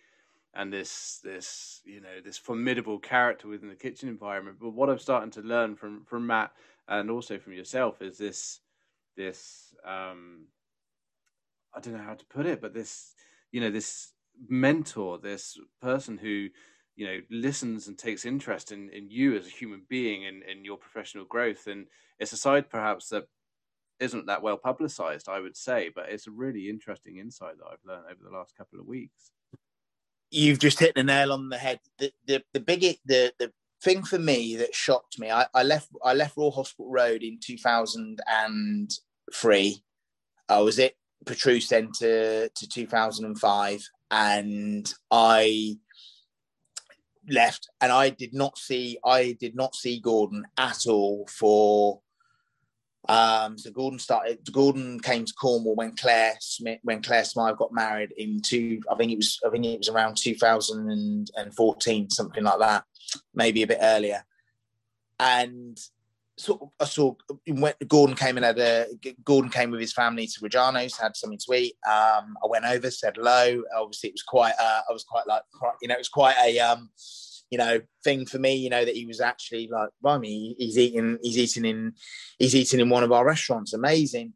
Speaker 2: and this this you know this formidable character within the kitchen environment. But what I'm starting to learn from from Matt and also from yourself is this this um, I don't know how to put it, but this you know this mentor, this person who you know listens and takes interest in in you as a human being and in, your professional growth, and it's a side perhaps that isn't that well publicized, I would say, but it's a really interesting insight that I've learned over the last couple of weeks.
Speaker 1: You've just hit the nail on the head. The the the big the the thing for me that shocked me, I, I left I left Royal Hospital Road in 2003. I was at Petrus Centre to 2005, and I left, and I did not see I did not see Gordon at all for. Um, so Gordon started. Gordon came to Cornwall when Clare Smyth, when Clare Smyth got married in two. I think it was. I think it was around 2014, something like that maybe a bit earlier. And sort of, I saw when Gordon came and had a Gordon came with his family to Rojano's, had something to eat. Um, I went over, said hello. Obviously, it was quite. Uh, I was quite like, you know, it was quite a um, you know, thing for me. You know that he was actually like, by me, he's eating, he's eating in, he's eating in one of our restaurants. Amazing.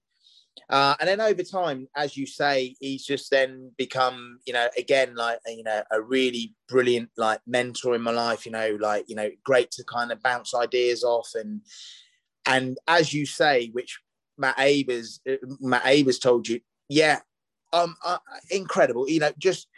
Speaker 1: Uh, and then over time, as you say, he's just then become, you know, again, like, you know, a really brilliant, like, mentor in my life, you know, like, you know, great to kind of bounce ideas off. And, and as you say, which Matt Abé's, uh, Matt Abé's told you, yeah, um, uh, incredible. You know, just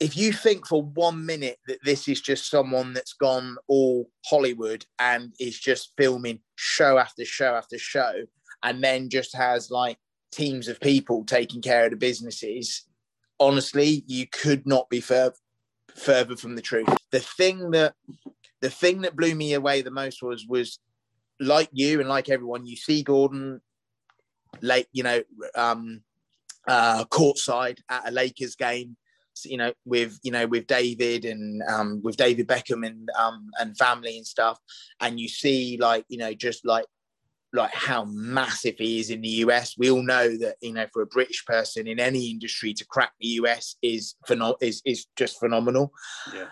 Speaker 1: if you think for one minute that this is just someone that's gone all Hollywood and is just filming show after show after show, and then just has like teams of people taking care of the businesses, honestly, you could not be fur- further from the truth. The thing that the thing that blew me away the most was was like you and like everyone, you see Gordon late, you know, um, uh, courtside at a Lakers game, you know, with you know with David and um, with David Beckham and um, and family and stuff, and you see like you know just like like how massive he is in the US. We all know that you know for a British person in any industry to crack the US is phenom- is is just phenomenal.
Speaker 2: Yeah.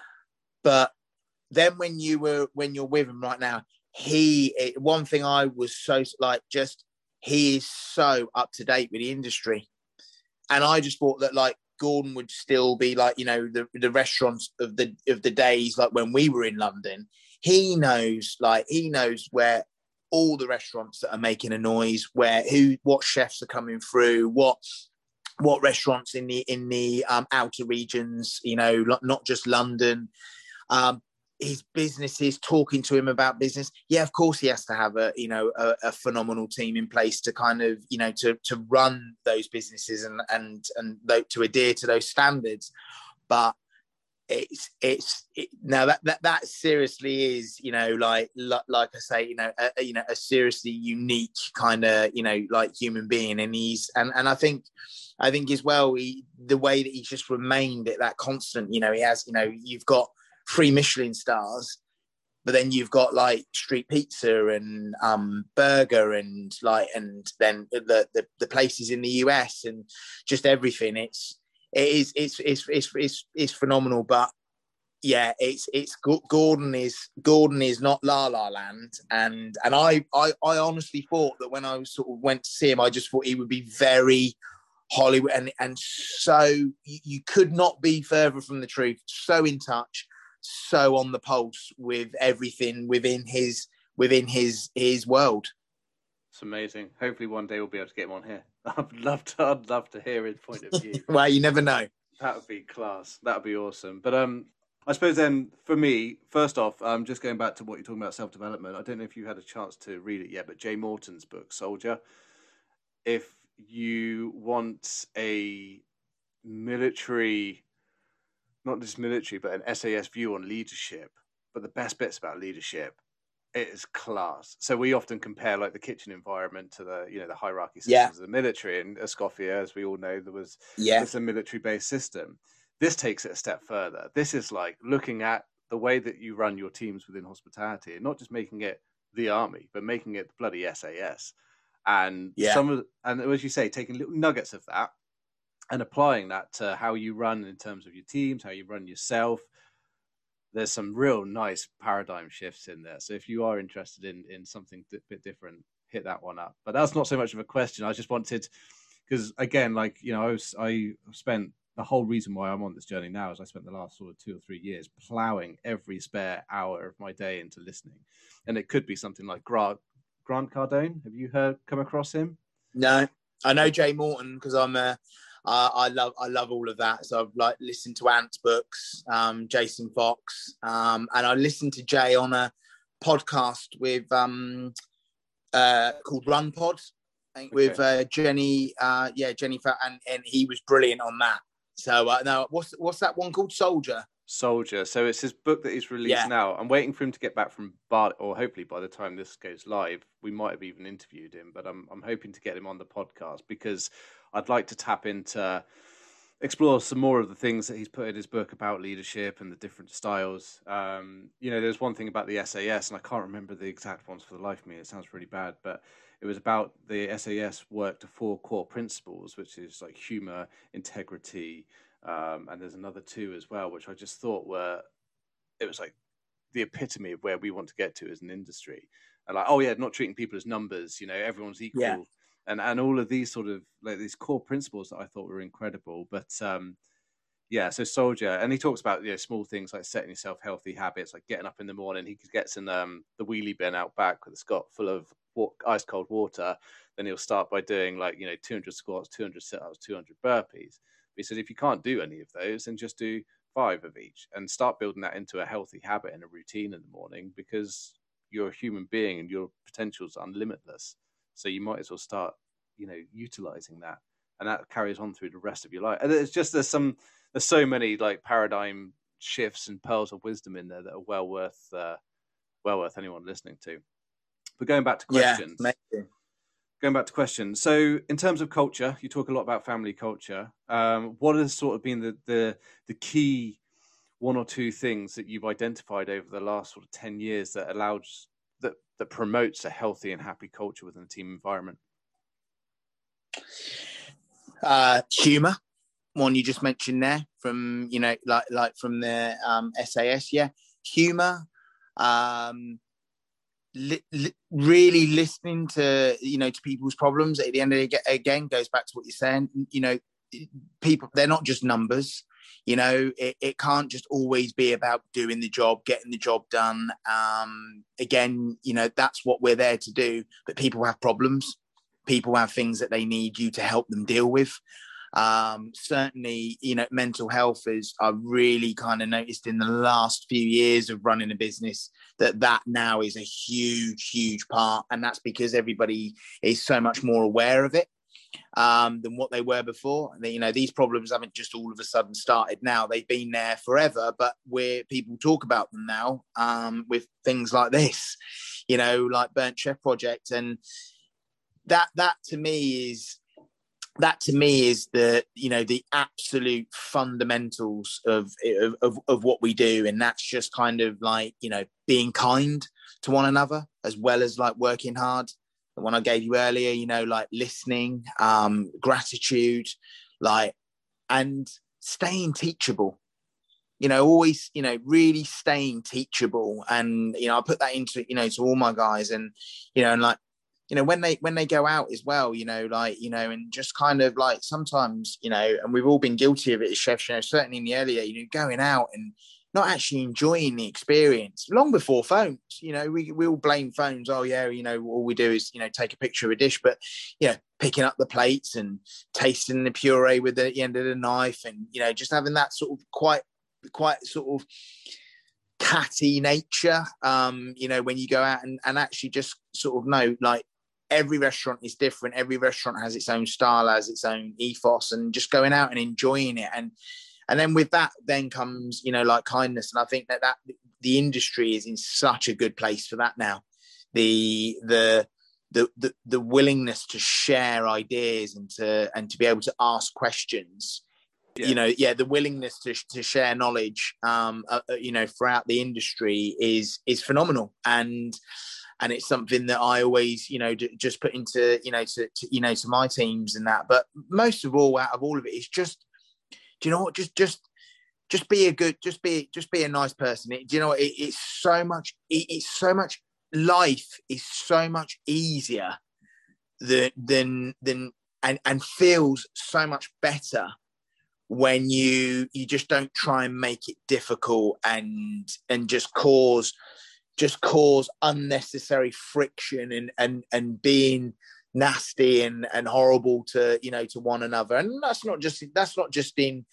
Speaker 1: But then when you were when you're with him right now, he it, one thing I was so like just he is so up to date with the industry, and I just thought that like Gordon would still be like you know the the restaurants of the of the days like when we were in London. He knows like he knows where all the restaurants that are making a noise, where who what chefs are coming through, what what restaurants in the in the um, outer regions, you know, not just London. Um, his businesses talking to him about business. Yeah of course he has to have a you know a, a, phenomenal team in place to kind of you know to to run those businesses and and and to adhere to those standards. But it's it's it, now that, that that seriously is you know like like I say you know a, you know a seriously unique kind of you know like human being. And he's and and I think I think as well he, the way that he's just remained at that constant you know he has you know you've got three Michelin stars, but then you've got like street pizza and um, burger and like and then the, the the places in the US and just everything. It's it is it's it's it's it's, it's phenomenal, but yeah, it's it's Gordon is Gordon is not La La Land, and and I I I honestly thought that when I sort of went to see him, I just thought he would be very Hollywood, and and so you, you could not be further from the truth. So in touch, so on the pulse with everything within his within his his world.
Speaker 2: It's amazing. Hopefully, one day we'll be able to get him on here. I'd love to. I'd love to hear his point of view.
Speaker 1: well, you never know.
Speaker 2: That would be class. That would be awesome. But um, I suppose then for me, first off, um, just going back to what you're talking about self development. I don't know if you had a chance to read it yet, but Jay Morton's book, Soldier. If you want a military, not just military, but an SAS view on leadership, but the best bits about leadership it is class. So we often compare like the kitchen environment to the you know the hierarchy systems yeah. of the military. And Escoffier, as we all know, there was yeah. it's a military based system. This takes it a step further. This is like looking at the way that you run your teams within hospitality and not just making it the army, but making it the bloody SAS. And yeah. some of, and as you say, taking little nuggets of that and applying that to how you run in terms of your teams, how you run yourself. There's some real nice paradigm shifts in there. So if you are interested in in something a bit different, hit that one up. But that's not so much of a question. I just wanted because again, like you know, I was I spent the whole reason why I'm on this journey now is I spent the last sort of two or three years plowing every spare hour of my day into listening. And it could be something like Grant, Grant Cardone. Have you heard come across him?
Speaker 1: No, I know Jay Morton because I'm a, uh, I love I love all of that. So I've like listened to Ant's books, um, Jason Fox, um, and I listened to Jay on a podcast with um, uh, called Run Pod. Okay. With uh, Jenny, uh, yeah, Jenny, and and he was brilliant on that. So uh, now, what's what's that one called? Soldier.
Speaker 2: Soldier. So it's his book that he's released yeah. now. I'm waiting for him to get back from Bali, or hopefully by the time this goes live, we might have even interviewed him. But I'm I'm hoping to get him on the podcast because I'd like to tap into explore some more of the things that he's put in his book about leadership and the different styles. Um, you know, there's one thing about the SAS, and I can't remember the exact ones for the life of me. It sounds really bad, but it was about the SAS worked to four core principles, which is like humor, integrity, um, and there's another two as well, which I just thought were it was like the epitome of where we want to get to as an industry. And like, oh yeah, not treating people as numbers, you know, everyone's equal. Yeah. And and all of these sort of like these core principles that I thought were incredible. But um yeah, so soldier, and he talks about you know small things like setting yourself healthy habits, like getting up in the morning. He gets in um, the wheelie bin out back that's got full of ice cold water. Then he'll start by doing like you know 200 squats, 200 sit ups, 200 burpees. But he says if you can't do any of those, then just do five of each and start building that into a healthy habit and a routine in the morning because you're a human being and your potentials are limitless. So you might as well start, you know, utilizing that, and that carries on through the rest of your life. And it's just there's some there's so many like paradigm shifts and pearls of wisdom in there that are well worth uh, well worth anyone listening to. But going back to questions, yeah, going back to questions. So, in terms of culture, you talk a lot about family culture. Um, what has sort of been the, the the key one or two things that you've identified over the last sort of ten years that allows that promotes a healthy and happy culture within the team environment?
Speaker 1: Uh, humor one you just mentioned there from you know like like from the um, SAS yeah humor um li- li- really listening to you know to people's problems at the end of the again goes back to what you're saying you know people they're not just numbers you know it, it can't just always be about doing the job getting the job done. Um again you know that's what we're there to do but people have problems. People have things that they need you to help them deal with. Um, certainly, you know, mental health is, I've really kind of noticed in the last few years of running a business that that now is a huge, huge part. And that's because everybody is so much more aware of it um, than what they were before. And, you know, these problems haven't just all of a sudden started now. They've been there forever, but where people talk about them now um, with things like this, you know, like Burnt Chef Project. And that, that to me is, that to me is the you know the absolute fundamentals of, of of of what we do and that's just kind of like you know being kind to one another as well as like working hard the one i gave you earlier you know like listening um gratitude like and staying teachable you know always you know really staying teachable and you know i put that into you know to all my guys and you know and like you know when they when they go out as well you know like you know and just kind of like sometimes you know and we've all been guilty of it as chefs you know certainly in the earlier you know going out and not actually enjoying the experience long before phones you know we, we all blame phones oh yeah you know all we do is you know take a picture of a dish but you know picking up the plates and tasting the puree with the end of the knife and you know just having that sort of quite quite sort of catty nature um you know when you go out and, and actually just sort of know like every restaurant is different. Every restaurant has its own style, has its own ethos, and just going out and enjoying it. And and then with that, then comes you know like kindness. And I think that that the industry is in such a good place for that now. The the the, the, the willingness to share ideas and to and to be able to ask questions yeah. you know yeah the willingness to, to share knowledge um uh, uh you know throughout the industry is is phenomenal and and it's something that I always, you know, d- just put into, you know, to, to, you know, to my teams and that. But most of all, out of all of it, is just, do you know what? Just, just, just be a good, just be, just be a nice person. It, do you know what? It, it's so much, it, it's so much. Life is so much easier than than than and and feels so much better when you you just don't try and make it difficult and and just cause just cause unnecessary friction and and and being nasty and and horrible to you know to one another. And that's not just that's not just in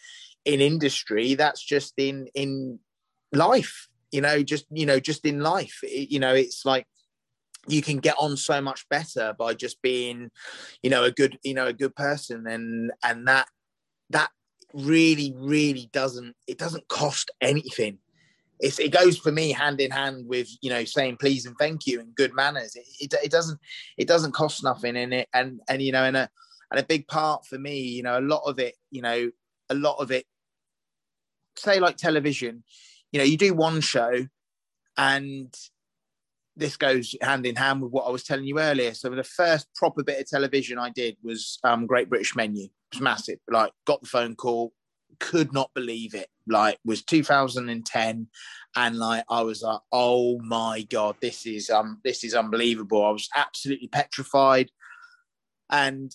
Speaker 1: in industry that's just in in life you know just you know just in life. It, you know it's like you can get on so much better by just being you know a good you know a good person. And and that that really really doesn't it doesn't cost anything it's, it goes for me hand in hand with you know saying please and thank you and good manners. It, it, it doesn't it doesn't cost nothing in it, and and you know and a and a big part for me, you know, a lot of it, you know, a lot of it. Say like television, you know, you do one show, and this goes hand in hand with what I was telling you earlier. So the first proper bit of television I did was um, Great British Menu. It was massive. Like got the phone call, could not believe it. Like was 2010, and like I was like, oh my god, this is um this is unbelievable. I was absolutely petrified, and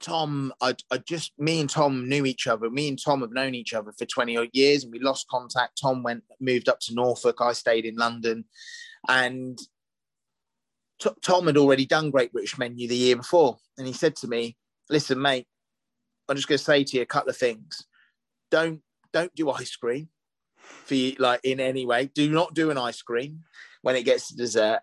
Speaker 1: Tom, I, I just me and Tom knew each other. Me and Tom have known each other for 20 odd years, and we lost contact. Tom went moved up to Norfolk. I stayed in London, and T- Tom had already done Great British Menu the year before, and he said to me, "Listen, mate, I'm just going to say to you a couple of things. Don't don't do ice cream for you, like in any way. Do not do an ice cream when it gets to dessert.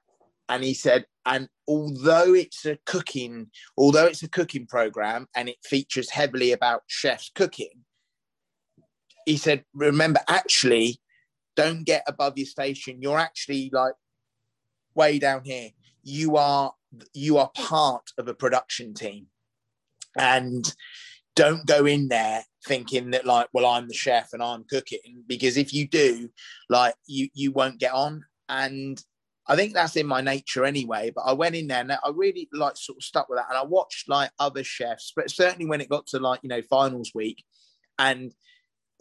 Speaker 1: And he said, and although it's a cooking, although it's a cooking program and it features heavily about chefs cooking, he said, remember, actually, don't get above your station. You're actually like way down here. You are you are part of a production team. And don't go in there thinking that like well i'm the chef and i'm cooking because if you do like you you won't get on and i think that's in my nature anyway but i went in there and i really like sort of stuck with that and i watched like other chefs but certainly when it got to like you know finals week and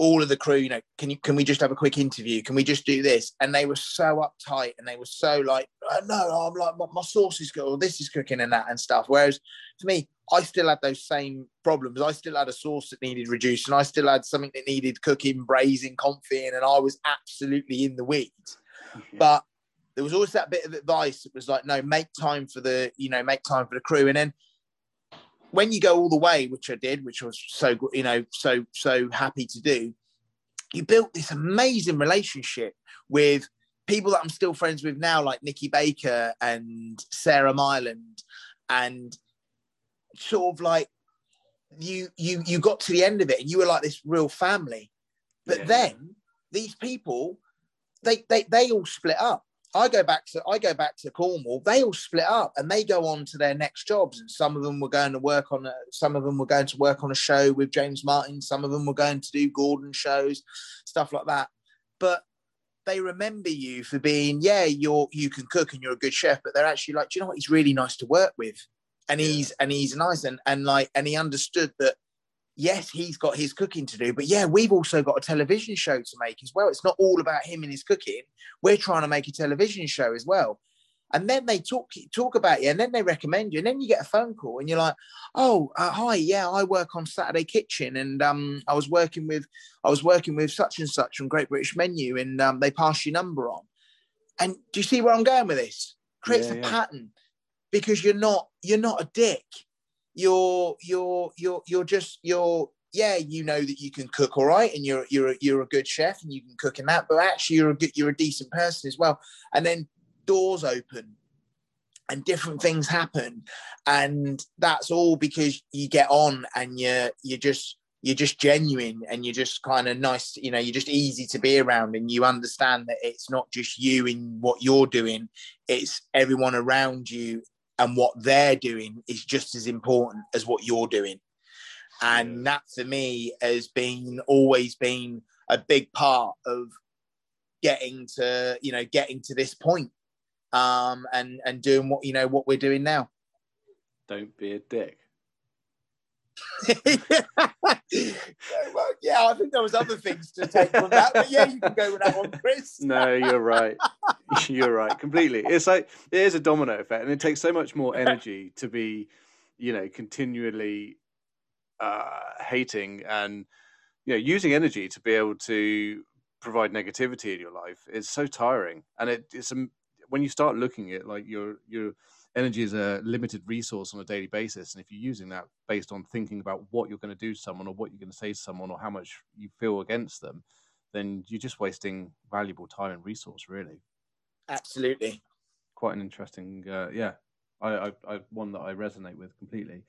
Speaker 1: all of the crew, you know, can you can we just have a quick interview? Can we just do this? And they were so uptight and they were so like, oh, no, I'm like my, my sauce is good, or this is cooking and that and stuff. Whereas to me, I still had those same problems. I still had a sauce that needed reduced, and I still had something that needed cooking, braising, confying, and I was absolutely in the weeds. But there was always that bit of advice that was like, no, make time for the, you know, make time for the crew. And then when you go all the way, which I did, which was so you know so so happy to do, you built this amazing relationship with people that I'm still friends with now, like Nikki Baker and Sarah Myland, and sort of like you you you got to the end of it and you were like this real family. But yeah. then these people, they they they all split up I go back to I go back to Cornwall. They all split up and they go on to their next jobs. And some of them were going to work on a, some of them were going to work on a show with James Martin. Some of them were going to do Gordon shows, stuff like that. But they remember you for being yeah you're you can cook and you're a good chef, but they're actually like, do you know what? He's really nice to work with, and he's and he's nice and and like and he understood that yes, he's got his cooking to do, but yeah, we've also got a television show to make as well. It's not all about him and his cooking. We're trying to make a television show as well. And then they talk talk about you, and then they recommend you, and then you get a phone call, and you're like, "Oh, uh, hi, yeah, I work on Saturday Kitchen, and um, I was working with I was working with such and such from Great British Menu, and um, they passed your number on." And do you see where I'm going with this? Creates yeah, a yeah. pattern because you're not you're not a dick. You're you're you're you're just you're yeah you know that you can cook all right and you're you're you're a good chef and you can cook in that but actually you're a good you're a decent person as well. And then doors open and different things happen. And that's all because you get on and you're you're just you're just genuine and you're just kind of nice you know you're just easy to be around and you understand that it's not just you in what you're doing it's everyone around you and what they're doing is just as important as what you're doing. And that for me has been always been a big part of getting to you know getting to this point um and and doing what you know what we're doing now.
Speaker 2: Don't be a dick
Speaker 1: well, yeah, I think there was other things to take from that, but yeah, you can go with that one, Chris.
Speaker 2: no, you're right. You're right, completely. It's like it is a domino effect, and it takes so much more energy to be, you know, continually uh, hating and you know using energy to be able to provide negativity in your life. It's so tiring, and it, it's um, when you start looking at like your your energy is a limited resource on a daily basis. And if you're using that based on thinking about what you're going to do to someone or what you're going to say to someone or how much you feel against them, then you're just wasting valuable time and resource, really.
Speaker 1: Absolutely.
Speaker 2: Quite an interesting, uh, yeah, I, I, I, one that I resonate with completely.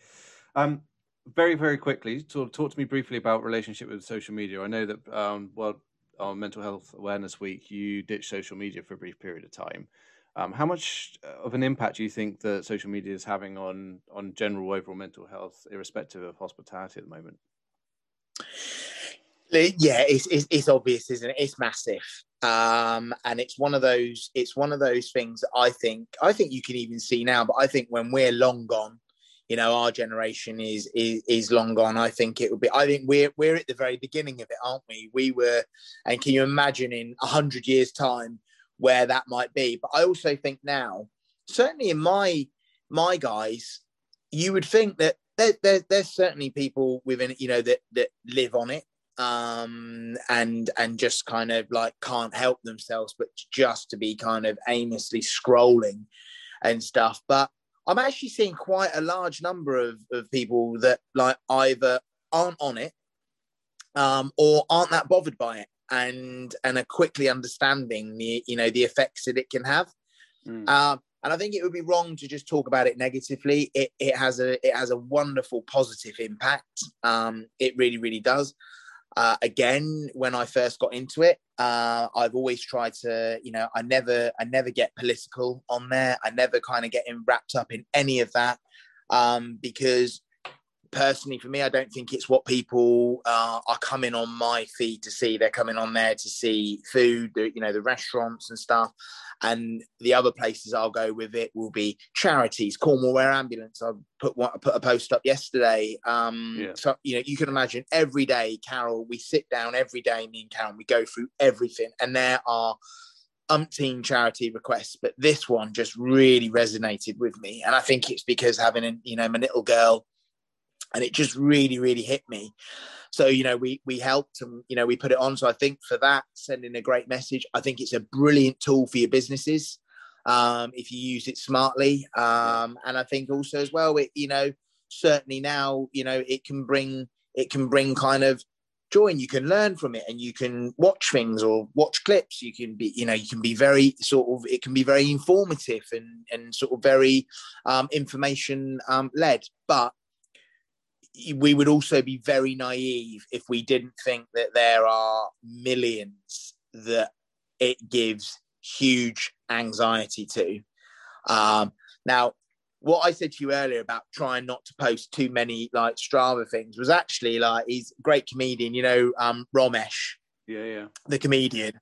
Speaker 2: Um, very, very quickly, talk, talk to me briefly about relationship with social media. I know that, um, well, on Mental Health Awareness Week, you ditched social media for a brief period of time. Um, how much uh, of an impact do you think that social media is having on on general overall mental health, irrespective of hospitality at the moment?
Speaker 1: Yeah, it's, it's, it's obvious, isn't it? It's massive, um, and it's one of those it's one of those things that I think I think you can even see now. But I think when we're long gone, you know, our generation is is, is long gone. I think it would be. I think we're we're at the very beginning of it, aren't we? We were, and can you imagine in a hundred years' time? Where that might be. But I also think now, certainly in my my guys, you would think that there, there, there's certainly people within you know that that live on it um and and just kind of like can't help themselves but just to be kind of aimlessly scrolling and stuff but i'm actually seeing quite a large number of of people that like either aren't on it um or aren't that bothered by it and and are quickly understanding the you know the effects that it can have. Mm. Um, and I think it would be wrong to just talk about it negatively. It, it has a it has a wonderful positive impact. Um, it really really does. Uh, again, when I first got into it, uh, I've always tried to, you know, I never I never get political on there. I never kind of get wrapped up in any of that um, because personally for me i don't think it's what people uh, are coming on my feed to see. They're coming on there to see food the, you know the restaurants and stuff. And the other places i'll go with it will be charities cornwall air ambulance. I put one, I put a post up yesterday. Um yeah. so you know you can imagine every day carol we sit down every day me and carol we go through everything. And there are umpteen charity requests, but this one just really resonated with me. And I think it's because having, a, you know, my little girl and it just really really hit me. So you know we we helped and you know we put it on. So i think for that sending a great message i think it's a brilliant tool for your businesses um, if you use it smartly. Um, and i think also as well it you know certainly now you know it can bring it can bring kind of joy and you can learn from it and you can watch things or watch clips. You can be you know you can be very sort of it can be very informative and and sort of very um, information um, led. But we would also be very naive if we didn't think that there are millions that it gives huge anxiety to. Um, now, what I said to you earlier about trying not to post too many like Strava things was actually like he's a great comedian, you know, um, Romesh.
Speaker 2: Yeah, yeah.
Speaker 1: The comedian.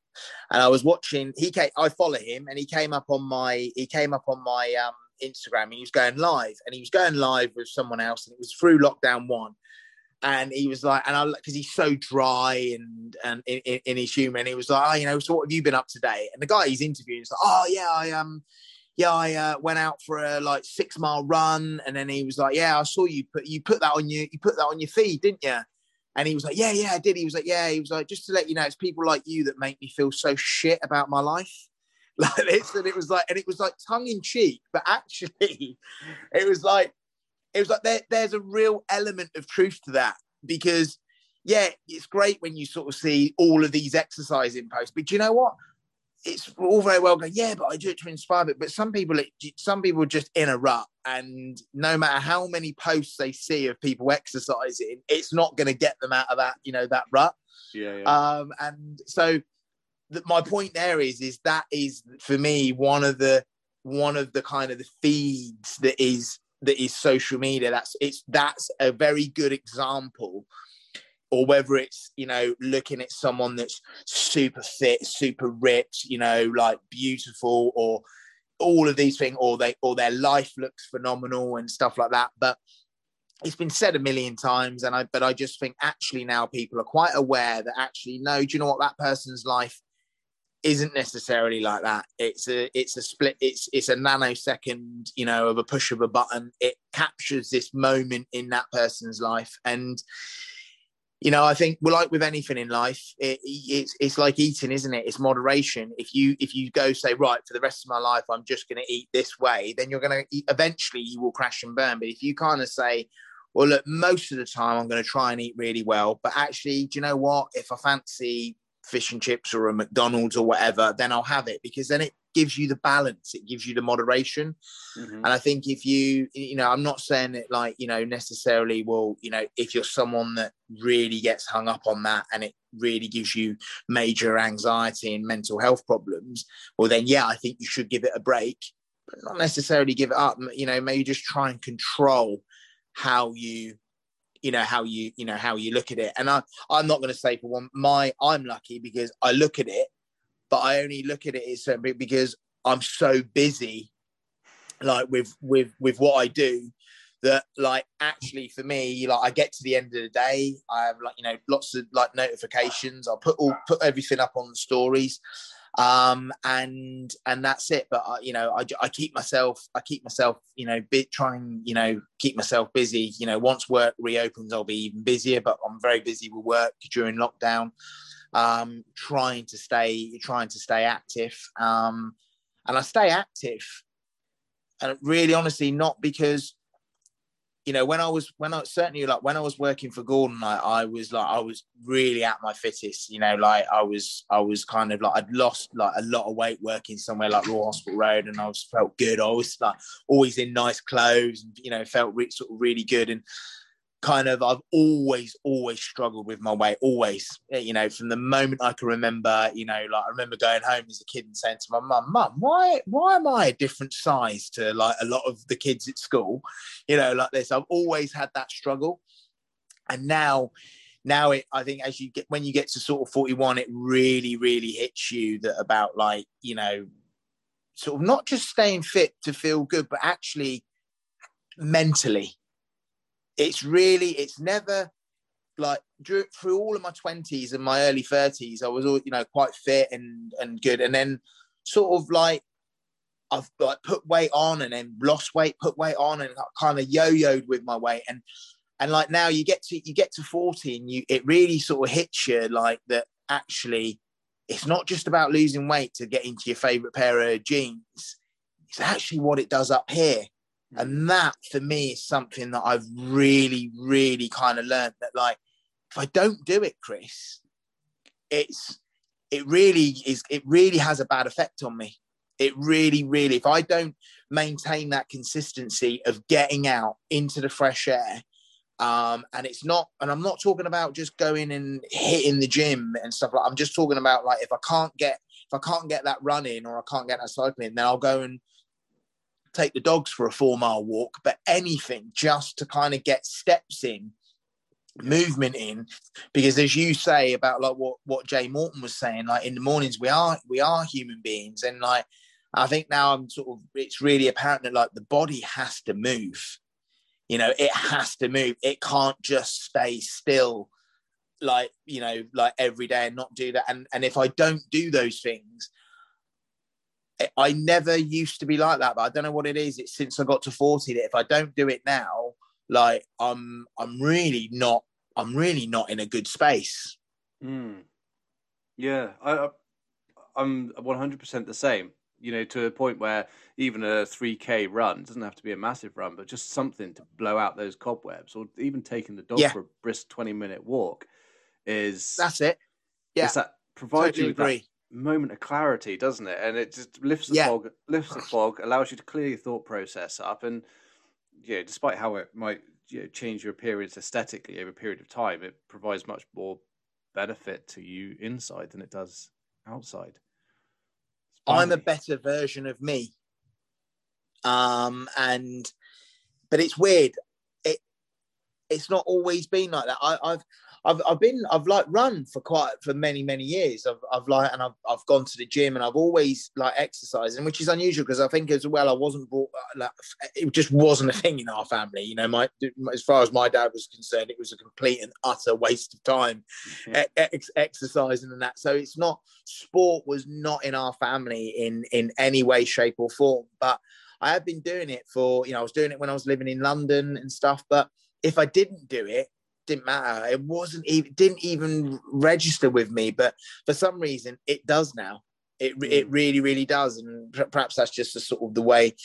Speaker 1: And I was watching, he came, I follow him and he came up on my, he came up on my um, Instagram and he was going live and he was going live with someone else and it was through lockdown one. And he was like, and I, because he's so dry and and in, in, his humor, and he was like, oh, you know, so what have you been up today? And the guy he's interviewing is like, oh yeah, I um, yeah, I uh, went out for a like six mile run, and then he was like, yeah, I saw you put you put that on your you put that on your feed, didn't you? And he was like, yeah, yeah, I did. He was like, yeah, he was like, just to let you know, it's people like you that make me feel so shit about my life. Like this, and it was like, and it was like tongue in cheek, but actually, it was like, it was like there, there's a real element of truth to that because, yeah, it's great when you sort of see all of these exercising posts, but you know what? it's all very well going, yeah, but I do it to inspire it. But some people, some people are just in a rut, and no matter how many posts they see of people exercising, it's not going to get them out of that, you know, that rut.
Speaker 2: Yeah. yeah.
Speaker 1: Um, and so, my point there is, is that is for me one of the one of the kind of the feeds that is that is social media. That's it's that's a very good example or whether it's you know looking at someone that's super fit super rich you know like beautiful or all of these things or they or their life looks phenomenal and stuff like that but it's been said a million times and i but i just think actually now people are quite aware that actually no do you know what that person's life isn't necessarily like that it's a it's a split it's it's a nanosecond you know of a push of a button it captures this moment in that person's life and you know, I think we're like with anything in life. It, it's it's like eating, isn't it? It's moderation. If you if you go say right for the rest of my life, I'm just going to eat this way, then you're going to eventually you will crash and burn. But if you kind of say, well, look, most of the time I'm going to try and eat really well, but actually, do you know what? If I fancy fish and chips or a McDonald's or whatever, then I'll have it because then it gives you the balance, it gives you the moderation. Mm-hmm. And I think if you, you know, I'm not saying it like, you know, necessarily, well, you know, if you're someone that really gets hung up on that and it really gives you major anxiety and mental health problems, well, then, yeah, I think you should give it a break, but not necessarily give it up. You know, maybe just try and control how you you know how you you know how you look at it. And i i'm not going to say for one my i'm lucky because i look at it but i only look at it as because i'm so busy like with with with what i do that like actually for me like i get to the end of the day i have like you know lots of like notifications. I'll put all put everything up on the stories um and and that's it. But I, you know I, I keep myself i keep myself you know bit trying you know keep myself busy. You know once work reopens i'll be even busier but i'm very busy with work during lockdown. Um trying to stay trying to stay active. Um and i stay active and really honestly not because you know, when I was when I certainly like when I was working for Gordon, I, I was like I was really at my fittest. You know, like I was I was kind of like I'd lost like a lot of weight working somewhere like Royal Hospital Road, and I was felt good. I was like always in nice clothes, and you know, felt re- sort of really good. And kind of I've always always struggled with my weight always eh, you know from the moment I can remember you know like I remember going home as a kid and saying to my mum mum why why am I a different size to like a lot of the kids at school? You know like this. I've always had that struggle. And now now it I think as you get when you get to sort of 41 it really really hits you that about like you know sort of not just staying fit to feel good but actually mentally it's really it's never like through all of my 20s and my early 30s i was all you know quite fit and and good. And then sort of like i've like put weight on and then lost weight put weight on and kind of yo-yoed with my weight. And and like now you get to you get to 40 and you it really sort of hits you like that actually it's not just about losing weight to get into your favorite pair of jeans. It's actually what it does up here and that for me is something that I've really, really kind of learned that like if I don't do it, Chris, it's it really is it really has a bad effect on me. It really, really, if I don't maintain that consistency of getting out into the fresh air, um, and it's not, and I'm not talking about just going and hitting the gym and stuff like I'm just talking about like if I can't get if I can't get that running or I can't get that cycling, then I'll go and take the dogs for a four mile walk. But anything just to kind of get steps in, movement in, because as you say about like what what Jay Morton was saying, like in the mornings we are we are human beings, and like I think now I'm sort of it's really apparent that like the body has to move. You know, it has to move. It can't just stay still like you know like every day and not do that and and if i don't do those things i never used to be like that but i don't know what it is it's since i got to 40 that if i don't do it now like i'm i'm really not i'm really not in a good space
Speaker 2: mm. yeah i i'm 100% the same you know to a point where even a 3k run doesn't have to be a massive run but just something to blow out those cobwebs or even taking the dog yeah. for a brisk 20 minute walk is
Speaker 1: that's it. Yeah,
Speaker 2: that provides totally you with agree. that moment of clarity, doesn't it? And it just lifts the yeah. fog, lifts the fog, allows you to clear your thought process up, and yeah, despite how it might you know, change your appearance aesthetically over a period of time, it provides much more benefit to you inside than it does outside.
Speaker 1: I'm a better version of me. Um, and but it's weird. It it's not always been like that. I, I've I've I've been I've like run for quite for many many years. I've I've like and I've I've gone to the gym and I've always like exercising, which is unusual because I think as well I wasn't brought uh, like it just wasn't a thing in our family. You know, my as far as my dad was concerned, it was a complete and utter waste of time mm-hmm. ex- exercising and that. So it's not sport was not in our family in in any way, shape, or form. But I have been doing it for you know I was doing it when I was living in London and stuff, but if I didn't do it, didn't matter. It wasn't even didn't even register with me, but for some reason it does now. It it mm. really really does, and perhaps that's just the sort of the way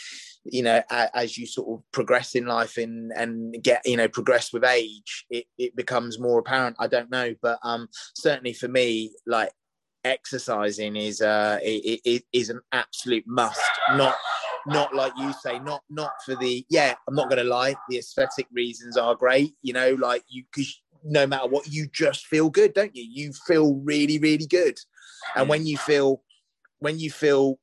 Speaker 1: you know as you sort of progress in life and and get you know progress with age it, it becomes more apparent i don't know but um certainly for me like exercising is uh it, it is an absolute must not not like you say, not not for the yeah. I'm not to lie, the aesthetic reasons are great. You know, like you because no matter what, you just feel good, don't you? You feel really really good, and when you feel when you feel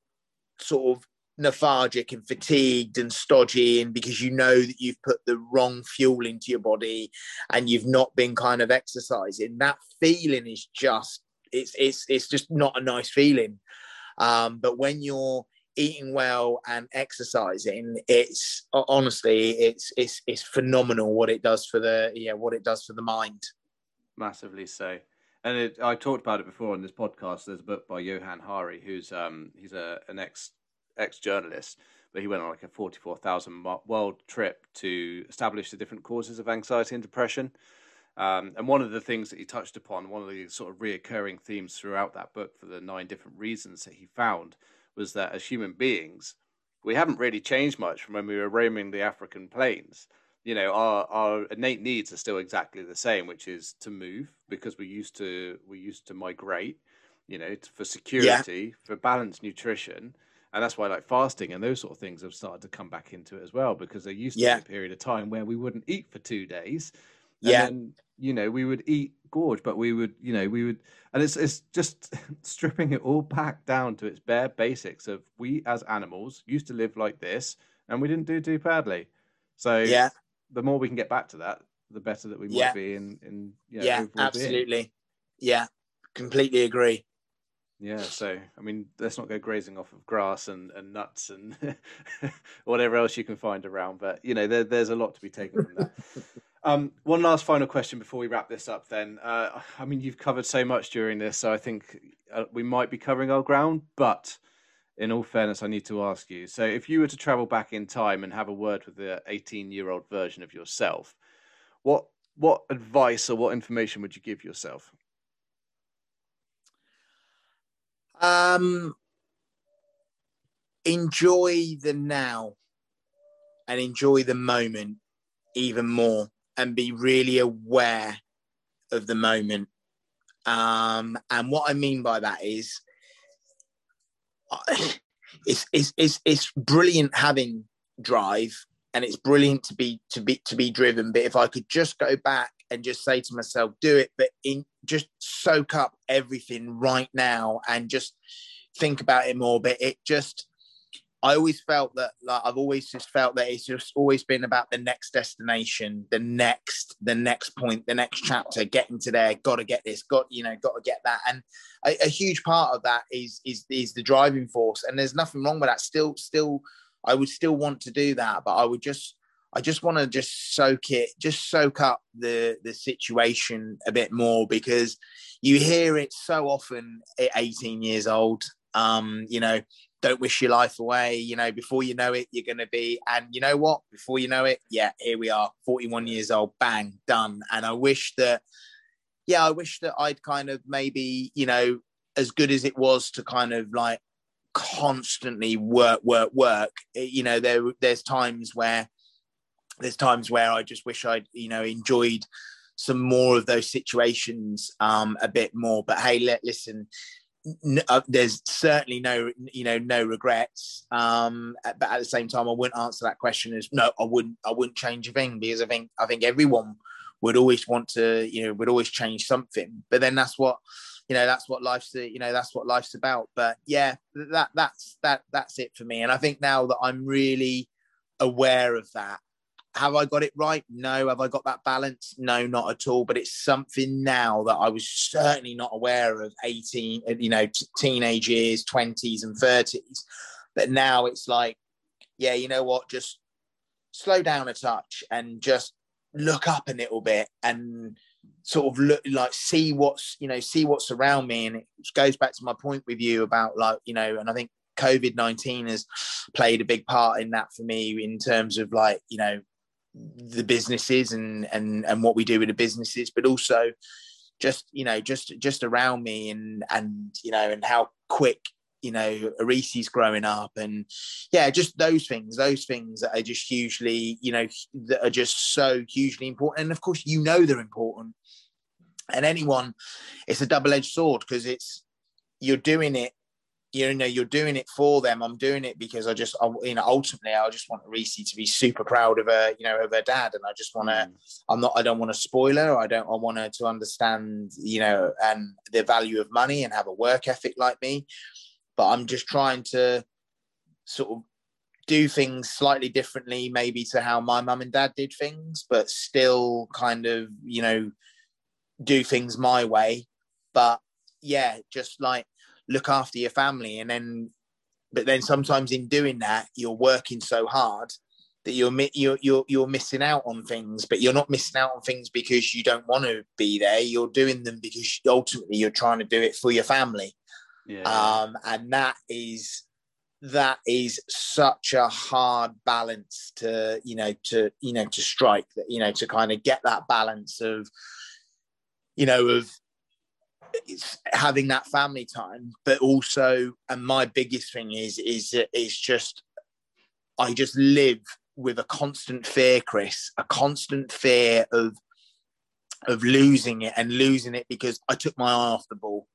Speaker 1: sort of lethargic and fatigued and stodgy and because you know that you've put the wrong fuel into your body and you've not been kind of exercising that feeling is just it's it's it's just not a nice feeling um, but when you're eating well and exercising it's honestly it's it's it's phenomenal what it does for the yeah what it does for the mind.
Speaker 2: Massively so. And it, i talked about it before on this podcast. There's a book by johann hari who's um he's a an ex ex journalist but he went on like a 44,000 world trip to establish the different causes of anxiety and depression. Um, and one of the things that he touched upon, one of the sort of reoccurring themes throughout that book for the nine different reasons that he found was that as human beings, we haven't really changed much from when we were roaming the African plains. You know, our, our innate needs are still exactly the same, which is to move because we used to we used to migrate. You know, for security, yeah. for balanced nutrition, and that's why like fasting and those sort of things have started to come back into it as well because there used to yeah. be a period of time where we wouldn't eat for two days. Yeah. Then, you know, we would eat gorge, but we would, you know, we would, and it's it's just stripping it all back down to its bare basics of we as animals used to live like this, and we didn't do too badly. So yeah, the more we can get back to that, the better that we yeah. might be in in you know,
Speaker 1: yeah, absolutely, being. yeah, completely agree.
Speaker 2: Yeah, so I mean, let's not go grazing off of grass and, and nuts and whatever else you can find around. But you know, there, there's a lot to be taken from that. Um, one last final question before we wrap this up. Then, uh, I mean, you've covered so much during this, so I think uh, we might be covering our ground. But in all fairness, I need to ask you. So, if you were to travel back in time and have a word with the 18-year-old version of yourself, what what advice or what information would you give yourself?
Speaker 1: Um, enjoy the now and enjoy the moment even more and be really aware of the moment. Um, and what I mean by that is, it's, it's, it's, it's brilliant having drive and it's brilliant to be to be to be driven but if i could just go back and just say to myself do it but in just soak up everything right now and just think about it more. But it just, I always felt that like I've always just felt that it's just always been about the next destination, the next, the next point, the next chapter, getting to there. Got to get this. Got you know, got to get that. And a, a, huge part of that is is is the driving force. And there's nothing wrong with that. Still, still, I would still want to do that, but I would just. I just want to just soak it, just soak up the the situation a bit more because you hear it so often at 18 years old. Um, you know, don't wish your life away. You know, before you know it, you're going to be, and you know what? Before you know it, yeah, here we are, 41 years old, bang, done. And I wish that, yeah, I wish that I'd kind of maybe, you know, as good as it was to kind of like constantly work, work, work. You know, there there's times where there's times where I just wish I'd, you know, enjoyed some more of those situations um, a bit more. But hey, let listen uh, there's certainly no you know no regrets um but at the same time i wouldn't answer that question as no i wouldn't i wouldn't change a thing because i think i think everyone would always want to you know would always change something. But then that's what you know that's what life's you know that's what life's about. But yeah that that's that that's it for me. And i think now that i'm really aware of that have I got it right? No. Have I got that balance? No, not at all. But it's something now that I was certainly not aware of 18, uh, you know, t- teenage years, 20s and 30s. But now it's like, yeah, you know what? Just slow down a touch and just look up a little bit and sort of look like see what's you know see what's around me and it goes back to my point with you about like you know and i think covid 19 has played a big part in that for me in terms of like you know the businesses and and and what we do with the businesses but also just you know just just around me and and you know and how quick you know Arisi's growing up. And yeah just those things those things that are just hugely you know that are just so hugely important. And of course you know they're important. And anyone it's a double-edged sword because it's you're doing it you know you're doing it for them. I'm doing it because i just I, you know ultimately i just want Arisi to be super proud of her you know of her dad. And i just want to mm. i'm not i don't want to spoil her. I don't i want her to understand you know and the value of money and have a work ethic like me. But i'm just trying to sort of do things slightly differently maybe to how my mum and dad did things but still kind of you know do things my way. But yeah just like look after your family. And then but then sometimes in doing that you're working so hard that you're you're you're, you're missing out on things but you're not missing out on things because you don't want to be there. You're doing them because ultimately you're trying to do it for your family. Yeah. um and that is that is such a hard balance to you know to you know to strike that you know to kind of get that balance of you know of it's having that family time, but also, and my biggest thing is is is just I just live with a constant fear, Chris, a constant fear of of losing it and losing it because I took my eye off the ball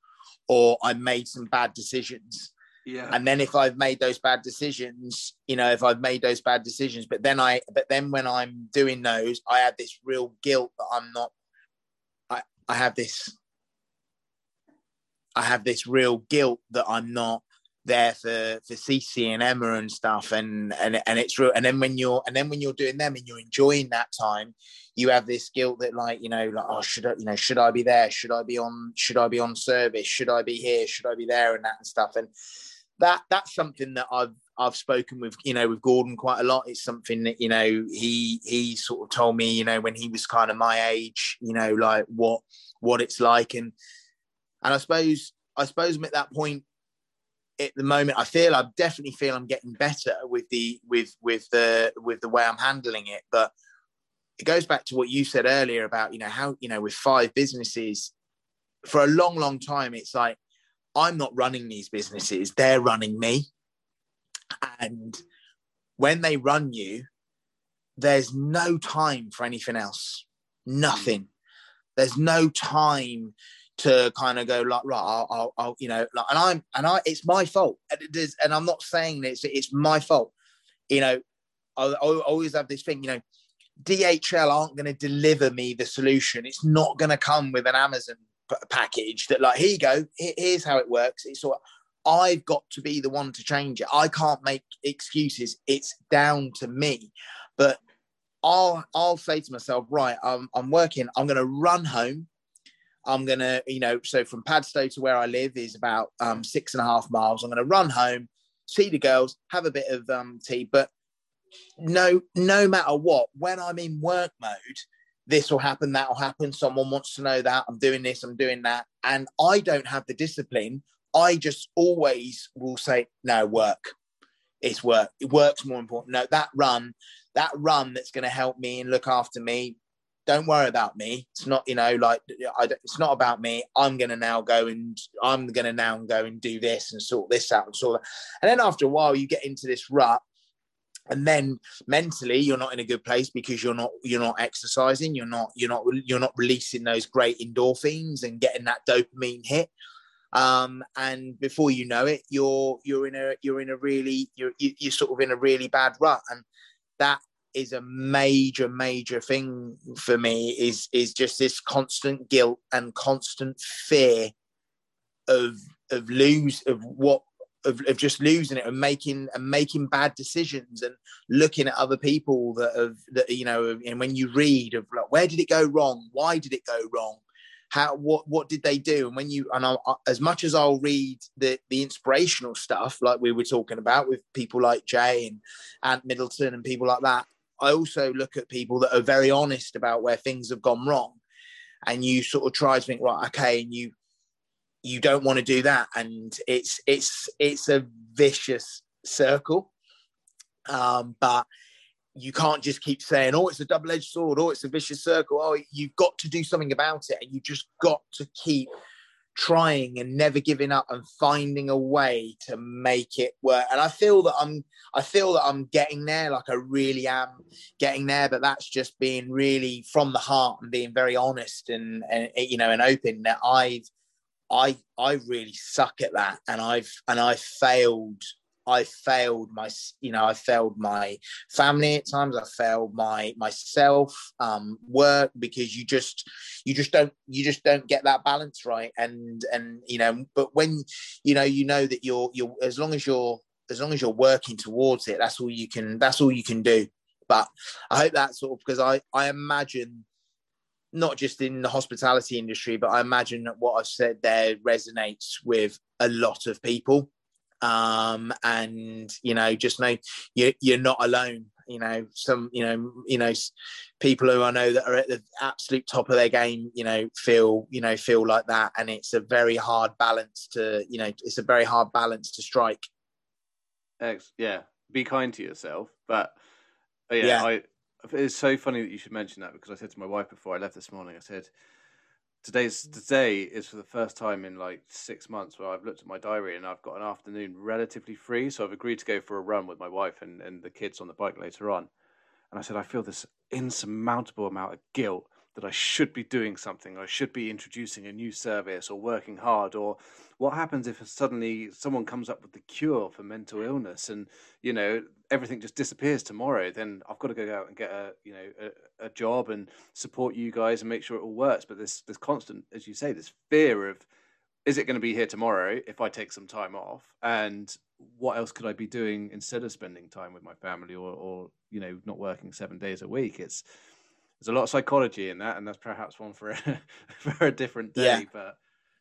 Speaker 1: or I made some bad decisions. Yeah. And then if I've made those bad decisions, you know, if I've made those bad decisions, but then I but then when I'm doing those, I have this real guilt that I'm not I I have this I have this real guilt that I'm not there for for Cece and Emma and stuff. And and and it's real and then when you're and then when you're doing them and you're enjoying that time you have this guilt that like you know like oh should I you know should I be there? Should I be on should I be on service? Should I be here? Should I be there? And that and stuff. And that that's something that I've I've spoken with you know with Gordon quite a lot. It's something that you know he he sort of told me you know when he was kind of my age you know like what what it's like. And and I suppose I suppose I'm at that point at the moment. I feel I definitely feel I'm getting better with the with with the with the way I'm handling it. But it goes back to what you said earlier about you know how you know with five businesses for a long long time it's like I'm not running these businesses; they're running me. And when they run you, there's no time for anything else. Nothing. There's no time to kind of go like right I'll, I'll, I'll, you know like and I'm and I it's my fault and, it is, and I'm not saying it's it's my fault you know I, I always have this thing you know DHL aren't going to deliver me the solution it's not going to come with an Amazon p- package that like here you go here's how it works it's all I've got to be the one to change it. I can't make excuses. It's down to me. But I'll I'll say to myself, right, I'm I'm working. I'm going to run home. I'm going to, you know, so from Padstow to where I live is about um, six and a half miles. I'm going to run home, see the girls, have a bit of um, tea. But no, no matter what, when I'm in work mode, this will happen, that will happen. Someone wants to know that I'm doing this, I'm doing that. And I don't have the discipline. I just always will say, no, work. It's work. It works more important. No, that run, that run that's going to help me and look after me. Don't worry about me. It's not, you know, like it's not about me. I'm going to now go and I'm going to now go and do this and sort this out and sort that. And then after a while, you get into this rut and then mentally you're not in a good place because you're not you're not exercising you're not you're not you're not releasing those great endorphins and getting that dopamine hit um, and before you know it you're you're in a you're in a really you're you're sort of in a really bad rut and that is a major major thing for me is is just this constant guilt and constant fear of of lose of what of, of just losing it and making and making bad decisions and looking at other people that have that you know and when you read of like where did it go wrong? Why did it go wrong? How what what did they do? And when you and I, as much as I'll read the the inspirational stuff like we were talking about with people like Jay and Ant Middleton and people like that I also look at people that are very honest about where things have gone wrong. And you sort of try to think right okay and you you don't want to do that. And it's it's it's a vicious circle. Um, but you can't just keep saying oh it's a double-edged sword. Oh it's a vicious circle. Oh you've got to do something about it. And you just got to keep trying and never giving up and finding a way to make it work and i feel that i'm i feel that i'm getting there like i really am getting there but that's just being really from the heart and being very honest and, and you know and open that i've I I really suck at that, and I've and I failed. I failed my, you know, I failed my family at times. I failed my myself, um, work because you just, you just don't, you just don't get that balance right. And and you know, but when you know, you know that you're you're as long as you're as long as you're working towards it, that's all you can. That's all you can do. But I hope that sort of because I I imagine not just in the hospitality industry, but I imagine that what I've said there resonates with a lot of people. Um, and you know, just know you, you're not alone. You know, some you know, you know, people who I know that are at the absolute top of their game, you know, feel you know feel like that, and it's a very hard balance to you know, it's a very hard balance to strike.
Speaker 2: X, yeah, be kind to yourself, but yeah, yeah. I it's so funny that you should mention that because I said to my wife before I left this morning, I said, today's mm. today is for the first time in like six months where I've looked at my diary and I've got an afternoon relatively free. So I've agreed to go for a run with my wife and, and the kids on the bike later on. And I said, I feel this insurmountable amount of guilt that I should be doing something, I should be introducing a new service or working hard, or what happens if suddenly someone comes up with the cure for mental illness and you know everything just disappears tomorrow? Then I've got to go out and get a you know a, a job and support you guys and make sure it all works. But this this constant, as you say, this fear of is it going to be here tomorrow if I take some time off? And what else could I be doing instead of spending time with my family or, or you know, not working seven days a week? It's there's a lot of psychology in that, and that's perhaps one for a, for a different day. Yeah. But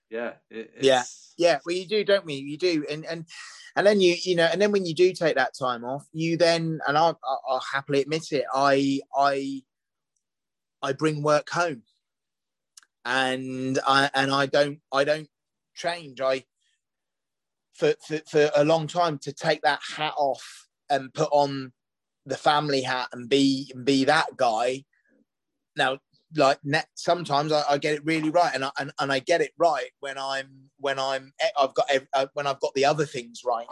Speaker 2: yeah, it,
Speaker 1: yeah, yeah. Well, you do, don't we? You do, and and and then you you know, and then when you do take that time off, you then and I'll, I'll happily admit it, I I I bring work home, and I and I don't I don't change. I for, for, for a long time to take that hat off and put on the family hat and be and be that guy now like net, sometimes I, I, get it really right and I, and, and I get it right when I'm when I'm eh, I've got uh, when I've got the other things right.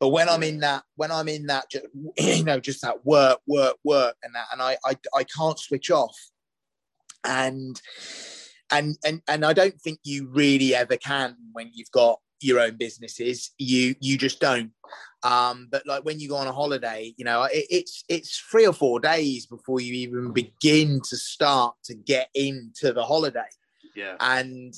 Speaker 1: But when I'm in that when I'm in that you know just that work work work and that and I I, I can't switch off and and and and I don't think you really ever can when you've got your own businesses you you just don't um, but like when you go on a holiday, you know, it, it's it's three or four days before you even begin to start to get into the holiday.
Speaker 2: Yeah.
Speaker 1: And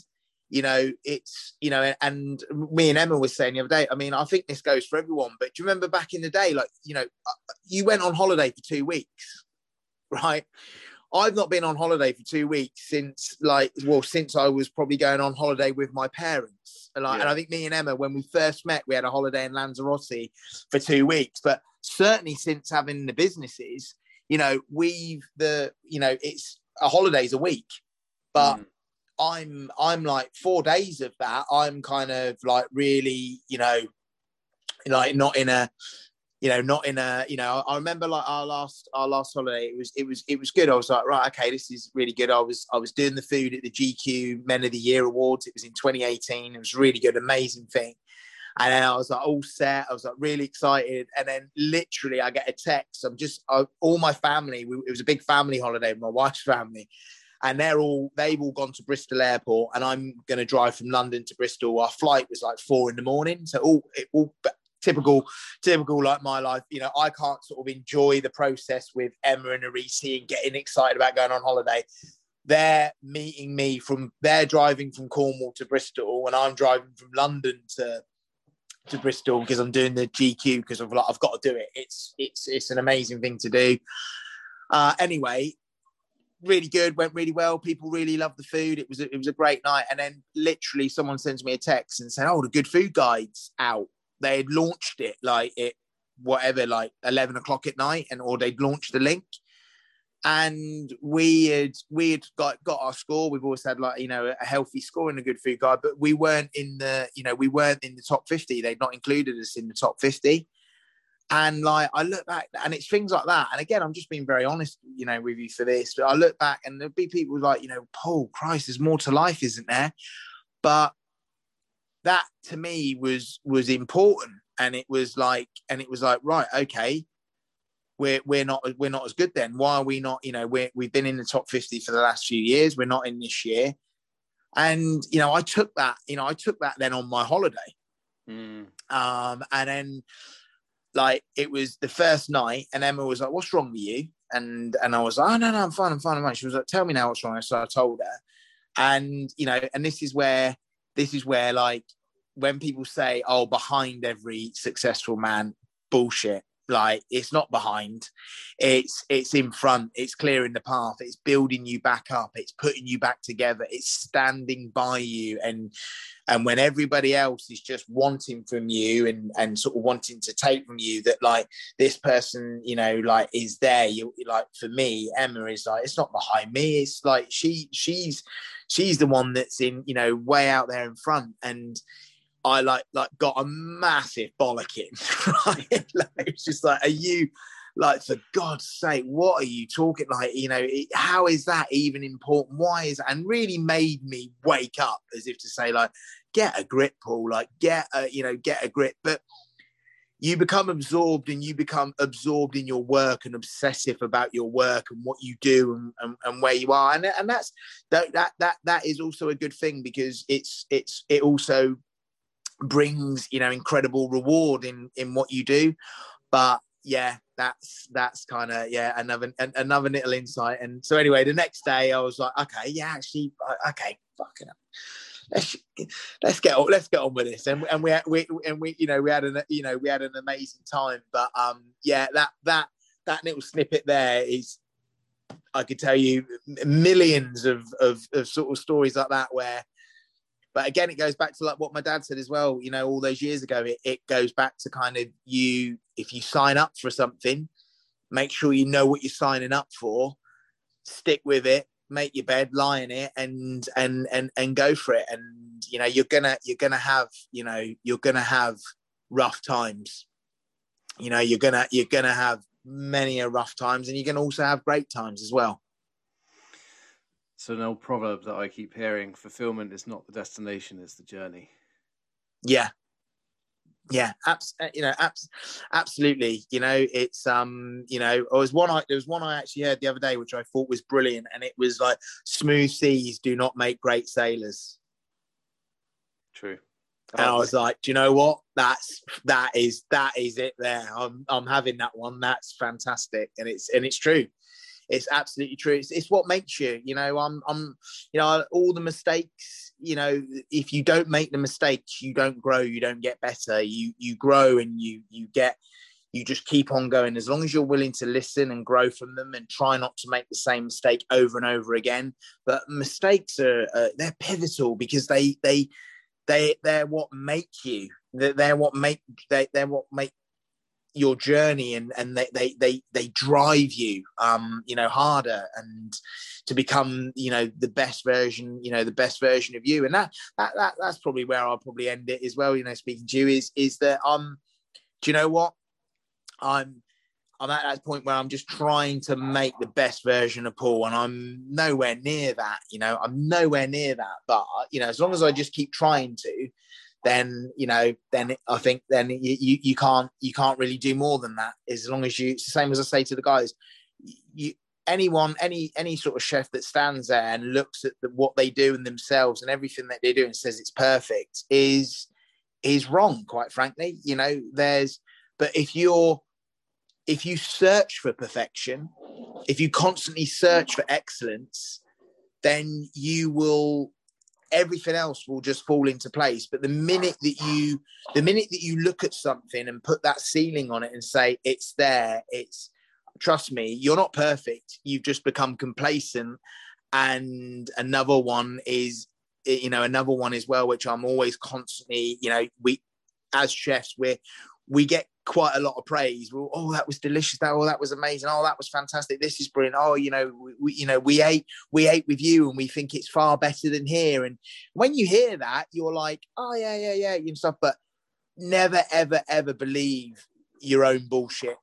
Speaker 1: you know, it's, you know, and me and Emma was saying the other day, I mean, I think this goes for everyone, but do you remember back in the day, like, you know, uh, you went on holiday for two weeks, right? I've not been on holiday for two weeks since like well since I was probably going on holiday with my parents like, yeah. and I think me and Emma when we first met we had a holiday in Lanzarote for two weeks but certainly since having the businesses you know we've the you know it's a holiday's a week but mm. I'm I'm like four days of that I'm kind of like really you know like not in a you know, not in a, you know, I remember like our last our last holiday, it was it was it was good. I was like, right, okay, this is really good. I was I was doing the food at the GQ Men of the Year Awards. It was in 2018. It was really good, amazing thing. And then I was like all set. I was like really excited. And then literally, I get a text. I'm just I, all my family. We, it was a big family holiday, my wife's family, and they're all they've all gone to Bristol Airport, and I'm going to drive from London to Bristol. Our flight was like four in the morning, so all it all typical, typical like my life. You know, I can't sort of enjoy the process with Emma and Arisi and getting excited about going on holiday. They're meeting me from they're driving from Cornwall to Bristol, and I'm driving from London to to Bristol because I'm doing the GQ because I've like I've got to do it. It's it's it's an amazing thing to do. Uh, anyway, really good, went really well. People really loved the food. It was a, it was a great night. And then literally someone sends me a text and said, "Oh, the good food guide's out." They had launched it like it whatever like 11 o'clock at night and or they'd launched the link. And we had we had got got our score. We've always had like you know a healthy score and a good food guide but we weren't in the you know we weren't in the top 50 they'd not included us in the top 50 and like I look back and it's things like that. And again I'm just being very honest you know with you for this but I look back and there'd be people like you know Paul Christ there's more to life isn't there? But that to me was was important. And it was like and it was like right okay we're we're not we're not as good then. Why are we not you know we we've been in the top 50 for the last few years. We're not in this year. And you know i took that you know i took that then on my holiday. Mm. um and then like it was the first night and emma was like what's wrong with you? And and i was like oh no no i'm fine i'm fine i'm fine. She was like tell me now what's wrong. So i told her. And you know and this is where this is where like when people say, "Oh, behind every successful man," bullshit. Like it's not behind, it's it's in front. It's clearing the path. It's building you back up. It's putting you back together. It's standing by you. And and when everybody else is just wanting from you and and sort of wanting to take from you, that like this person, you know, like is there. You like for me, Emma is like it's not behind me. It's like she she's she's the one that's in you know way out there in front and I like like got a massive bollocking. Right? like, it's just like, are you like for God's sake, what are you talking like? You know, how is that even important? Why is that? and really made me wake up as if to say, like, get a grip, Paul, like get a, you know, get a grip. But you become absorbed and you become absorbed in your work and obsessive about your work and what you do and, and, and, where you are. And, and that's that, that that that is also a good thing because it's it's it also brings you know incredible reward in in what you do. But yeah that's that's kind of yeah another another little insight. And so anyway the next day i was like okay yeah actually okay fucking up let's let's get on let's get on with this and, and we we and we you know we had an you know we had an amazing time but um yeah that that that little snippet there is i could tell you millions of of, of sort of stories like that where but again, it goes back to like what my dad said as well. You know, all those years ago, it, it goes back to kind of you. If you sign up for something, make sure you know what you're signing up for. Stick with it. Make your bed, lie in it, and and and and go for it. And you know, you're gonna you're gonna have you know you're gonna have rough times. You know, you're gonna you're gonna have many a rough times, and you're gonna also have great times as well.
Speaker 2: So an old proverb that I keep hearing: fulfillment is not the destination; it's the journey.
Speaker 1: Yeah, yeah, abs- uh, you know, abs- absolutely. You know, it's um, you know, there was one I there was one I actually heard the other day, which I thought was brilliant, and it was like, "Smooth seas do not make great sailors."
Speaker 2: True.
Speaker 1: And I was like, do you know what? That's that is that is it there. I'm I'm having that one. That's fantastic, and it's and it's true it's absolutely true. It's, it's what makes you. You know, I'm I'm you know all the mistakes. You know, if you don't make the mistakes, you don't grow. You don't get better. You you grow and you you get you just keep on going as long as you're willing to listen and grow from them and try not to make the same mistake over and over again but mistakes are uh, they're pivotal because they they they they're what make you they're, what make they, they're what make your journey and and they they they, they drive you um you know harder and to become you know the best version you know the best version of you. And that that, that that's probably where i'll probably end it as well you know speaking to you is is that um do you know what? I'm i'm at that point where i'm just trying to make the best version of paul and i'm nowhere near that you know i'm nowhere near that. But you know as long as i just keep trying to then you know then i think then you, you, you can't you can't really do more than that. As long as you it's the same as i say to the guys you anyone any any sort of chef that stands there and looks at the, what they do and themselves and everything that they do and says it's perfect is is wrong quite frankly you know there's but if you're if you search for perfection if you constantly search for excellence then you will everything else will just fall into place. But the minute that you the minute that you look at something and put that ceiling on it and say it's there it's trust me you're not perfect. You've just become complacent. And another one is eh, you know another one as well which i'm always constantly you know we as chefs we're we get quite a lot of praise. Oh, that was delicious. That oh, that was amazing. Oh, that was fantastic. This is brilliant. Oh, you know, we, you know, we ate, we ate with you, and we think it's far better than here. And when you hear that, you're like, oh yeah, yeah, yeah, and stuff. But never, ever, ever believe your own bullshit.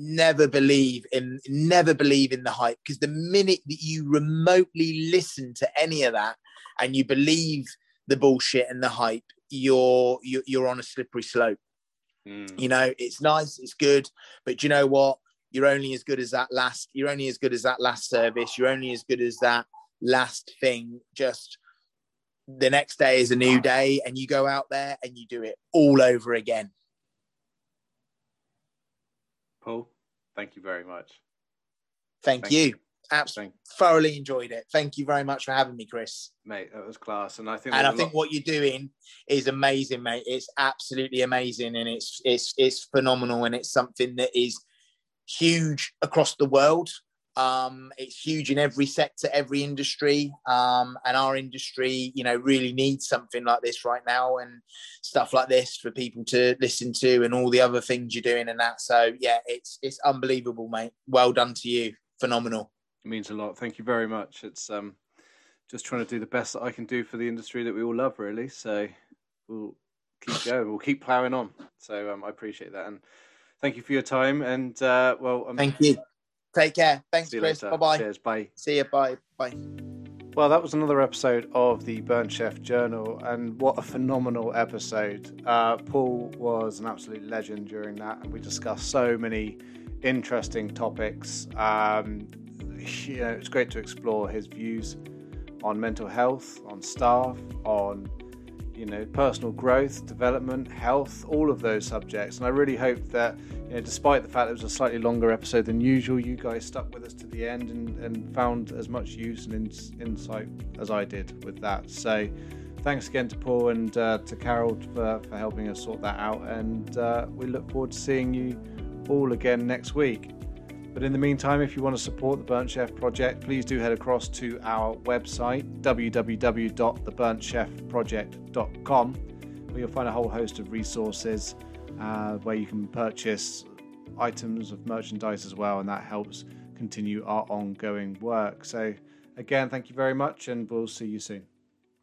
Speaker 1: Never believe in, never believe in the hype because the minute that you remotely listen to any of that and you believe the bullshit and the hype, you're you're, you're on a slippery slope Mm. You know, it's nice, it's good, but you know what? You're only as good as that last. You're only as good as that last service. You're only as good as that last thing. Just the next day is a new day, and you go out there and you do it all over again.
Speaker 2: Paul, thank you very much.
Speaker 1: Thank, thank you. you absolutely thoroughly enjoyed it. Thank you very much for having me, Chris.
Speaker 2: Mate, that was class, and I think
Speaker 1: and I think lot... what you're doing is amazing, mate. It's absolutely amazing, and it's it's it's phenomenal, and it's something that is huge across the world. Um, it's huge in every sector, every industry, um, and our industry, you know, really needs something like this right now, and stuff like this for people to listen to, and all the other things you're doing, and that. So, yeah, it's it's unbelievable, mate. Well done to you, phenomenal.
Speaker 2: It means a lot. Thank you very much. It's um, just trying to do the best that I can do for the industry that we all love, really. So we'll keep going. We'll keep ploughing on. So um, I appreciate that, and thank you for your time. And uh, well,
Speaker 1: um, thank you. Take care. Thanks, Chris. Bye bye.
Speaker 2: Cheers. Bye.
Speaker 1: See you. Bye. Bye.
Speaker 2: Well, that was another episode of the Burnt Chef Journal, and what a phenomenal episode. Uh, Paul was an absolute legend during that, and we discussed so many interesting topics. Um, you know, it's great to explore his views on mental health, on staff, on you know personal growth, development, health, all of those subjects. And I really hope that you know, despite the fact it was a slightly longer episode than usual, you guys stuck with us to the end and, and found as much use and in, insight as I did with that. So. Thanks again to Paul and uh, to Carol for, for helping us sort that out, and uh, we look forward to seeing you all again next week. But in the meantime, if you want to support the Burnt Chef project, please do head across to our website, www.theburntchefproject.com, where you'll find a whole host of resources uh, where you can purchase items of merchandise as well, and that helps continue our ongoing work. So, again, thank you very much, and we'll see you soon.